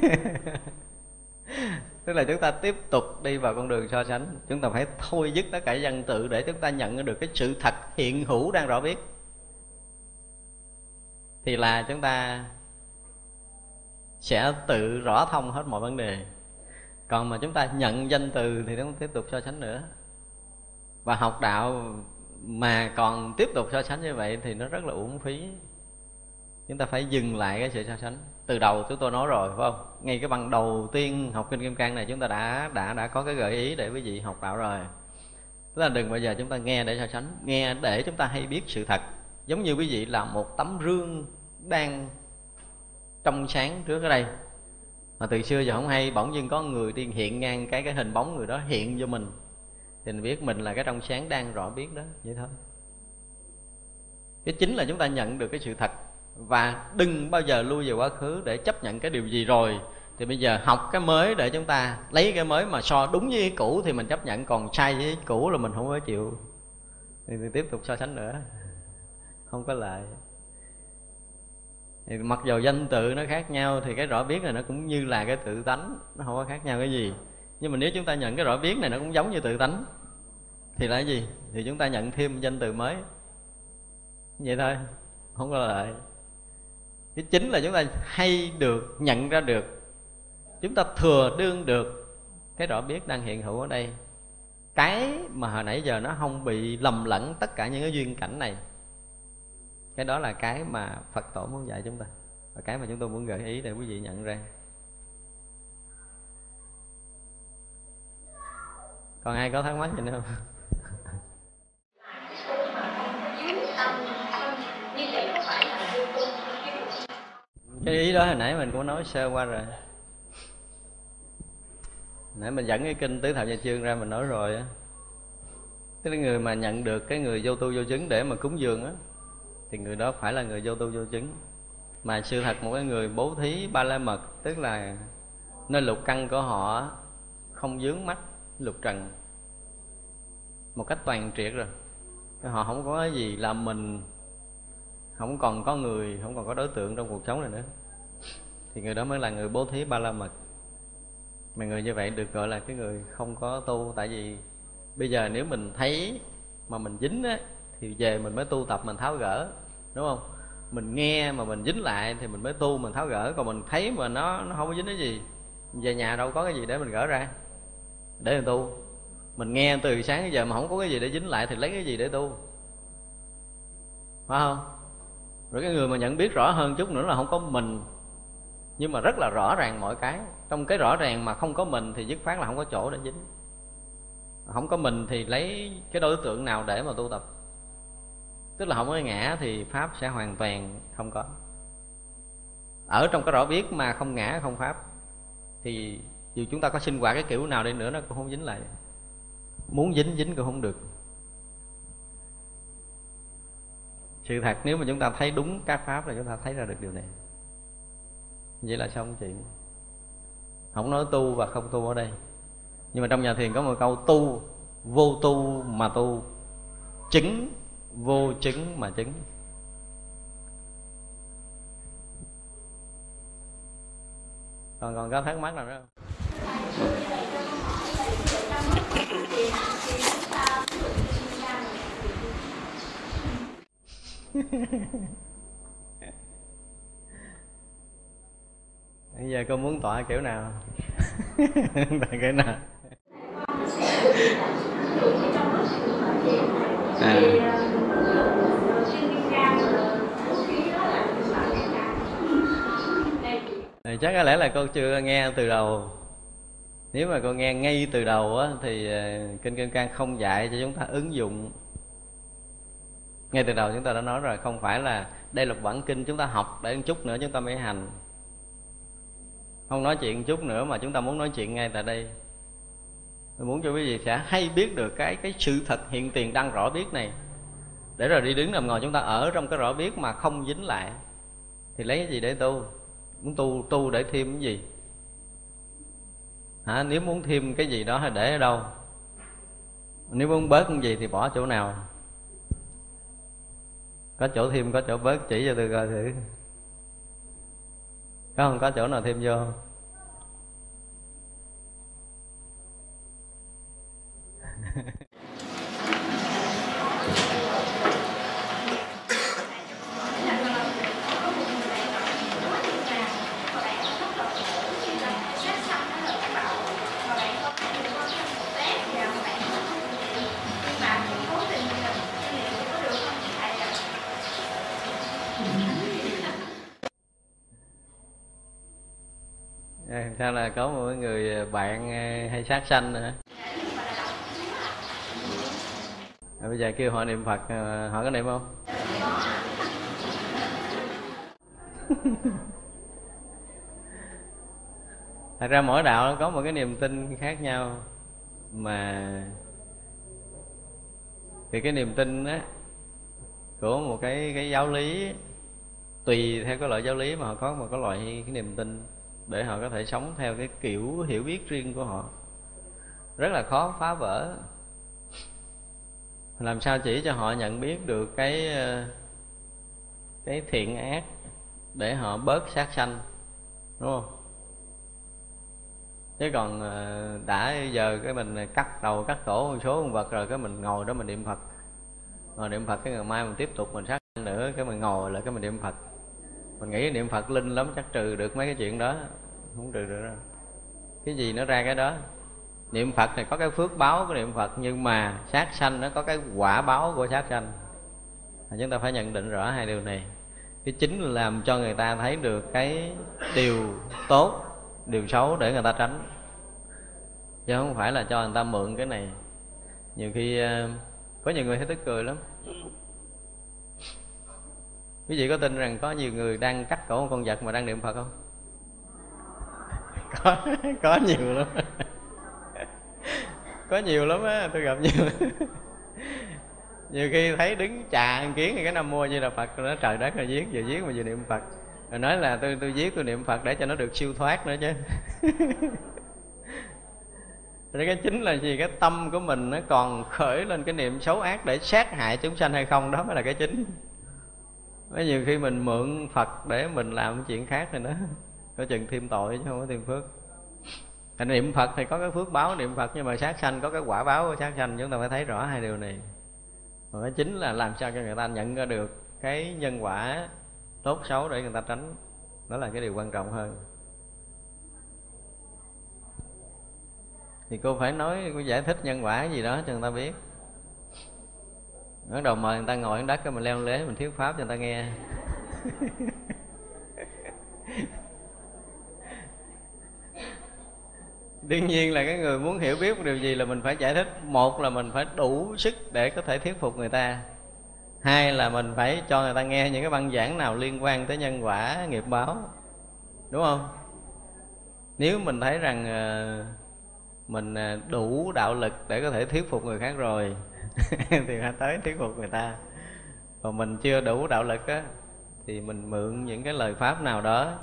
Tức là chúng ta tiếp tục đi vào con đường so sánh. Chúng ta phải thôi dứt tất cả dân tự để chúng ta nhận được cái sự thật hiện hữu đang rõ biết. Thì là chúng ta sẽ tự rõ thông hết mọi vấn đề. Còn mà chúng ta nhận danh từ thì không tiếp tục so sánh nữa và học đạo mà còn tiếp tục so sánh như vậy thì nó rất là uổng phí. Chúng ta phải dừng lại cái sự so sánh. Từ đầu chúng tôi nói rồi, phải không? Ngay cái bằng đầu tiên học kinh kim cang này chúng ta đã đã đã có cái gợi ý để quý vị học đạo rồi. Tức là đừng bao giờ chúng ta nghe để so sánh, nghe để chúng ta hay biết sự thật. Giống như quý vị là một tấm rương đang trong sáng trước ở đây. Mà từ xưa giờ không hay, bỗng dưng có người tiên hiện ngang cái cái hình bóng người đó hiện vô mình thì mình biết mình là cái trong sáng đang rõ biết đó vậy thôi. Cái chính là chúng ta nhận được cái sự thật. Và đừng bao giờ lui về quá khứ để chấp nhận cái điều gì rồi. Thì bây giờ học cái mới để chúng ta lấy cái mới mà so đúng với cái cũ thì mình chấp nhận còn sai với cái cũ là mình không có chịu. Thì, thì tiếp tục so sánh nữa. Không có lại. Thì mặc dù danh tự nó khác nhau thì cái rõ biết là nó cũng như là cái tự tánh nó không có khác nhau cái gì nhưng mà nếu chúng ta nhận cái rõ biến này nó cũng giống như tự tánh, thì là gì? Thì chúng ta nhận thêm danh từ mới. Vậy thôi, không có lợi. Cái chính là chúng ta hay được, nhận ra được, chúng ta thừa đương được cái rõ biết đang hiện hữu ở đây. Cái mà hồi nãy giờ nó không bị lầm lẫn tất cả những cái duyên cảnh này, cái đó là cái mà phật tổ muốn dạy chúng ta và cái mà chúng tôi muốn gợi ý để quý vị nhận ra. Còn ai có thắc mắc gì nữa không? Cái ý đó hồi nãy mình cũng nói sơ qua rồi. Nãy mình dẫn cái kinh tứ thập gia chương ra mình nói rồi á. Cái người mà nhận được cái người vô tu vô chứng để mà cúng dường á, thì người đó phải là người vô tu vô chứng. Mà sự thật một cái người bố thí ba la mật, tức là nơi lục căn của họ không dướng mắt lục trần một cách toàn triệt rồi. Họ không có gì làm mình, không còn có người, không còn có đối tượng trong cuộc sống này nữa. Thì người đó mới là người bố thí ba la mật. Mà người như vậy được gọi là cái người không có tu. Tại vì bây giờ nếu mình thấy mà mình dính á, thì về mình mới tu tập, mình tháo gỡ, đúng không? Mình nghe mà mình dính lại thì mình mới tu, mình tháo gỡ. Còn mình thấy mà nó nó không có dính cái gì về nhà đâu có cái gì để mình gỡ ra để mình tu. Mình nghe từ sáng đến giờ mà không có cái gì để dính lại thì lấy cái gì để tu? Phải không? Rồi cái người mà nhận biết rõ hơn chút nữa là không có mình. Nhưng mà rất là rõ ràng mọi cái. Trong cái rõ ràng mà không có mình thì dứt khoát là không có chỗ để dính. Không có mình thì lấy cái đối tượng nào để mà tu tập? Tức là không có ngã thì pháp sẽ hoàn toàn không có. Ở trong cái rõ biết mà không ngã không pháp thì dù chúng ta có sinh hoạt cái kiểu nào đi nữa, nó cũng không dính lại. Muốn dính dính cũng không được. Sự thật, nếu mà chúng ta thấy đúng các pháp là chúng ta thấy ra được điều này. Vậy là xong chuyện. Không nói tu và không tu ở đây. Nhưng mà trong nhà thiền có một câu, tu, vô tu mà tu. Chứng, vô chứng mà chứng. Còn còn có thắc mắc nào nữa không? Bây giờ cô muốn tọa kiểu nào? Tại cái nào? À. chắc có lẽ là cô chưa nghe từ đầu nếu mà con nghe ngay từ đầu á, thì ờ, kinh kim cang không dạy cho chúng ta ứng dụng. Ngay từ đầu chúng ta đã nói rồi, không phải là đây là bản kinh chúng ta học để một chút nữa chúng ta mới hành. Không nói chuyện chút nữa mà chúng ta muốn nói chuyện ngay tại đây. Tôi muốn cho quý vị sẽ hay biết được cái cái sự thật hiện tiền đang rõ biết này. Để rồi đi đứng nằm ngồi chúng ta ở trong cái rõ biết mà không dính lại. Thì lấy cái gì để tu? Muốn tu tu để thêm cái gì? Hả? Nếu muốn thêm cái gì đó hay để ở đâu? Nếu muốn bớt cái gì thì bỏ chỗ nào? Có chỗ thêm có chỗ bớt chỉ cho tôi coi thử. Có không? Có chỗ nào thêm vô À, sao là có một người à, bạn à, hay sát sanh nữa? À, bây giờ kêu họ niệm phật à, họ có niệm không? Thật ra mỗi đạo nó có một cái niềm tin khác nhau mà thì cái niềm tin á của một cái cái giáo lý tùy theo cái loại giáo lý mà họ có một cái loại cái niềm tin để họ có thể sống theo cái kiểu hiểu biết riêng của họ. Rất là khó phá vỡ. Làm sao chỉ cho họ nhận biết được cái ờ, cái thiện ác để họ bớt sát sanh, đúng không? Chứ còn ờ, đã giờ cái mình cắt đầu, cắt cổ một số con vật rồi cái mình ngồi đó mình niệm phật. Ngồi niệm phật cái ngày mai mình tiếp tục mình sát sanh nữa, cái mình ngồi lại cái mình niệm phật mình nghĩ niệm phật linh lắm, chắc trừ được mấy cái chuyện đó, không trừ được đâu. Cái gì nó ra cái đó? Niệm phật thì có cái phước báo của niệm phật, nhưng mà sát sanh nó có cái quả báo của sát sanh. Chúng ta phải nhận định rõ hai điều này. Cái chính là làm cho người ta thấy được cái điều tốt, điều xấu để người ta tránh. Chứ không phải là cho người ta mượn cái này. Nhiều khi ờ, có nhiều người thấy tức cười lắm quý vị có tin rằng có nhiều người đang cắt cổ một con vật mà đang niệm phật không? Có có nhiều lắm. Có nhiều lắm á, tôi gặp nhiều. Nhiều khi thấy đứng trà kiến thì cái nam mua như là phật nó trời đất là giết vừa giết mà vừa niệm phật. Rồi nói là tôi tôi giết, tôi niệm phật để cho nó được siêu thoát nữa chứ. Rồi cái chính là gì? Cái tâm của mình nó còn khởi lên cái niệm xấu ác để sát hại chúng sanh hay không? Đó mới là cái chính. Mấy nhiều khi mình mượn Phật để mình làm chuyện khác rồi đó. Có chừng thêm tội chứ không có thêm phước. Thành niệm Phật thì có cái phước báo niệm Phật Nhưng mà sát sanh có cái quả báo của sát sanh Chúng ta phải thấy rõ hai điều này. Và cái chính là làm sao cho người ta nhận ra được Cái nhân quả tốt xấu để người ta tránh. Đó là cái điều quan trọng hơn. Thì cô phải nói, cô giải thích nhân quả gì đó cho người ta biết bắt đầu mời người ta ngồi trên đất cái mình leo lế, mình thuyết pháp cho người ta nghe. Đương nhiên là cái người muốn hiểu biết một điều gì là mình phải giải thích. Một là mình phải đủ sức để có thể thuyết phục người ta. Hai là mình phải cho người ta nghe những cái văn giảng nào liên quan tới nhân quả, nghiệp báo. Đúng không? Nếu mình thấy rằng ờ, mình ờ, đủ đạo lực để có thể thuyết phục người khác rồi thì hãy tới thuyết phục người ta. Còn mình chưa đủ đạo lực á thì mình mượn những cái lời pháp nào đó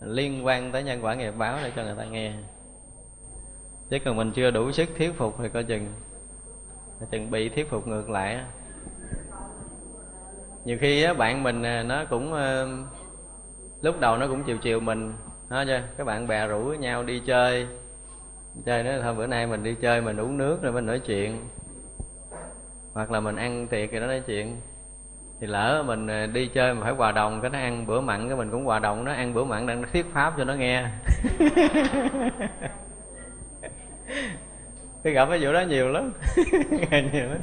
liên quan tới nhân quả nghiệp báo để cho người ta nghe. Chứ còn mình chưa đủ sức thuyết phục thì coi chừng coi chừng bị thuyết phục ngược lại nhiều khi á, bạn mình nó cũng ờ, lúc đầu nó cũng chiều chiều mình đó chưa các bạn bè rủ nhau đi chơi. Chơi nó thôi bữa nay mình đi chơi mình uống nước rồi mình nói chuyện hoặc là mình ăn tiệc thì nó nói chuyện. Thì lỡ mình à, đi chơi mà phải hòa đồng cái nó ăn bữa mặn cái mình cũng hòa đồng nó ăn bữa mặn đang thuyết pháp cho nó nghe. Tôi gặp cái vụ đó nhiều lắm. Nhiều lắm.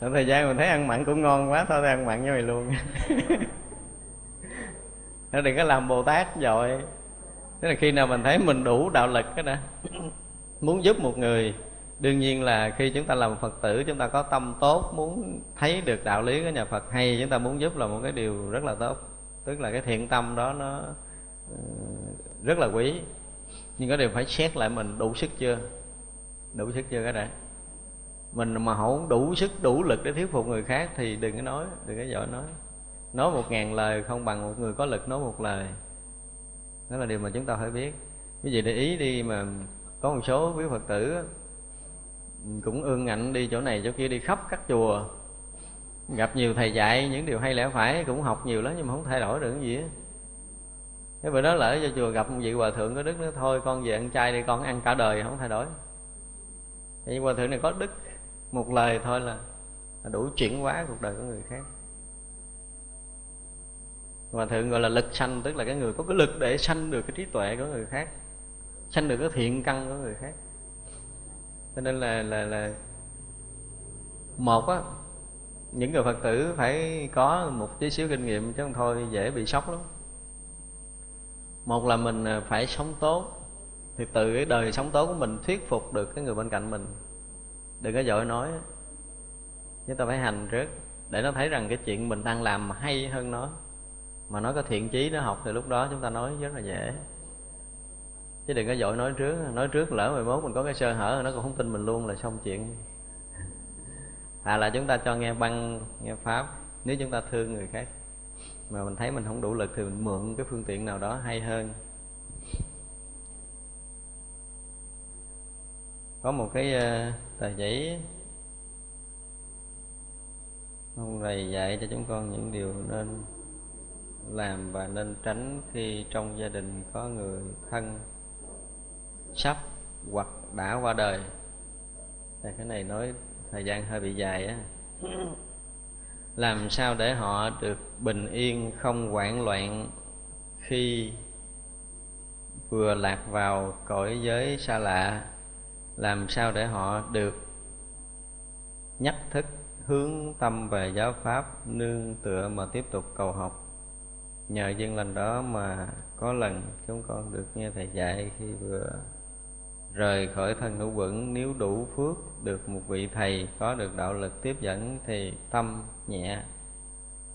Ở thời gian mình thấy ăn mặn cũng ngon quá thôi ăn mặn với mày luôn. Nó đừng có làm bồ tát rồi tức là khi nào mình thấy mình đủ đạo lực cái đã muốn giúp một người đương nhiên là khi chúng ta làm phật tử, chúng ta có tâm tốt, muốn thấy được đạo lý của nhà phật hay, chúng ta muốn giúp là một cái điều rất là tốt. Tức là cái thiện tâm đó nó ờ, rất là quý. Nhưng có điều phải xét lại mình đủ sức chưa? Đủ sức chưa cái đã mình mà không đủ sức, đủ lực để thuyết phục người khác thì đừng có nói, đừng có giỏi nói. Nói một ngàn lời không bằng một người có lực nói một lời. Đó là điều mà chúng ta phải biết. Cái gì để ý đi mà có một số quý phật tử cũng ương ngạnh đi chỗ này chỗ kia, đi khắp các chùa. Gặp nhiều thầy dạy, những điều hay lẽ phải, cũng học nhiều lắm, nhưng mà không thay đổi được cái gì á. Cái bữa đó lỡ cho chùa gặp một vị hòa thượng có đức nữa thôi, con về ăn chay đi, con ăn cả đời, không thay đổi. Thì hòa thượng này có đức, một lời thôi là đủ chuyển hóa cuộc đời của người khác. Hòa thượng gọi là lực sanh, tức là cái người có cái lực để sanh được cái trí tuệ của người khác, sanh được cái thiện căn của người khác cho nên là là là một á, những người phật tử phải có một tí xíu kinh nghiệm chứ không thôi, dễ bị sốc lắm. Một là mình à, phải sống tốt, thì từ cái đời sống tốt của mình thuyết phục được cái người bên cạnh mình. Đừng có dội nói chúng ta phải hành trước, để nó thấy rằng cái chuyện mình đang làm hay hơn nó. Mà nó có thiện chí, nó học thì lúc đó chúng ta nói rất là dễ chứ đừng có dội nói trước. Nói trước lỡ mười mốt mình có cái sơ hở nó cũng không tin mình luôn là xong chuyện. À là chúng ta cho nghe băng nghe pháp. Nếu chúng ta thương người khác mà mình thấy mình không đủ lực thì mình mượn cái phương tiện nào đó hay hơn. Có một cái uh, tờ giấy. Ông thầy dạy cho chúng con những điều nên làm và nên tránh khi trong gia đình có người thân sắp hoặc đã qua đời. Thì cái này nói thời gian hơi bị dài á. Làm sao để họ được bình yên không hoảng loạn khi vừa lạc vào cõi giới xa lạ? Làm sao để họ được nhắc thức hướng tâm về giáo pháp nương tựa mà tiếp tục cầu học? Nhờ duyên lành đó mà có lần chúng con được nghe thầy dạy khi vừa rời khỏi thân hữu quẩn, nếu đủ phước được một vị thầy có được đạo lực tiếp dẫn thì tâm nhẹ.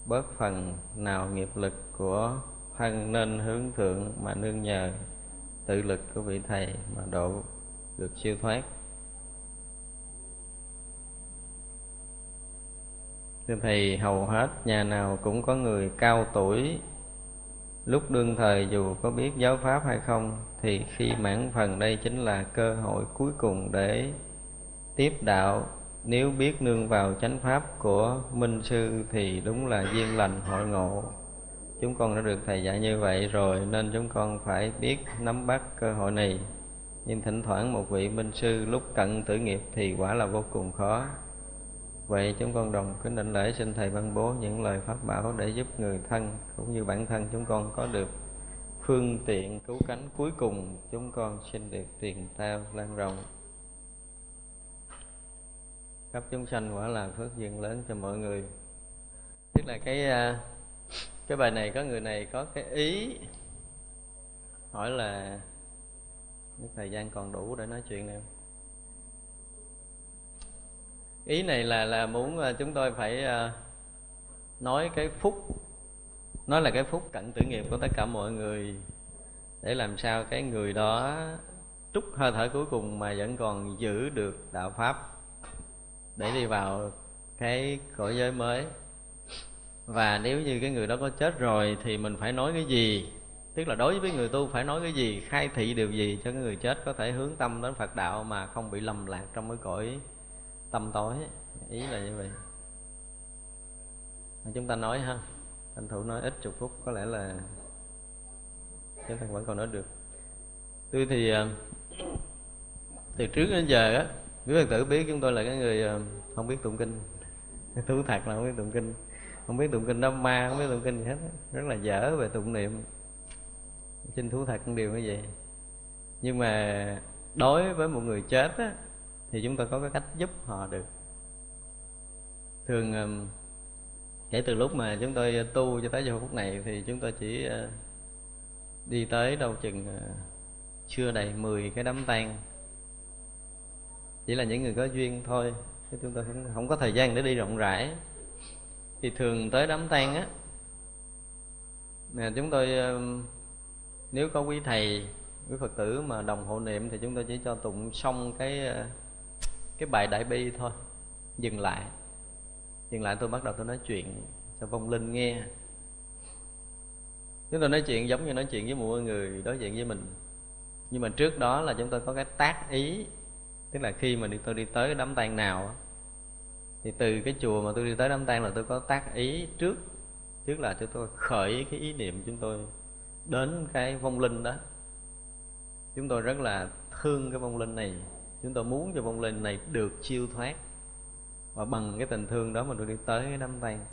Bớt phần nào nghiệp lực của thân nên hướng thượng mà nương nhờ tự lực của vị thầy mà độ được siêu thoát. Thưa thầy, hầu hết nhà nào cũng có người cao tuổi lúc đương thời dù có biết giáo pháp hay không, thì khi mãn phần đây chính là cơ hội cuối cùng để tiếp đạo. Nếu biết nương vào chánh pháp của minh sư thì đúng là duyên lành hội ngộ. Chúng con đã được thầy dạy như vậy rồi, nên chúng con phải biết nắm bắt cơ hội này. Nhưng thỉnh thoảng một vị minh sư lúc cận tử nghiệp thì quả là vô cùng khó vậy chúng con đồng kính định lễ xin thầy ban bố những lời pháp bảo để giúp người thân cũng như bản thân chúng con có được phương tiện cứu cánh cuối cùng. Chúng con xin được tiền tao lan rộng. Khắp chúng sanh quả là phước duyên lớn cho mọi người. Tức là cái à, cái bài này có người này có cái ý hỏi là thời gian còn đủ để nói chuyện này ý này là là muốn ờ, chúng tôi phải ờ, nói cái phúc, nói là cái phúc cận tử nghiệp của tất cả mọi người để làm sao cái người đó trút hơi thở cuối cùng mà vẫn còn giữ được đạo pháp để đi vào cái cõi giới mới. Và nếu như cái người đó có chết rồi thì mình phải nói cái gì? Tức là đối với người tu phải nói cái gì, khai thị điều gì cho cái người chết có thể hướng tâm đến phật đạo mà không bị lầm lạc trong cái cõi tâm tối ý là như vậy. Chúng ta nói ha thành thủ nói ít chục phút có lẽ là chúng ta vẫn còn nói được. Tôi thì à, từ trước đến giờ á quý phật tử biết chúng tôi là cái người à, không biết tụng kinh. Thú thật là không biết tụng kinh. Không biết tụng kinh đâm ma không biết tụng kinh gì hết rất là dở về tụng niệm. Xin thú thật một điều như vậy. Nhưng mà đối với một người chết á, thì chúng ta có cái cách giúp họ được. Thường kể từ lúc mà chúng tôi tu cho tới giờ phút này thì chúng tôi chỉ đi tới đâu chừng ờ, chưa đầy 10 cái đám tang. Chỉ là những người có duyên thôi chứ chúng tôi không, không có thời gian để đi rộng rãi. Thì thường tới đám tang á mà chúng tôi nếu có quý thầy quý phật tử mà đồng hộ niệm thì chúng tôi chỉ cho tụng xong cái cái bài đại bi thôi. Dừng lại. Dừng lại, tôi bắt đầu tôi nói chuyện cho vong linh nghe. Chúng tôi nói chuyện giống như nói chuyện với mọi người đối diện với mình. Nhưng mà trước đó là chúng tôi có cái tác ý. Tức là khi mà tôi đi tới đám tang nào thì từ cái chùa mà tôi đi tới đám tang là tôi có tác ý trước. Trước là chúng tôi khởi cái ý niệm chúng tôi đến cái vong linh đó. Chúng tôi rất là thương cái vong linh này chúng tôi muốn cho vong linh này được siêu thoát và bằng cái tình thương đó mà tôi đi tới cái đám tang.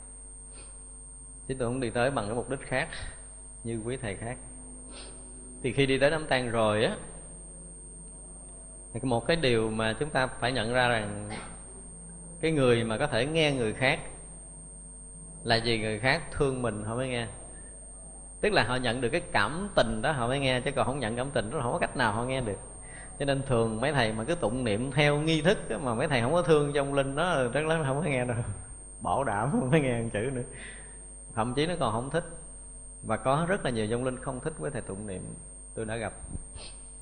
Chứ tôi không đi tới bằng cái mục đích khác, như quý thầy khác. Thì khi đi tới đám tang rồi á, thì một cái điều mà chúng ta phải nhận ra rằng cái người mà có thể nghe người khác là vì người khác thương mình, họ mới nghe. Tức là họ nhận được cái cảm tình đó, họ mới nghe, chứ còn không nhận cảm tình đó, không có cách nào họ nghe được cho nên thường mấy thầy mà cứ tụng niệm theo nghi thức đó, mà mấy thầy không có thương trong linh đó rất lắm không có nghe đâu. Bảo đảm không có nghe một chữ nữa. Thậm chí nó còn không thích. Và có rất là nhiều trong linh không thích với thầy tụng niệm. Tôi đã gặp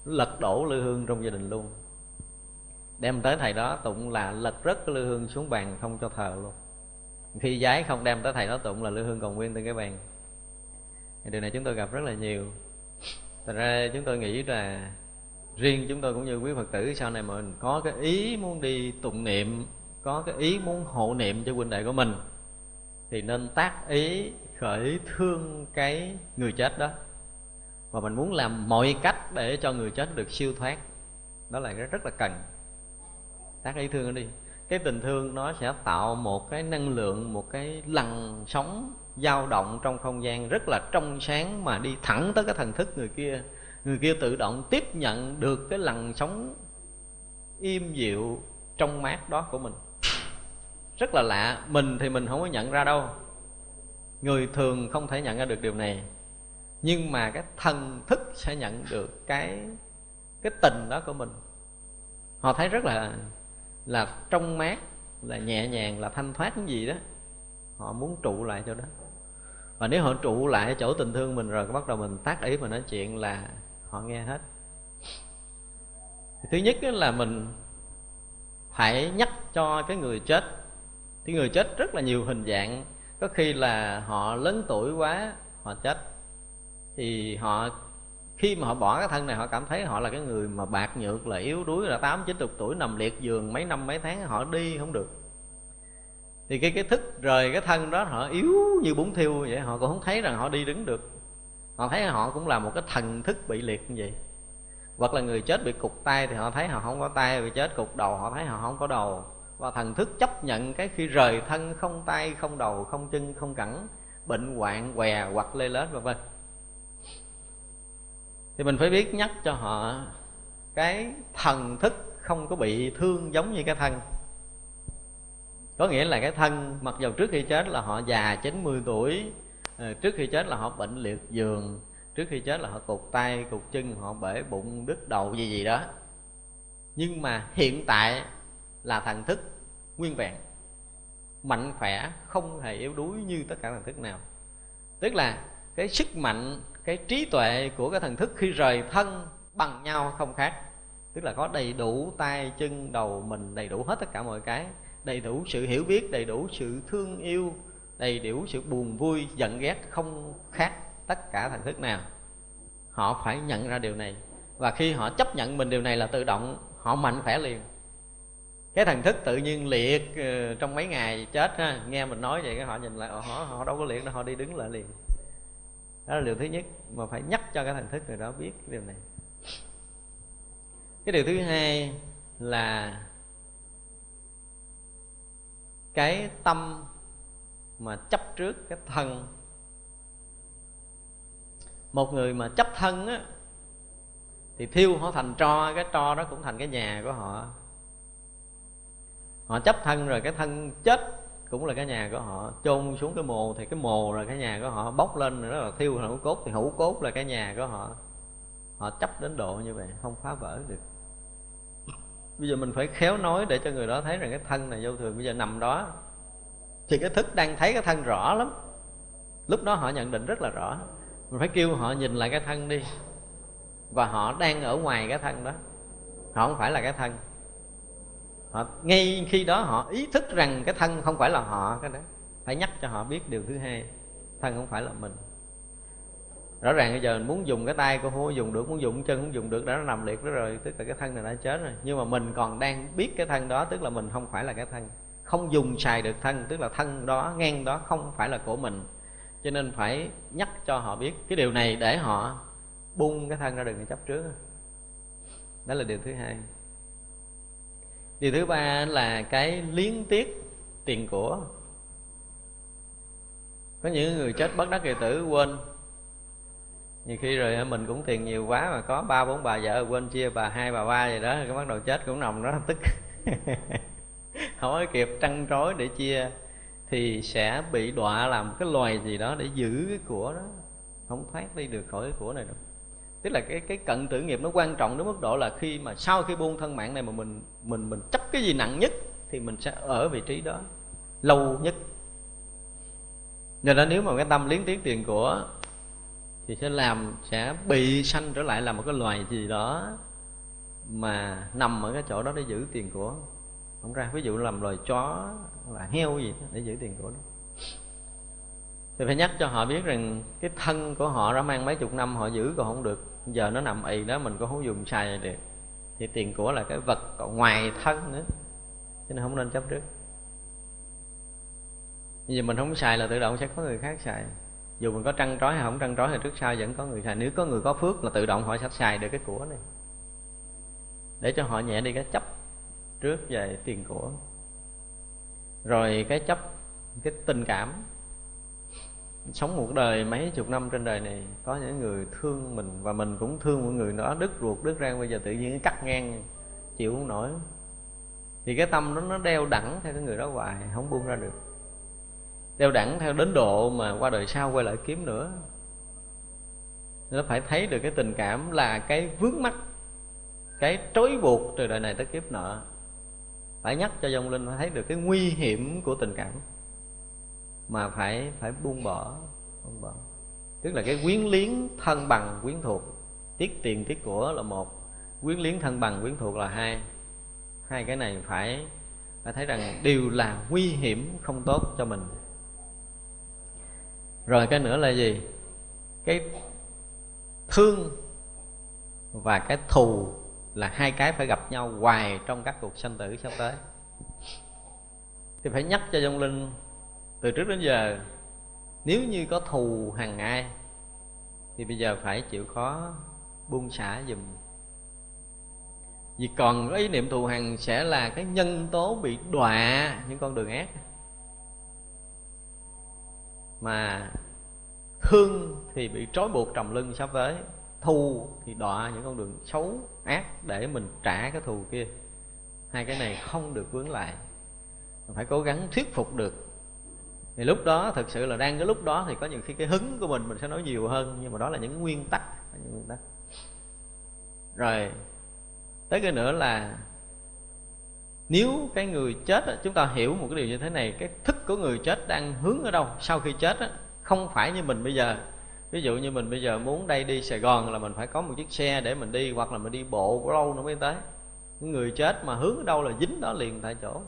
lật đổ lư hương trong gia đình luôn. Đem tới thầy đó tụng là lật rất cái lư hương xuống bàn không cho thờ luôn. Khi giái không đem tới thầy đó tụng là lư hương còn nguyên trên cái bàn. Điều này chúng tôi gặp rất là nhiều. Thật ra chúng tôi nghĩ là riêng chúng tôi cũng như quý phật tử sau này mà mình có cái ý muốn đi tụng niệm, có cái ý muốn hộ niệm cho huynh đệ của mình, thì nên tác ý khởi thương cái người chết đó. Và mình muốn làm mọi cách để cho người chết được siêu thoát. Đó là rất là cần. Tác ý thương đi. Cái tình thương nó sẽ tạo một cái năng lượng, một cái lằn sóng dao động trong không gian rất là trong sáng mà đi thẳng tới cái thần thức người kia người kia tự động tiếp nhận được cái lằn sóng im dịu trong mát đó của mình. Rất là lạ, mình thì mình không có nhận ra đâu. Người thường không thể nhận ra được điều này. Nhưng mà cái thần thức sẽ nhận được cái cái tình đó của mình. Họ thấy rất là là trong mát, là nhẹ nhàng, là thanh thoát cái gì đó. Họ muốn trụ lại cho đó. Và nếu họ trụ lại chỗ tình thương mình rồi, bắt đầu mình tác ý mà nói chuyện là họ nghe hết. Thứ nhất là mình phải nhắc cho cái người chết. Cái người chết rất là nhiều hình dạng. Có khi là họ lớn tuổi quá, họ chết. Thì họ, khi mà họ bỏ cái thân này, họ cảm thấy họ là cái người mà bạc nhược, là yếu đuối, là tám, chín chục tuổi, nằm liệt giường mấy năm, mấy tháng, họ đi không được. Thì cái cái thức rời cái thân đó, họ yếu như bún thiêu vậy, họ cũng không thấy rằng họ đi đứng được họ thấy họ cũng là một cái thần thức bị liệt như vậy. Hoặc là người chết bị cục tay thì họ thấy họ không có tay, bị chết cục đầu, họ thấy họ không có đầu. Và thần thức chấp nhận cái khi rời thân không tay, không đầu, không chân, không cẳng, bệnh hoạn, què, hoặc lê lết, vân vân. Thì mình phải biết nhắc cho họ cái thần thức không có bị thương giống như cái thân. Có nghĩa là cái thân, mặc dù trước khi chết là họ già 90 tuổi Ờ, trước khi chết là họ bệnh liệt giường, trước khi chết là họ cụt tay cụt chân, họ bể bụng, đứt đầu, gì gì đó. Nhưng mà hiện tại là thần thức nguyên vẹn, mạnh khỏe, không hề yếu đuối như tất cả thần thức nào. Tức là cái sức mạnh, cái trí tuệ của cái thần thức khi rời thân bằng nhau không khác. Tức là có đầy đủ tay, chân, đầu, mình, đầy đủ hết tất cả mọi cái, đầy đủ sự hiểu biết, đầy đủ sự thương yêu đầy đủ sự buồn vui, giận ghét, không khác tất cả thần thức nào. Họ phải nhận ra điều này, và khi họ chấp nhận mình điều này là tự động, họ mạnh khỏe liền. Cái thần thức tự nhiên liệt ờ, trong mấy ngày chết ha, nghe mình nói vậy cái họ nhìn lại họ họ đâu có liệt đâu, họ đi đứng lại liền. Đó là điều thứ nhất, mà phải nhắc cho cái thần thức người đó biết cái điều này. Cái điều thứ hai là cái tâm mà chấp trước cái thân. Một người mà chấp thân á, thì thiêu họ thành tro, cái tro đó cũng thành cái nhà của họ. Họ chấp thân rồi cái thân chết cũng là cái nhà của họ. Chôn xuống cái mồ thì cái mồ là cái nhà của họ. Bốc lên nữa là thiêu hữu cốt thì hữu cốt là cái nhà của họ. Họ chấp đến độ như vậy, không phá vỡ được. Bây giờ mình phải khéo nói để cho người đó thấy rằng cái thân này vô thường. Bây giờ nằm đó thì cái thức đang thấy cái thân rõ lắm. Lúc đó họ nhận định rất là rõ. Mình phải kêu họ nhìn lại cái thân đi. Và họ đang ở ngoài cái thân đó. Họ không phải là cái thân. Họ, ngay khi đó họ ý thức rằng cái thân không phải là họ, cái đó, phải nhắc cho họ biết điều thứ hai. Thân không phải là mình. Rõ ràng bây giờ muốn dùng cái tay cô không dùng được, muốn dùng chân không dùng được, đã nằm liệt đó rồi, tức là cái thân này đã chết rồi. Nhưng mà mình còn đang biết cái thân đó, tức là mình không phải là cái thân không dùng xài được thân, tức là thân đó, ngang đó không phải là của mình. Cho nên phải nhắc cho họ biết cái điều này để họ bung cái thân ra đừng chấp trước. Đó là điều thứ hai. Điều thứ ba là cái liếng tiếc tiền của. Có những người chết bất đắc kỳ tử, quên. Nhiều khi rồi mình cũng tiền nhiều quá mà có ba, bốn bà vợ quên chia bà hai, bà ba gì đó, cái bắt đầu chết cũng nằm đó, tức. không có kịp trăn trối để chia, thì sẽ bị đọa làm cái loài gì đó để giữ cái của đó. Không thoát đi được khỏi cái của này đâu. Tức là cái cái cận tử nghiệp nó quan trọng đến mức độ là khi mà sau khi buông thân mạng này mà mình mình mình chấp cái gì nặng nhất thì mình sẽ ở vị trí đó lâu nhất. Do đó nếu mà cái tâm liếng tiếng tiền của thì sẽ làm, sẽ bị sanh trở lại là một cái loài gì đó mà nằm ở cái chỗ đó để giữ tiền của không ra, ví dụ làm loài chó là heo gì để giữ tiền của đó thì phải nhắc cho họ biết rằng cái thân của họ đã mang mấy chục năm họ giữ còn không được. Giờ nó nằm ì đó, mình cũng không dùng xài được. Thì tiền của là cái vật còn ngoài thân nữa, cho nên không nên chấp trước. Bây giờ mình không xài là tự động sẽ có người khác xài. Dù mình có trăng trói hay không trăng trói thì trước sau vẫn có người xài. Nếu có người có phước là tự động họ sẽ xài được cái của này. Để cho họ nhẹ đi cái chấp trước về tiền của. Rồi cái chấp, cái tình cảm. Sống một đời mấy chục năm trên đời này, có những người thương mình và mình cũng thương một người đó đứt ruột, đứt rang bây giờ tự nhiên cắt ngang, chịu không nổi. Thì cái tâm nó nó đeo đẳng theo cái người đó hoài, không buông ra được. Đeo đẳng theo đến độ mà qua đời sau quay lại kiếm nữa. Nó phải thấy được cái tình cảm là cái vướng mắc, cái trói buộc từ đời này tới kiếp nợ phải nhắc cho dòng linh, phải thấy được cái nguy hiểm của tình cảm. Mà phải phải buông bỏ buông bỏ. Tức là cái quyến liếng thân bằng, quyến thuộc. Tiết tiền, tiết của là một. Quyến liếng thân bằng, quyến thuộc là hai. Hai cái này phải phải thấy rằng đều là nguy hiểm không tốt cho mình. Rồi cái nữa là gì? Cái thương và cái thù là hai cái phải gặp nhau hoài trong các cuộc sanh tử sắp tới. Thì phải nhắc cho vong linh từ trước đến giờ, nếu như có thù hàng ai, thì bây giờ phải chịu khó buông xả dùm vì còn ý niệm thù hằn sẽ là cái nhân tố bị đọa những con đường ác. Mà thương thì bị trói buộc trầm lưng sắp tới, thù thì đọa những con đường xấu ác để mình trả cái thù kia. Hai cái này không được vướng lại. Mình phải cố gắng thuyết phục được. Thì lúc đó, thực sự là đang cái lúc đó thì có những khi cái hứng của mình mình sẽ nói nhiều hơn, nhưng mà đó là những nguyên tắc những nguyên tắc. Rồi, tới cái nữa là nếu cái người chết chúng ta hiểu một cái điều như thế này, cái thức của người chết đang hướng ở đâu sau khi chết không phải như mình bây giờ ví dụ như mình bây giờ muốn đây đi sài gòn là mình phải có một chiếc xe để mình đi, hoặc là mình đi bộ lâu nữa mới tới. Người chết mà hướng đâu là dính đó liền tại chỗ.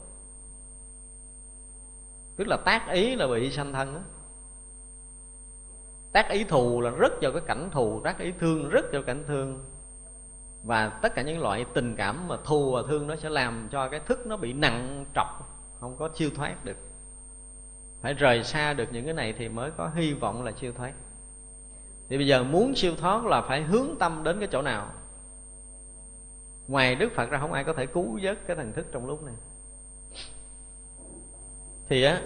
Tức là tác ý là bị sanh thân đó tác ý thù là rất vào cái cảnh thù, tác ý thương rất vào cảnh thương. Và tất cả những loại tình cảm mà thù và thương nó sẽ làm cho cái thức nó bị nặng trọc, không có siêu thoát được. Phải rời xa được những cái này thì mới có hy vọng là siêu thoát thì bây giờ muốn siêu thoát là phải hướng tâm đến cái chỗ nào? Ngoài đức phật ra không ai có thể cứu vớt cái thần thức trong lúc này. Thì á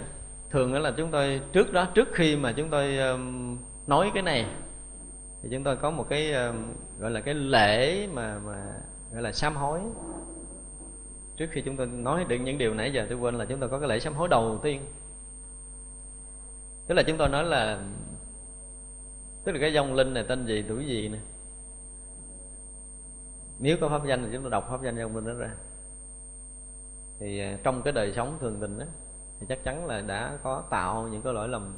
thường đó là chúng tôi trước đó trước khi mà chúng tôi um, nói cái này thì chúng tôi có một cái um, gọi là cái lễ mà mà gọi là sám hối. Trước khi chúng tôi nói được những điều nãy giờ tôi quên là chúng tôi có cái lễ sám hối đầu tiên. Tức là chúng tôi nói là tức là cái dòng linh này tên gì, tuổi gì nè? Nếu có pháp danh thì chúng ta đọc pháp danh dòng linh đó ra. Thì à, trong cái đời sống thường tình đó thì chắc chắn là đã có tạo những cái lỗi lầm.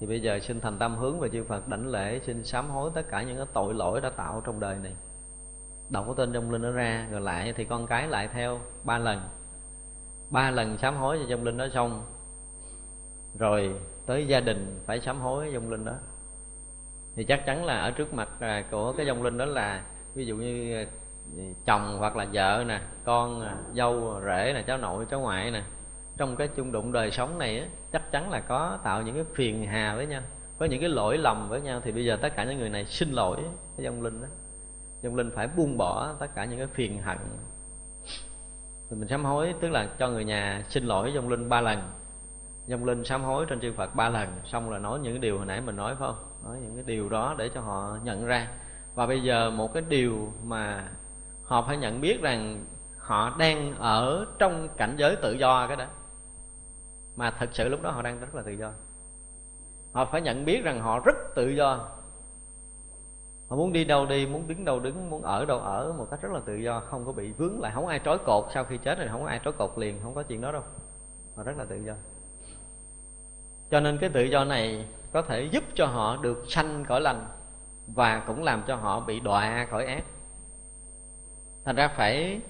Thì bây giờ xin thành tâm hướng về chư Phật đảnh lễ, xin sám hối tất cả những cái tội lỗi đã tạo trong đời này. Đọc cái tên trong linh nó ra, rồi lại thì con cái lại theo ba lần. Ba lần sám hối cho trong linh đó xong, rồi tới gia đình phải sám hối dòng linh đó. Thì chắc chắn là ở trước mặt à, của cái dòng linh đó là ví dụ như à, chồng hoặc là vợ nè con à, dâu rể nè cháu nội cháu ngoại nè. Trong cái chung đụng đời sống này á, chắc chắn là có tạo những cái phiền hà với nhau có những cái lỗi lầm với nhau. Thì bây giờ tất cả những người này xin lỗi cái dòng linh đó. Dòng linh phải buông bỏ tất cả những cái phiền hận. Thì mình sám hối tức là cho người nhà xin lỗi dòng linh ba lần dòng linh sám hối trên chư Phật ba lần, xong là nói những cái điều hồi nãy mình nói, phải không? Nói những cái điều đó để cho họ nhận ra. Và bây giờ một cái điều mà họ phải nhận biết rằng họ đang ở trong cảnh giới tự do cái đó. Mà thật sự lúc đó họ đang rất là tự do. Họ phải nhận biết rằng họ rất tự do. Họ muốn đi đâu đi, muốn đứng đâu đứng, muốn ở đâu ở một cách rất là tự do, không có bị vướng lại, không ai trói cột. Sau khi chết thì không có ai trói cột liền, không có chuyện đó đâu. Họ rất là tự do cho nên cái tự do này có thể giúp cho họ được sanh cõi lành và cũng làm cho họ bị đọa khỏi ác. Thành ra phải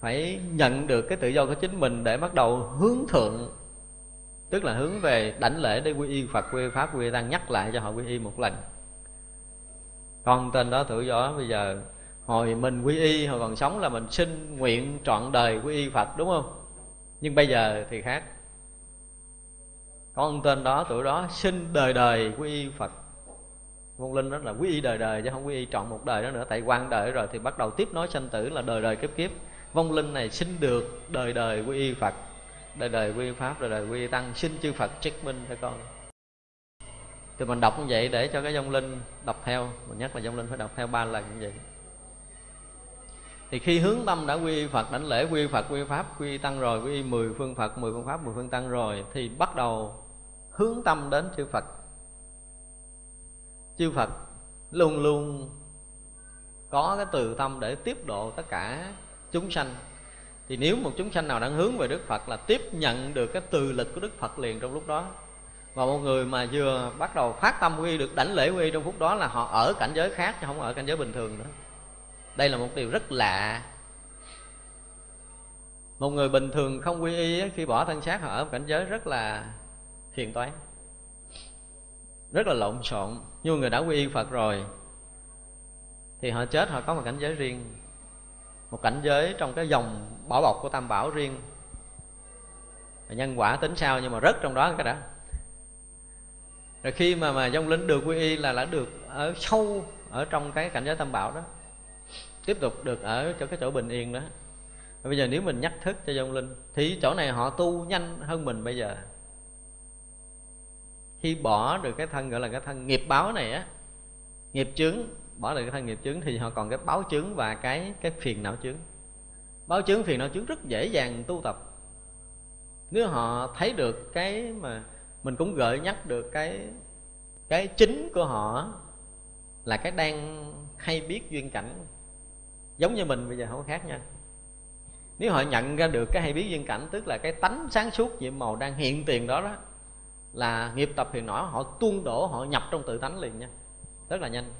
phải nhận được cái tự do của chính mình để bắt đầu hướng thượng, tức là hướng về đảnh lễ để quy y phật quy y pháp quy y tăng nhắc lại cho họ quy y một lần. Con tên đó tự do bây giờ hồi mình quy y, hồi còn sống là mình xin nguyện trọn đời quy y phật, đúng không? Nhưng bây giờ thì khác con tên đó tuổi đó xin đời đời quy y phật vong linh đó là quy y đời đời chứ không quy y trọn một đời đó nữa tại quan đời rồi thì bắt đầu tiếp nối sanh tử là đời đời kiếp kiếp vong linh này xin được đời đời quy y phật đời đời quy y pháp đời đời quy y tăng xin chư phật chứng minh cho con thì mình đọc như vậy để cho cái vong linh đọc theo mình nhắc là vong linh phải đọc theo ba lần như vậy thì khi hướng tâm đã quy y Phật đảnh lễ quy y Phật quy y Pháp quy y Tăng rồi quy y mười phương Phật mười phương Pháp mười phương Tăng rồi thì bắt đầu hướng tâm đến chư Phật. Chư Phật luôn luôn có cái từ tâm để tiếp độ tất cả chúng sanh. Thì nếu một chúng sanh nào đang hướng về Đức Phật là tiếp nhận được cái từ lực của Đức Phật liền trong lúc đó. Và một người mà vừa bắt đầu phát tâm quy được đảnh lễ quy trong phút đó là họ ở cảnh giới khác chứ không ở cảnh giới bình thường nữa. Đây là một điều rất lạ. Một người bình thường không quy y khi bỏ thân xác họ ở cảnh giới rất là phiền toái rất là lộn xộn. Như người đã quy y phật rồi, thì họ chết, họ có một cảnh giới riêng. Một cảnh giới trong cái dòng bảo bọc của tam bảo riêng. Nhân quả tính sao nhưng mà rất trong đó cái đã. Rồi khi mà mà dông linh được quy y là đã được ở sâu ở trong cái cảnh giới tam bảo đó. Tiếp tục được ở cho cái chỗ bình yên đó. Bây giờ nếu mình nhắc thức cho dông linh thì chỗ này họ tu nhanh hơn mình bây giờ khi bỏ được cái thân, gọi là cái thân nghiệp báo này á, nghiệp chướng, bỏ được cái thân nghiệp chướng thì họ còn cái báo chướng và cái cái phiền não chướng. Báo chướng, phiền não chướng rất dễ dàng tu tập. Nếu họ thấy được cái mà mình cũng gợi nhắc được cái cái chính của họ là cái đang hay biết duyên cảnh. Giống như mình bây giờ không có khác nha. Nếu họ nhận ra được cái hay biết duyên cảnh, tức là cái tánh sáng suốt nhiệm màu đang hiện tiền đó đó là nghiệp tập phiền não họ tuôn đổ, họ nhập trong tự tánh liền nha. Rất là nhanh.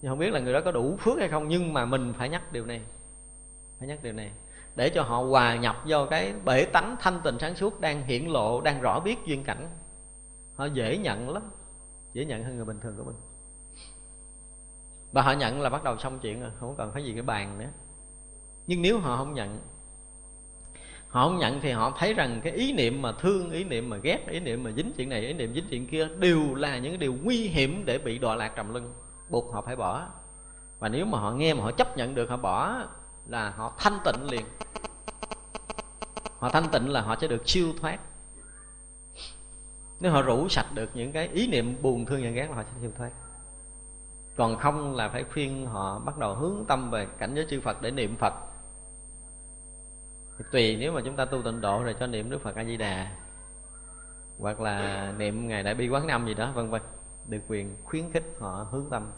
Nhưng không biết là người đó có đủ phước hay không, nhưng mà mình phải nhắc điều này. Phải nhắc điều này. Để cho họ hòa nhập vô cái bể tánh thanh tịnh sáng suốt, đang hiển lộ, đang rõ biết duyên cảnh. Họ dễ nhận lắm. Dễ nhận hơn người bình thường của mình. Và họ nhận là bắt đầu xong chuyện rồi, không cần phải gì cái bàn nữa. Nhưng nếu họ không nhận họ không nhận thì họ thấy rằng cái ý niệm mà thương, ý niệm mà ghét, ý niệm mà dính chuyện này, ý niệm dính chuyện kia đều là những điều nguy hiểm để bị đọa lạc trầm luân. Buộc họ phải bỏ. Và nếu mà họ nghe mà họ chấp nhận được, họ bỏ là họ thanh tịnh liền. Họ thanh tịnh là họ sẽ được siêu thoát. Nếu họ rủ sạch được những cái ý niệm buồn thương và ghét là họ sẽ siêu thoát. Còn không là phải khuyên họ bắt đầu hướng tâm về cảnh giới chư Phật để niệm Phật thì tùy, nếu mà chúng ta tu tịnh độ rồi cho niệm Đức Phật A Di Đà hoặc là niệm ngày đại bi quán năm gì đó, vân vân, được quyền khuyến khích họ hướng tâm.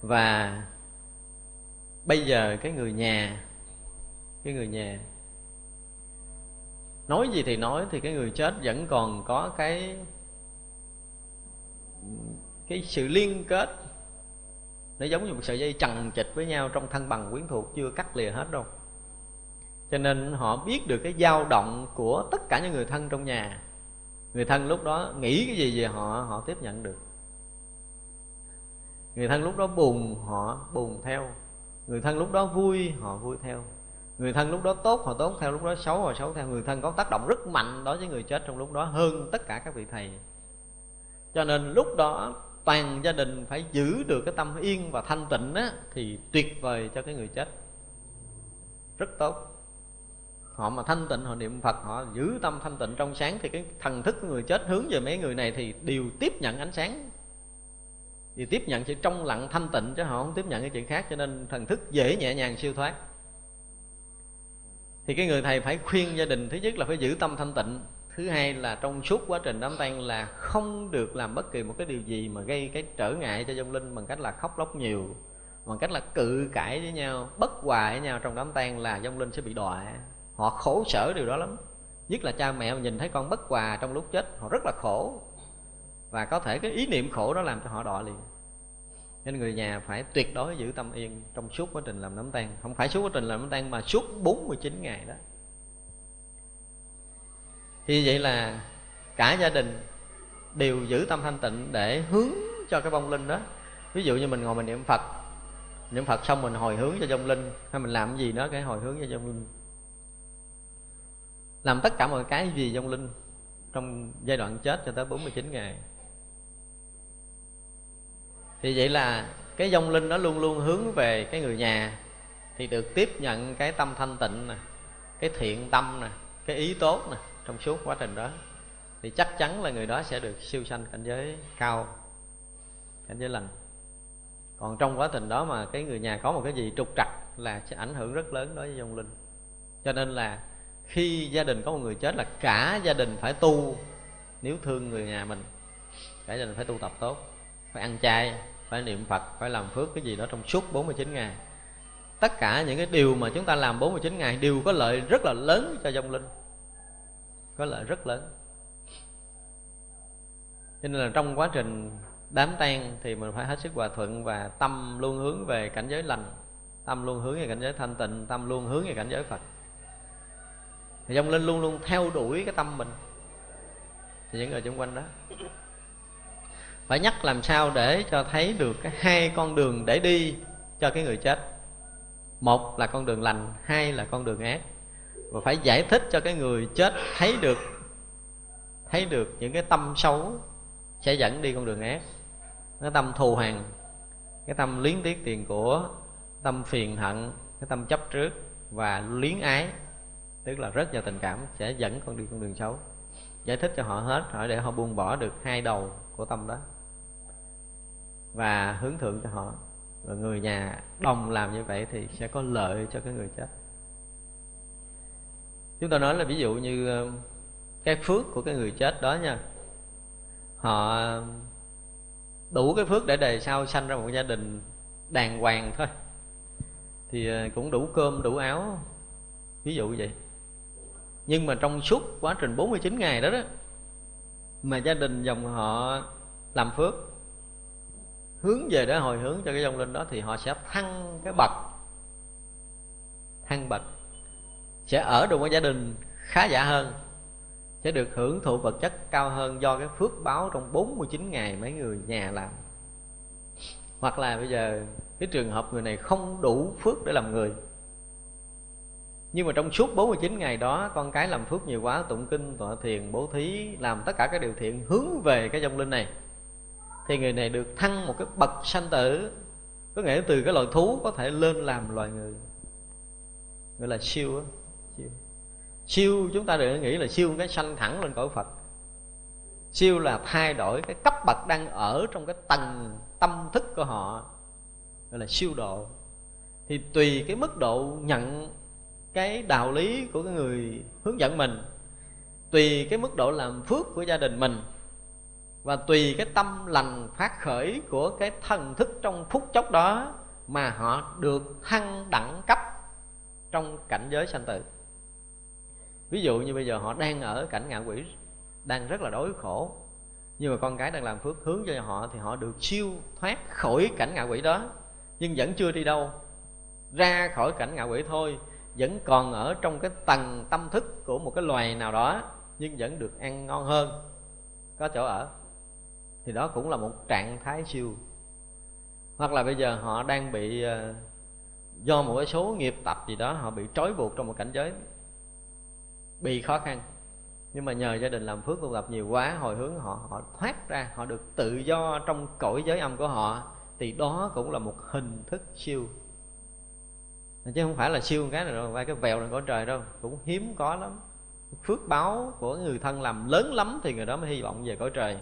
Và bây giờ cái người nhà, cái người nhà nói gì thì nói, thì cái người chết vẫn còn có cái cái sự liên kết. Nó giống như một sợi dây chằng chịch với nhau trong thân bằng quyến thuộc, chưa cắt lìa hết đâu cho nên họ biết được cái dao động của tất cả những người thân trong nhà. Người thân lúc đó nghĩ cái gì về họ họ tiếp nhận được. Người thân lúc đó buồn, họ buồn theo. Người thân lúc đó vui, họ vui theo. Người thân lúc đó tốt, họ tốt theo. Lúc đó xấu, họ xấu theo. Người thân có tác động rất mạnh đối với người chết trong lúc đó hơn tất cả các vị thầy. Cho nên lúc đó toàn gia đình phải giữ được cái tâm yên và thanh tịnh á, thì tuyệt vời cho cái người chết. Rất tốt họ mà thanh tịnh, họ niệm phật, họ giữ tâm thanh tịnh trong sáng, thì cái thần thức của người chết hướng về mấy người này thì đều tiếp nhận ánh sáng. Thì tiếp nhận chỉ trong lặng thanh tịnh, chứ họ không tiếp nhận cái chuyện khác, cho nên thần thức dễ nhẹ nhàng siêu thoát. Thì cái người thầy phải khuyên gia đình, thứ nhất là phải giữ tâm thanh tịnh, thứ hai là trong suốt quá trình đám tang là không được làm bất kỳ một cái điều gì mà gây cái trở ngại cho vong linh bằng cách là khóc lóc nhiều, bằng cách là cự cãi với nhau, bất hòa với nhau trong đám tang là vong linh sẽ bị đọa họ khổ sở điều đó lắm. Nhất là cha mẹ nhìn thấy con bất hòa trong lúc chết, họ rất là khổ. Và có thể cái ý niệm khổ đó làm cho họ đọa liền. Nên người nhà phải tuyệt đối giữ tâm yên trong suốt quá trình làm đám tang. Không phải suốt quá trình làm đám tang mà suốt 49 ngày đó. Thì vậy là cả gia đình đều giữ tâm thanh tịnh để hướng cho cái vong linh đó. Ví dụ như mình ngồi mình niệm phật niệm phật xong mình hồi hướng cho vong linh, hay mình làm cái gì đó cái hồi hướng cho vong linh làm tất cả mọi cái gì vong linh trong giai đoạn chết cho tới 49 ngày. Thì vậy là cái vong linh nó luôn luôn hướng về cái người nhà, thì được tiếp nhận cái tâm thanh tịnh nè, cái thiện tâm nè, cái ý tốt nè trong suốt quá trình đó. Thì chắc chắn là người đó sẽ được siêu sanh cảnh giới cao, cảnh giới lành. Còn trong quá trình đó mà cái người nhà có một cái gì trục trặc là sẽ ảnh hưởng rất lớn đối với vong linh. Cho nên là khi gia đình có một người chết là cả gia đình phải tu, nếu thương người nhà mình, cả gia đình phải tu tập tốt, phải ăn chay, phải niệm phật, phải làm phước cái gì đó trong suốt 49 ngày. Tất cả những cái điều mà chúng ta làm 49 ngày đều có lợi rất là lớn cho vong linh, có lợi rất lớn. Cho nên là trong quá trình đám tang thì mình phải hết sức hòa thuận và tâm luôn hướng về cảnh giới lành, tâm luôn hướng về cảnh giới thanh tịnh, tâm luôn hướng về cảnh giới phật thì dòng linh luôn luôn theo đuổi cái tâm mình. Thì những người xung quanh đó. Phải nhắc làm sao để cho thấy được cái hai con đường để đi cho cái người chết. Một là con đường lành, hai là con đường ác. Và phải giải thích cho cái người chết thấy được thấy được những cái tâm xấu sẽ dẫn đi con đường ác. Cái tâm thù hằn, cái tâm luyến tiếc tiền của, tâm phiền hận, cái tâm chấp trước và luyến ái tức là rất nhiều tình cảm sẽ dẫn con đi con đường xấu. Giải thích cho họ hết hỏi để họ buông bỏ được hai đầu của tâm đó. Và hướng thượng cho họ. Và người nhà đồng làm như vậy thì sẽ có lợi cho cái người chết. Chúng ta nói là ví dụ như ờ, cái phước của cái người chết đó nha. Họ đủ cái phước để đời sau sanh ra một gia đình đàng hoàng thôi. Thì ờ, cũng đủ cơm, đủ áo. Ví dụ vậy nhưng mà trong suốt quá trình 49 ngày đó đó, mà gia đình dòng họ làm phước, hướng về để hồi hướng cho cái dòng linh đó, thì họ sẽ thăng cái bậc, thăng bậc, sẽ ở trong cái gia đình khá giả hơn, sẽ được hưởng thụ vật chất cao hơn do cái phước báo trong 49 ngày mấy người nhà làm. Hoặc là bây giờ cái trường hợp người này không đủ phước để làm người nhưng mà trong suốt 49 ngày đó, con cái làm phước nhiều quá, tụng kinh, tọa thiền, bố thí, làm tất cả các điều thiện, hướng về cái dòng linh này. Thì người này được thăng một cái bậc sanh tử. Có nghĩa từ cái loài thú có thể lên làm loài người. Gọi là siêu á, siêu. Siêu, chúng ta đừng nghĩ là siêu cái sanh thẳng lên cõi phật. Siêu là thay đổi cái cấp bậc đang ở trong cái tầng tâm thức của họ. Gọi là siêu độ. Thì tùy cái mức độ nhận cái đạo lý của cái người hướng dẫn mình, tùy cái mức độ làm phước của gia đình mình và tùy cái tâm lành phát khởi của cái thần thức trong phút chốc đó mà họ được thăng đẳng cấp trong cảnh giới sanh tử. Ví dụ như bây giờ họ đang ở cảnh ngạ quỷ đang rất là đói khổ, nhưng mà con cái đang làm phước hướng cho họ thì họ được siêu thoát khỏi cảnh ngạ quỷ đó, nhưng vẫn chưa đi đâu, ra khỏi cảnh ngạ quỷ thôi vẫn còn ở trong cái tầng tâm thức của một cái loài nào đó, nhưng vẫn được ăn ngon hơn, có chỗ ở, thì đó cũng là một trạng thái siêu. Hoặc là bây giờ họ đang bị ờ, do một cái số nghiệp tập gì đó, họ bị trói buộc trong một cảnh giới, bị khó khăn. Nhưng mà nhờ gia đình làm phước, tu tập nhiều quá, hồi hướng họ họ thoát ra, họ được tự do trong cõi giới âm của họ, thì đó cũng là một hình thức siêu chứ không phải là siêu cái này đâu, vai cái vèo này cõi trời đâu. Cũng hiếm có lắm. Phước báo của người thân làm lớn lắm thì người đó mới hy vọng về cõi trời.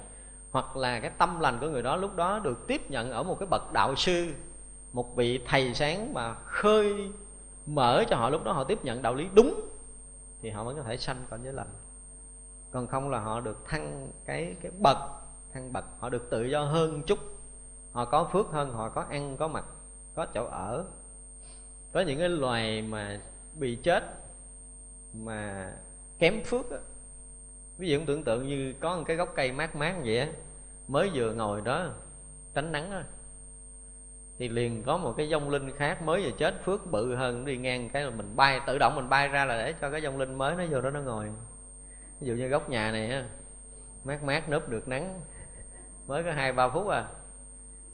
Hoặc là cái tâm lành của người đó lúc đó được tiếp nhận ở một cái bậc đạo sư, một vị thầy sáng mà khơi mở cho họ lúc đó họ tiếp nhận đạo lý đúng, thì họ mới có thể sanh cõi giới lành. Còn không là họ được thăng cái cái bậc, thăng bậc, họ được tự do hơn chút. Họ có phước hơn, họ có ăn, có mặc, có chỗ ở có những cái loài mà bị chết, mà kém phước á. Ví dụ tưởng tượng như có một cái gốc cây mát mát vậy á, mới vừa ngồi đó, tránh nắng á. Thì liền có một cái dông linh khác mới vừa chết, phước bự hơn, đi ngang cái là mình bay, tự động mình bay ra là để cho cái dông linh mới nó vô đó nó ngồi. Ví dụ như góc nhà này á, mát mát núp được nắng, mới có hai ba phút à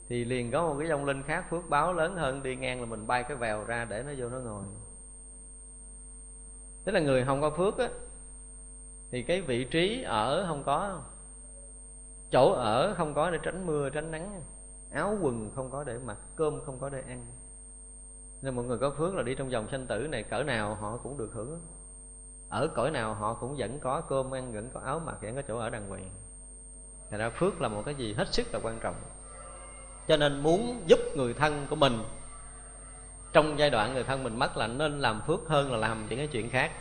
thì liền có một cái dông linh khác phước báo lớn hơn, đi ngang là mình bay cái vèo ra để nó vô nó ngồi. Tức là người không có phước á, thì cái vị trí ở không có, chỗ ở không có để tránh mưa, tránh nắng, áo quần không có để mặc, cơm không có để ăn. Nên mọi người có phước là đi trong dòng sanh tử này, cỡ nào họ cũng được hưởng. Ở cõi nào họ cũng vẫn có cơm ăn, vẫn có áo mặc, vẫn có chỗ ở đàng hoàng. Thành ra phước là một cái gì hết sức là quan trọng. Cho nên muốn giúp người thân của mình, Trong giai đoạn người thân mình mất là nên làm phước hơn là làm những cái chuyện khác.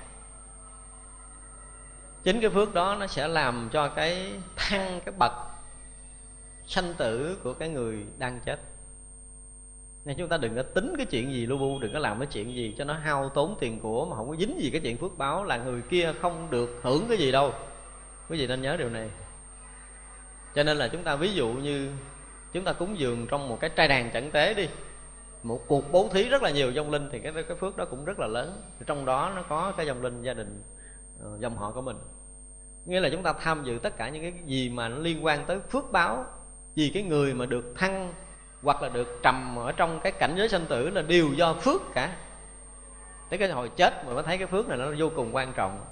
Chính cái phước đó nó sẽ làm cho cái thăng cái bậc sanh tử của cái người đang chết. Nên chúng ta đừng có tính cái chuyện gì lu bu, đừng có làm cái chuyện gì cho nó hao tốn tiền của mà không có dính gì cái chuyện phước báo là người kia không được hưởng cái gì đâu. Quý vị nên nhớ điều này. Cho nên là chúng ta ví dụ như chúng ta cúng dường trong một cái trai đàn chẳng tế đi. Một cuộc bố thí rất là nhiều dòng linh thì cái cái phước đó cũng rất là lớn. Trong đó nó có cái dòng linh gia đình ờ, dòng họ của mình. Nghĩa là chúng ta tham dự tất cả những cái gì mà nó liên quan tới phước báo. Vì cái người mà được thăng hoặc là được trầm ở trong cái cảnh giới sanh tử là đều do phước cả. Tới cái hồi chết mà mới thấy cái phước này nó vô cùng quan trọng.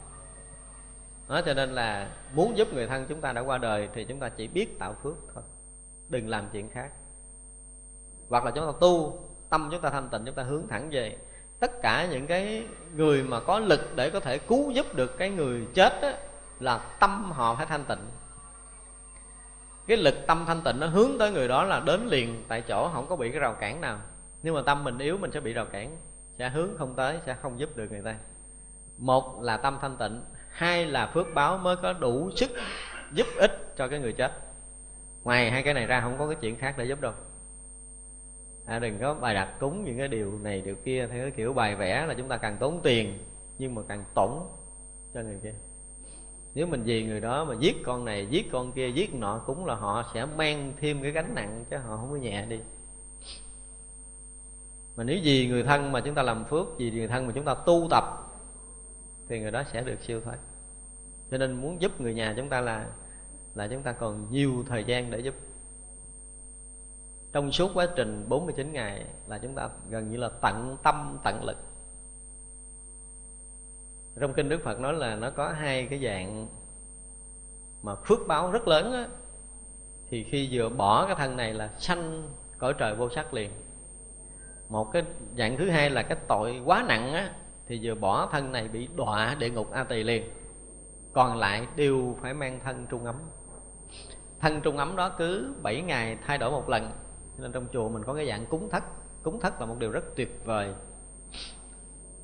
Đó, cho nên là muốn giúp người thân chúng ta đã qua đời thì chúng ta chỉ biết tạo phước thôi đừng làm chuyện khác. Hoặc là chúng ta tu tâm chúng ta thanh tịnh chúng ta hướng thẳng về. Tất cả những cái người mà có lực để có thể cứu giúp được cái người chết đó, là tâm họ phải thanh tịnh. Cái lực tâm thanh tịnh nó hướng tới người đó là đến liền tại chỗ không có bị cái rào cản nào. Nhưng mà tâm mình yếu mình sẽ bị rào cản sẽ hướng không tới sẽ không giúp được người ta. Một là tâm thanh tịnh hai là phước báo mới có đủ sức giúp ích cho cái người chết ngoài hai cái này ra không có cái chuyện khác để giúp đâu. À, đừng có bài đặt cúng những cái điều này điều kia theo cái kiểu bài vẽ là chúng ta càng tốn tiền nhưng mà càng tổn cho người kia. Nếu mình vì người đó mà giết con này giết con kia giết nọ cũng là họ sẽ mang thêm cái gánh nặng chứ họ không có nhẹ đi. Mà nếu vì người thân mà chúng ta làm phước vì người thân mà chúng ta tu tập thì người đó sẽ được siêu thoát. Cho nên muốn giúp người nhà chúng ta là là chúng ta còn nhiều thời gian để giúp. Trong suốt quá trình 49 ngày là chúng ta gần như là tận tâm, tận lực. Trong kinh Đức Phật nói là nó có hai cái dạng mà phước báo rất lớn á. Thì khi vừa bỏ cái thân này là sanh cõi trời vô sắc liền. Một cái dạng thứ hai là cái tội quá nặng á, thì vừa bỏ thân này bị đọa địa ngục a tỳ liền. Còn lại đều phải mang thân trung ấm thân trung ấm đó cứ 7 ngày thay đổi một lần. Nên trong chùa mình có cái dạng cúng thất. Cúng thất là một điều rất tuyệt vời,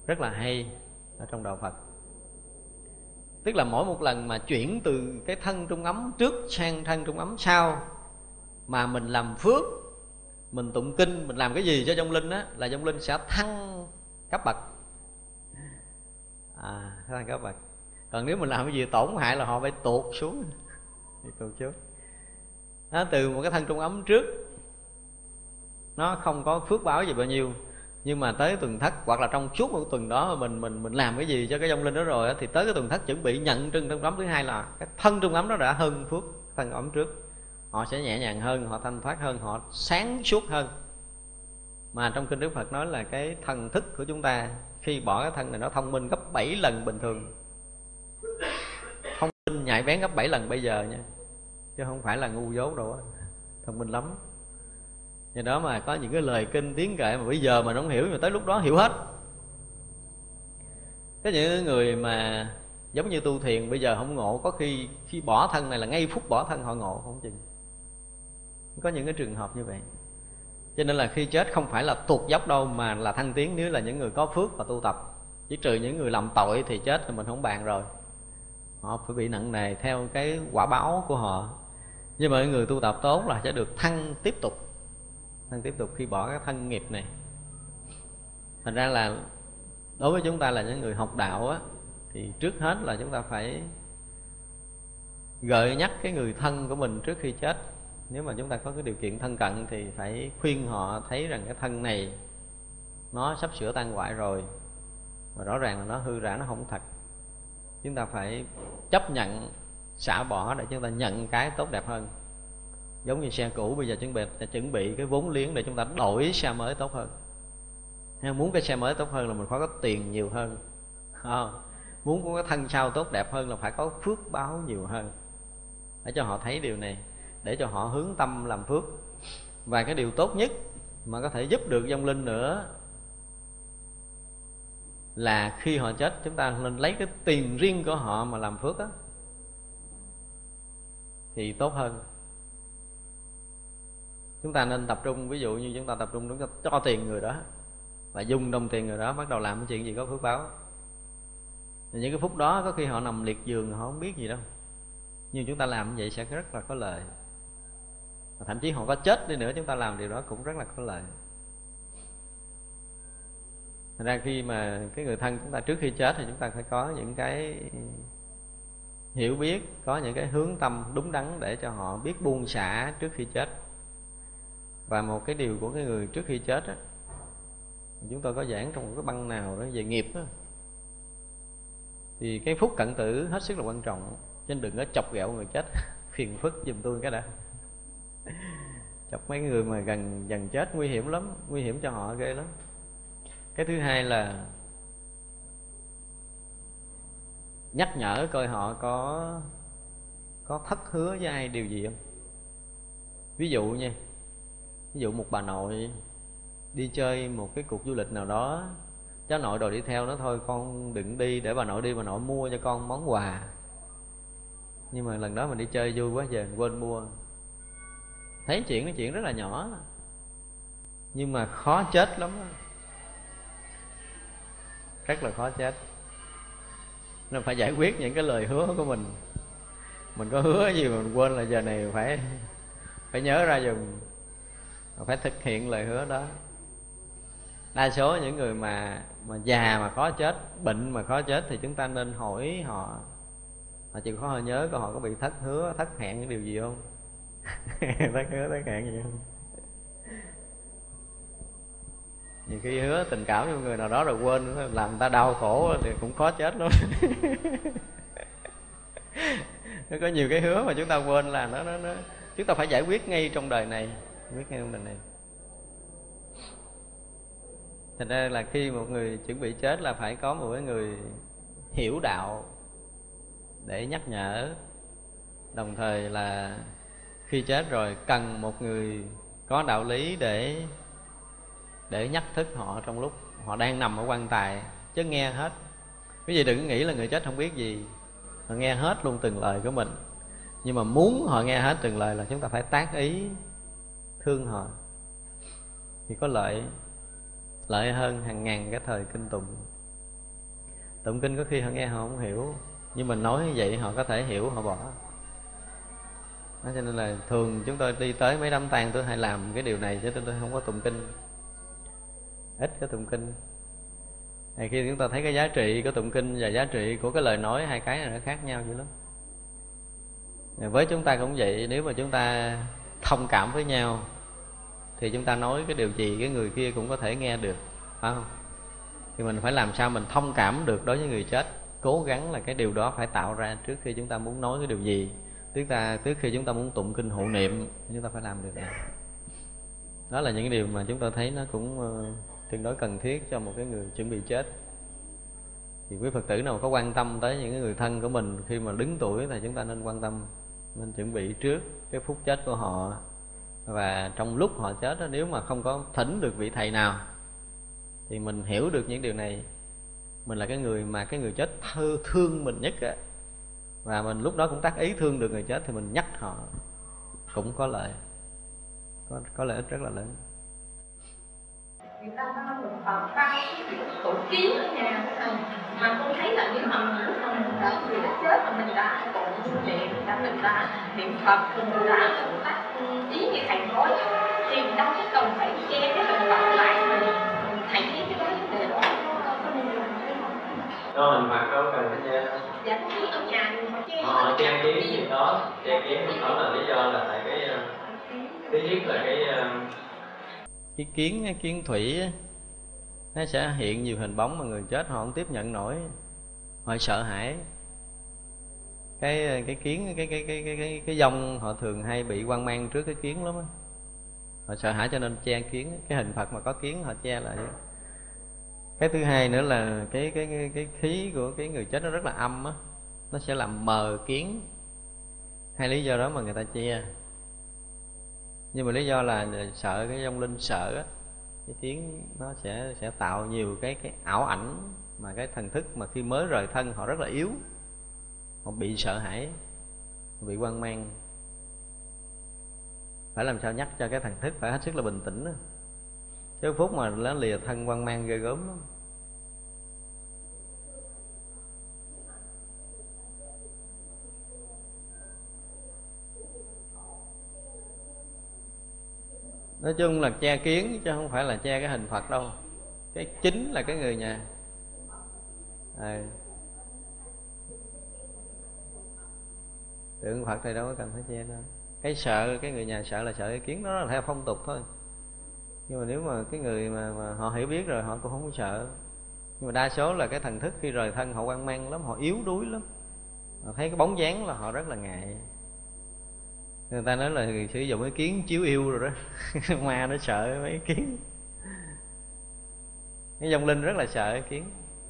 rất là hay ở trong đạo phật. Tức là mỗi một lần mà chuyển từ cái thân trung ấm trước sang thân trung ấm sau, mà mình làm phước, mình tụng kinh, mình làm cái gì cho trong linh á, là trong linh sẽ thăng cấp bậc. À thăng cấp bậc. Còn nếu mình làm cái gì tổn hại là họ phải tuột xuống thì tuột xuống đó, từ một cái thân trung ấm trước. Nó không có phước báo gì bao nhiêu nhưng mà tới tuần thất hoặc là trong suốt một tuần đó mình mình mình làm cái gì cho cái dông linh đó rồi thì tới cái tuần thất chuẩn bị nhận trưng trong ấm. Thứ hai là cái thân trung ấm nó đã hơn phước thân ấm trước. Họ sẽ nhẹ nhàng hơn họ thanh thoát hơn họ sáng suốt hơn. Mà trong kinh đức phật nói là cái thần thức của chúng ta khi bỏ cái thân này nó thông minh gấp 7 lần bình thường. Thông minh nhạy bén gấp 7 lần bây giờ nha chứ không phải là ngu dốt đâu thông minh lắm. Do đó mà có những cái lời kinh tiếng kệ mà bây giờ mà không hiểu nhưng mà tới lúc đó hiểu hết. Có những người mà giống như tu thiền bây giờ không ngộ, có khi khi bỏ thân này là ngay phút bỏ thân họ ngộ, không chừng. Có những cái trường hợp như vậy. Cho nên là khi chết không phải là tuột dốc đâu, mà là thăng tiến nếu là những người có phước và tu tập. Chỉ trừ những người làm tội thì chết thì mình không bàn rồi. Họ phải bị nặng nề theo cái quả báo của họ nhưng mà người tu tập tốt là sẽ được thăng tiếp tục, thăng tiếp tục khi bỏ cái thân nghiệp này. Thành ra là đối với chúng ta là những người học đạo á, thì trước hết là chúng ta phải gợi nhắc cái người thân của mình trước khi chết. Nếu mà chúng ta có cái điều kiện thân cận thì phải khuyên họ thấy rằng cái thân này nó sắp sửa tan hoại rồi, và rõ ràng là nó hư rã, nó không thật. Chúng ta phải chấp nhận xả bỏ để chúng ta nhận cái tốt đẹp hơn. Giống như xe cũ bây giờ chuẩn bị chuẩn bị cái vốn liếng để chúng ta đổi xe mới tốt hơn. Nếu muốn cái xe mới tốt hơn là mình phải có tiền nhiều hơn à, muốn có cái thân sau tốt đẹp hơn là phải có phước báo nhiều hơn. Để cho họ thấy điều này để cho họ hướng tâm làm phước. Và cái điều tốt nhất mà có thể giúp được vong linh nữa là khi họ chết chúng ta nên lấy cái tiền riêng của họ mà làm phước á thì tốt hơn. Chúng ta nên tập trung, ví dụ như chúng ta tập trung chúng ta cho tiền người đó và dùng đồng tiền người đó, bắt đầu làm cái chuyện gì có phước báo. Thì những cái phút đó có khi họ nằm liệt giường, họ không biết gì đâu. Nhưng chúng ta làm như vậy sẽ rất là có lợi. Và thậm chí họ có chết đi nữa, chúng ta làm điều đó cũng rất là có lợi. Thành ra khi mà cái người thân chúng ta trước khi chết thì chúng ta phải có những cái hiểu biết, có những cái hướng tâm đúng đắn để cho họ biết buông xả trước khi chết. Và một cái điều của cái người trước khi chết á, chúng tôi có giảng trong một cái băng nào đó về nghiệp á, thì cái phút cận tử hết sức là quan trọng nên đừng có chọc ghẹo người chết. Phiền phức giùm tôi cái đã. Chọc mấy người mà gần gần chết nguy hiểm lắm, nguy hiểm cho họ ghê lắm. Cái thứ hai là nhắc nhở coi họ có có thất hứa với ai điều gì không? Ví dụ nha, ví dụ một bà nội đi chơi một cái cuộc du lịch nào đó, cháu nội đòi đi theo nó thôi, con đừng đi, để bà nội đi, bà nội mua cho con món quà. Nhưng mà lần đó mình đi chơi vui quá giờ quên mua. Thấy chuyện cái chuyện rất là nhỏ, nhưng mà khó chết lắm rất là khó chết nên phải giải quyết những cái lời hứa của mình. Mình có hứa gì mà mình quên là giờ này phải phải nhớ ra dùng phải thực hiện lời hứa đó. Đa số những người mà mà già mà khó chết, bệnh mà khó chết thì chúng ta nên hỏi họ. Họ chịu khó họ nhớ coi họ có bị thất hứa, thất hẹn cái điều gì không? Thất hứa, thất hẹn gì không? Nhiều khi hứa tình cảm với người nào đó rồi quên làm người ta đau khổ thì cũng khó chết luôn nó có nhiều cái hứa mà chúng ta quên là nó nó nó, chúng ta phải giải quyết ngay trong đời này quyết ngay trong đời này. Thành ra là khi một người chuẩn bị chết là phải có một cái người hiểu đạo để nhắc nhở. Đồng thời là khi chết rồi cần một người có đạo lý để để nhắc thức họ trong lúc họ đang nằm ở quan tài chứ nghe hết. Cái gì đừng nghĩ là người chết không biết gì. Họ nghe hết luôn từng lời của mình. Nhưng mà muốn họ nghe hết từng lời là chúng ta phải tác ý thương họ. Thì có lợi lợi hơn hàng ngàn cái thời kinh tụng. Tụng kinh có khi họ nghe họ không hiểu nhưng mình nói như vậy họ có thể hiểu họ bỏ. Đó, cho nên là thường chúng tôi đi tới mấy đám tang tôi hay làm cái điều này chứ tôi, tôi không có tụng kinh ít có tụng kinh. Thì khi chúng ta thấy cái giá trị của tụng kinh và giá trị của cái lời nói hai cái này nó khác nhau dữ lắm. Với chúng ta cũng vậy nếu mà chúng ta thông cảm với nhau thì chúng ta nói cái điều gì cái người kia cũng có thể nghe được phải không? Thì mình phải làm sao mình thông cảm được đối với người chết cố gắng là cái điều đó phải tạo ra trước khi chúng ta muốn nói cái điều gì. Tức ta trước khi chúng ta muốn tụng kinh hộ niệm chúng ta phải làm được này. Đó là những điều mà chúng ta thấy nó cũng uh, tương đối cần thiết cho một cái người chuẩn bị chết. Thì quý phật tử nào có quan tâm tới những người thân của mình khi mà đứng tuổi thì chúng ta nên quan tâm nên chuẩn bị trước cái phút chết của họ. Và trong lúc họ chết đó, nếu mà không có thỉnh được vị thầy nào thì mình hiểu được những điều này. Mình là cái người mà cái người chết thơ thương mình nhất á. Và mình lúc đó cũng tác ý thương được người chết thì mình nhắc họ. Cũng có lợi có có lợi ích rất là lớn người ta nói một phần văn tủ kiến ở nhà mà con thấy là những mà lúc mà mình đã người đã chết mà mình đã tụng niệm đã mình đã niệm phật mình đã tác ý như thầy nói. Thì đâu có cần phải che cái hình phật lại mình thầy thấy cái đó vấn đề đó. Đó hình phật đâu cần phải che dạ con ở nhà mà che. Họ che kiến gì đó che kiến thì đó là lý do là tại cái ờ, thứ nhất là cái ờ, cái kiến kiến thủy nó sẽ hiện nhiều hình bóng mà người chết họ không tiếp nhận nổi. Họ sợ hãi. Cái cái kiến cái cái cái cái cái cái dông họ thường hay bị quan mang trước cái kiến lắm á. Họ sợ hãi cho nên che kiến. Cái hình phật mà có kiến họ che lại. Cái thứ hai nữa là cái cái cái, cái khí của cái người chết nó rất là âm á. Nó sẽ làm mờ kiến. Hai lý do đó mà người ta che nhưng mà lý do là sợ cái vong linh sợ á, cái tiếng nó sẽ sẽ tạo nhiều cái cái ảo ảnh mà cái thần thức mà khi mới rời thân họ rất là yếu. Họ bị sợ hãi bị quan mang. Phải làm sao nhắc cho cái thần thức phải hết sức là bình tĩnh đó. chứ phút mà nó lìa thân quan mang ghê gớm lắm. Nói chung là che kiến chứ không phải là che cái hình phật đâu. Cái chính là cái người nhà. Ờ. À. tượng phật thì đâu có cần phải che đâu. Cái sợ cái người nhà sợ là sợ cái kiến đó là theo phong tục thôi. Nhưng mà nếu mà cái người mà, mà họ hiểu biết rồi họ cũng không có sợ. Nhưng mà đa số là cái thần thức khi rời thân họ quan mang lắm họ yếu đuối lắm. Họ thấy cái bóng dáng là họ rất là ngại người ta nói là sử dụng cái kiến chiếu yêu rồi đó. Ma nó sợ mấy kiến. Cái dòng linh rất là sợ cái kiến.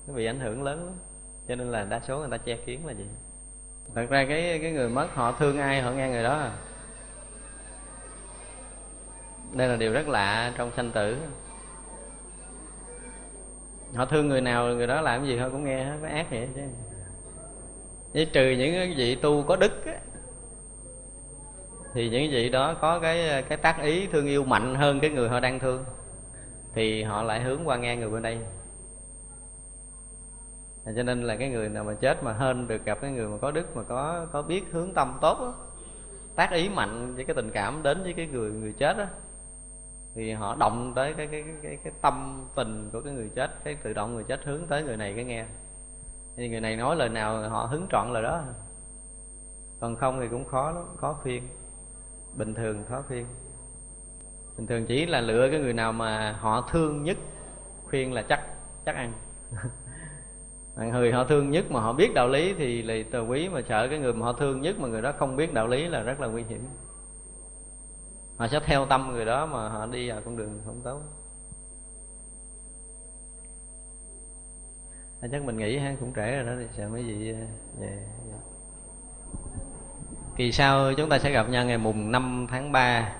Nó bị ảnh hưởng lớn lắm. Cho nên là đa số người ta che kiến là gì? Thật ra cái cái người mất họ thương ai họ nghe người đó. À. đây là điều rất lạ trong sanh tử. Họ thương người nào người đó làm gì họ cũng nghe hết ác vậy chứ. Với trừ những cái vị tu có đức á, thì những vị đó có cái cái tác ý thương yêu mạnh hơn cái người họ đang thương thì họ lại hướng qua nghe người bên đây. Cho nên là cái người nào mà chết mà hên được gặp cái người mà có đức mà có có biết hướng tâm tốt đó, tác ý mạnh với cái tình cảm đến với cái người người chết đó thì họ động tới cái cái cái cái tâm tình của cái người chết cái tự động người chết hướng tới người này cái nghe. Thì người này nói lời nào họ hứng trọn lời đó. Còn không thì cũng khó lắm khó phiên bình thường khó khuyên. Bình thường chỉ là lựa cái người nào mà họ thương nhất khuyên là chắc chắc ăn. Người họ thương nhất mà họ biết đạo lý thì là tờ quý mà sợ cái người mà họ thương nhất mà người đó không biết đạo lý là rất là nguy hiểm. Họ sẽ theo tâm người đó mà họ đi vào con đường không tốt. À, chắc mình nghĩ ha cũng trễ rồi đó thì sợ mấy vị à, về kỳ sau chúng ta sẽ gặp nhau ngày mùng 5 tháng 3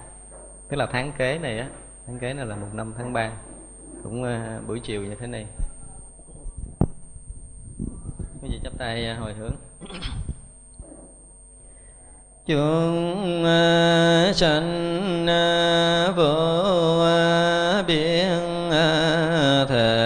tức là tháng kế này á. Tháng kế này là mùng 5 tháng 3 cũng uh, buổi chiều như thế này. Quý vị chắp tay ờ, hồi hướng. Chúng ờ, sanh vô biên thể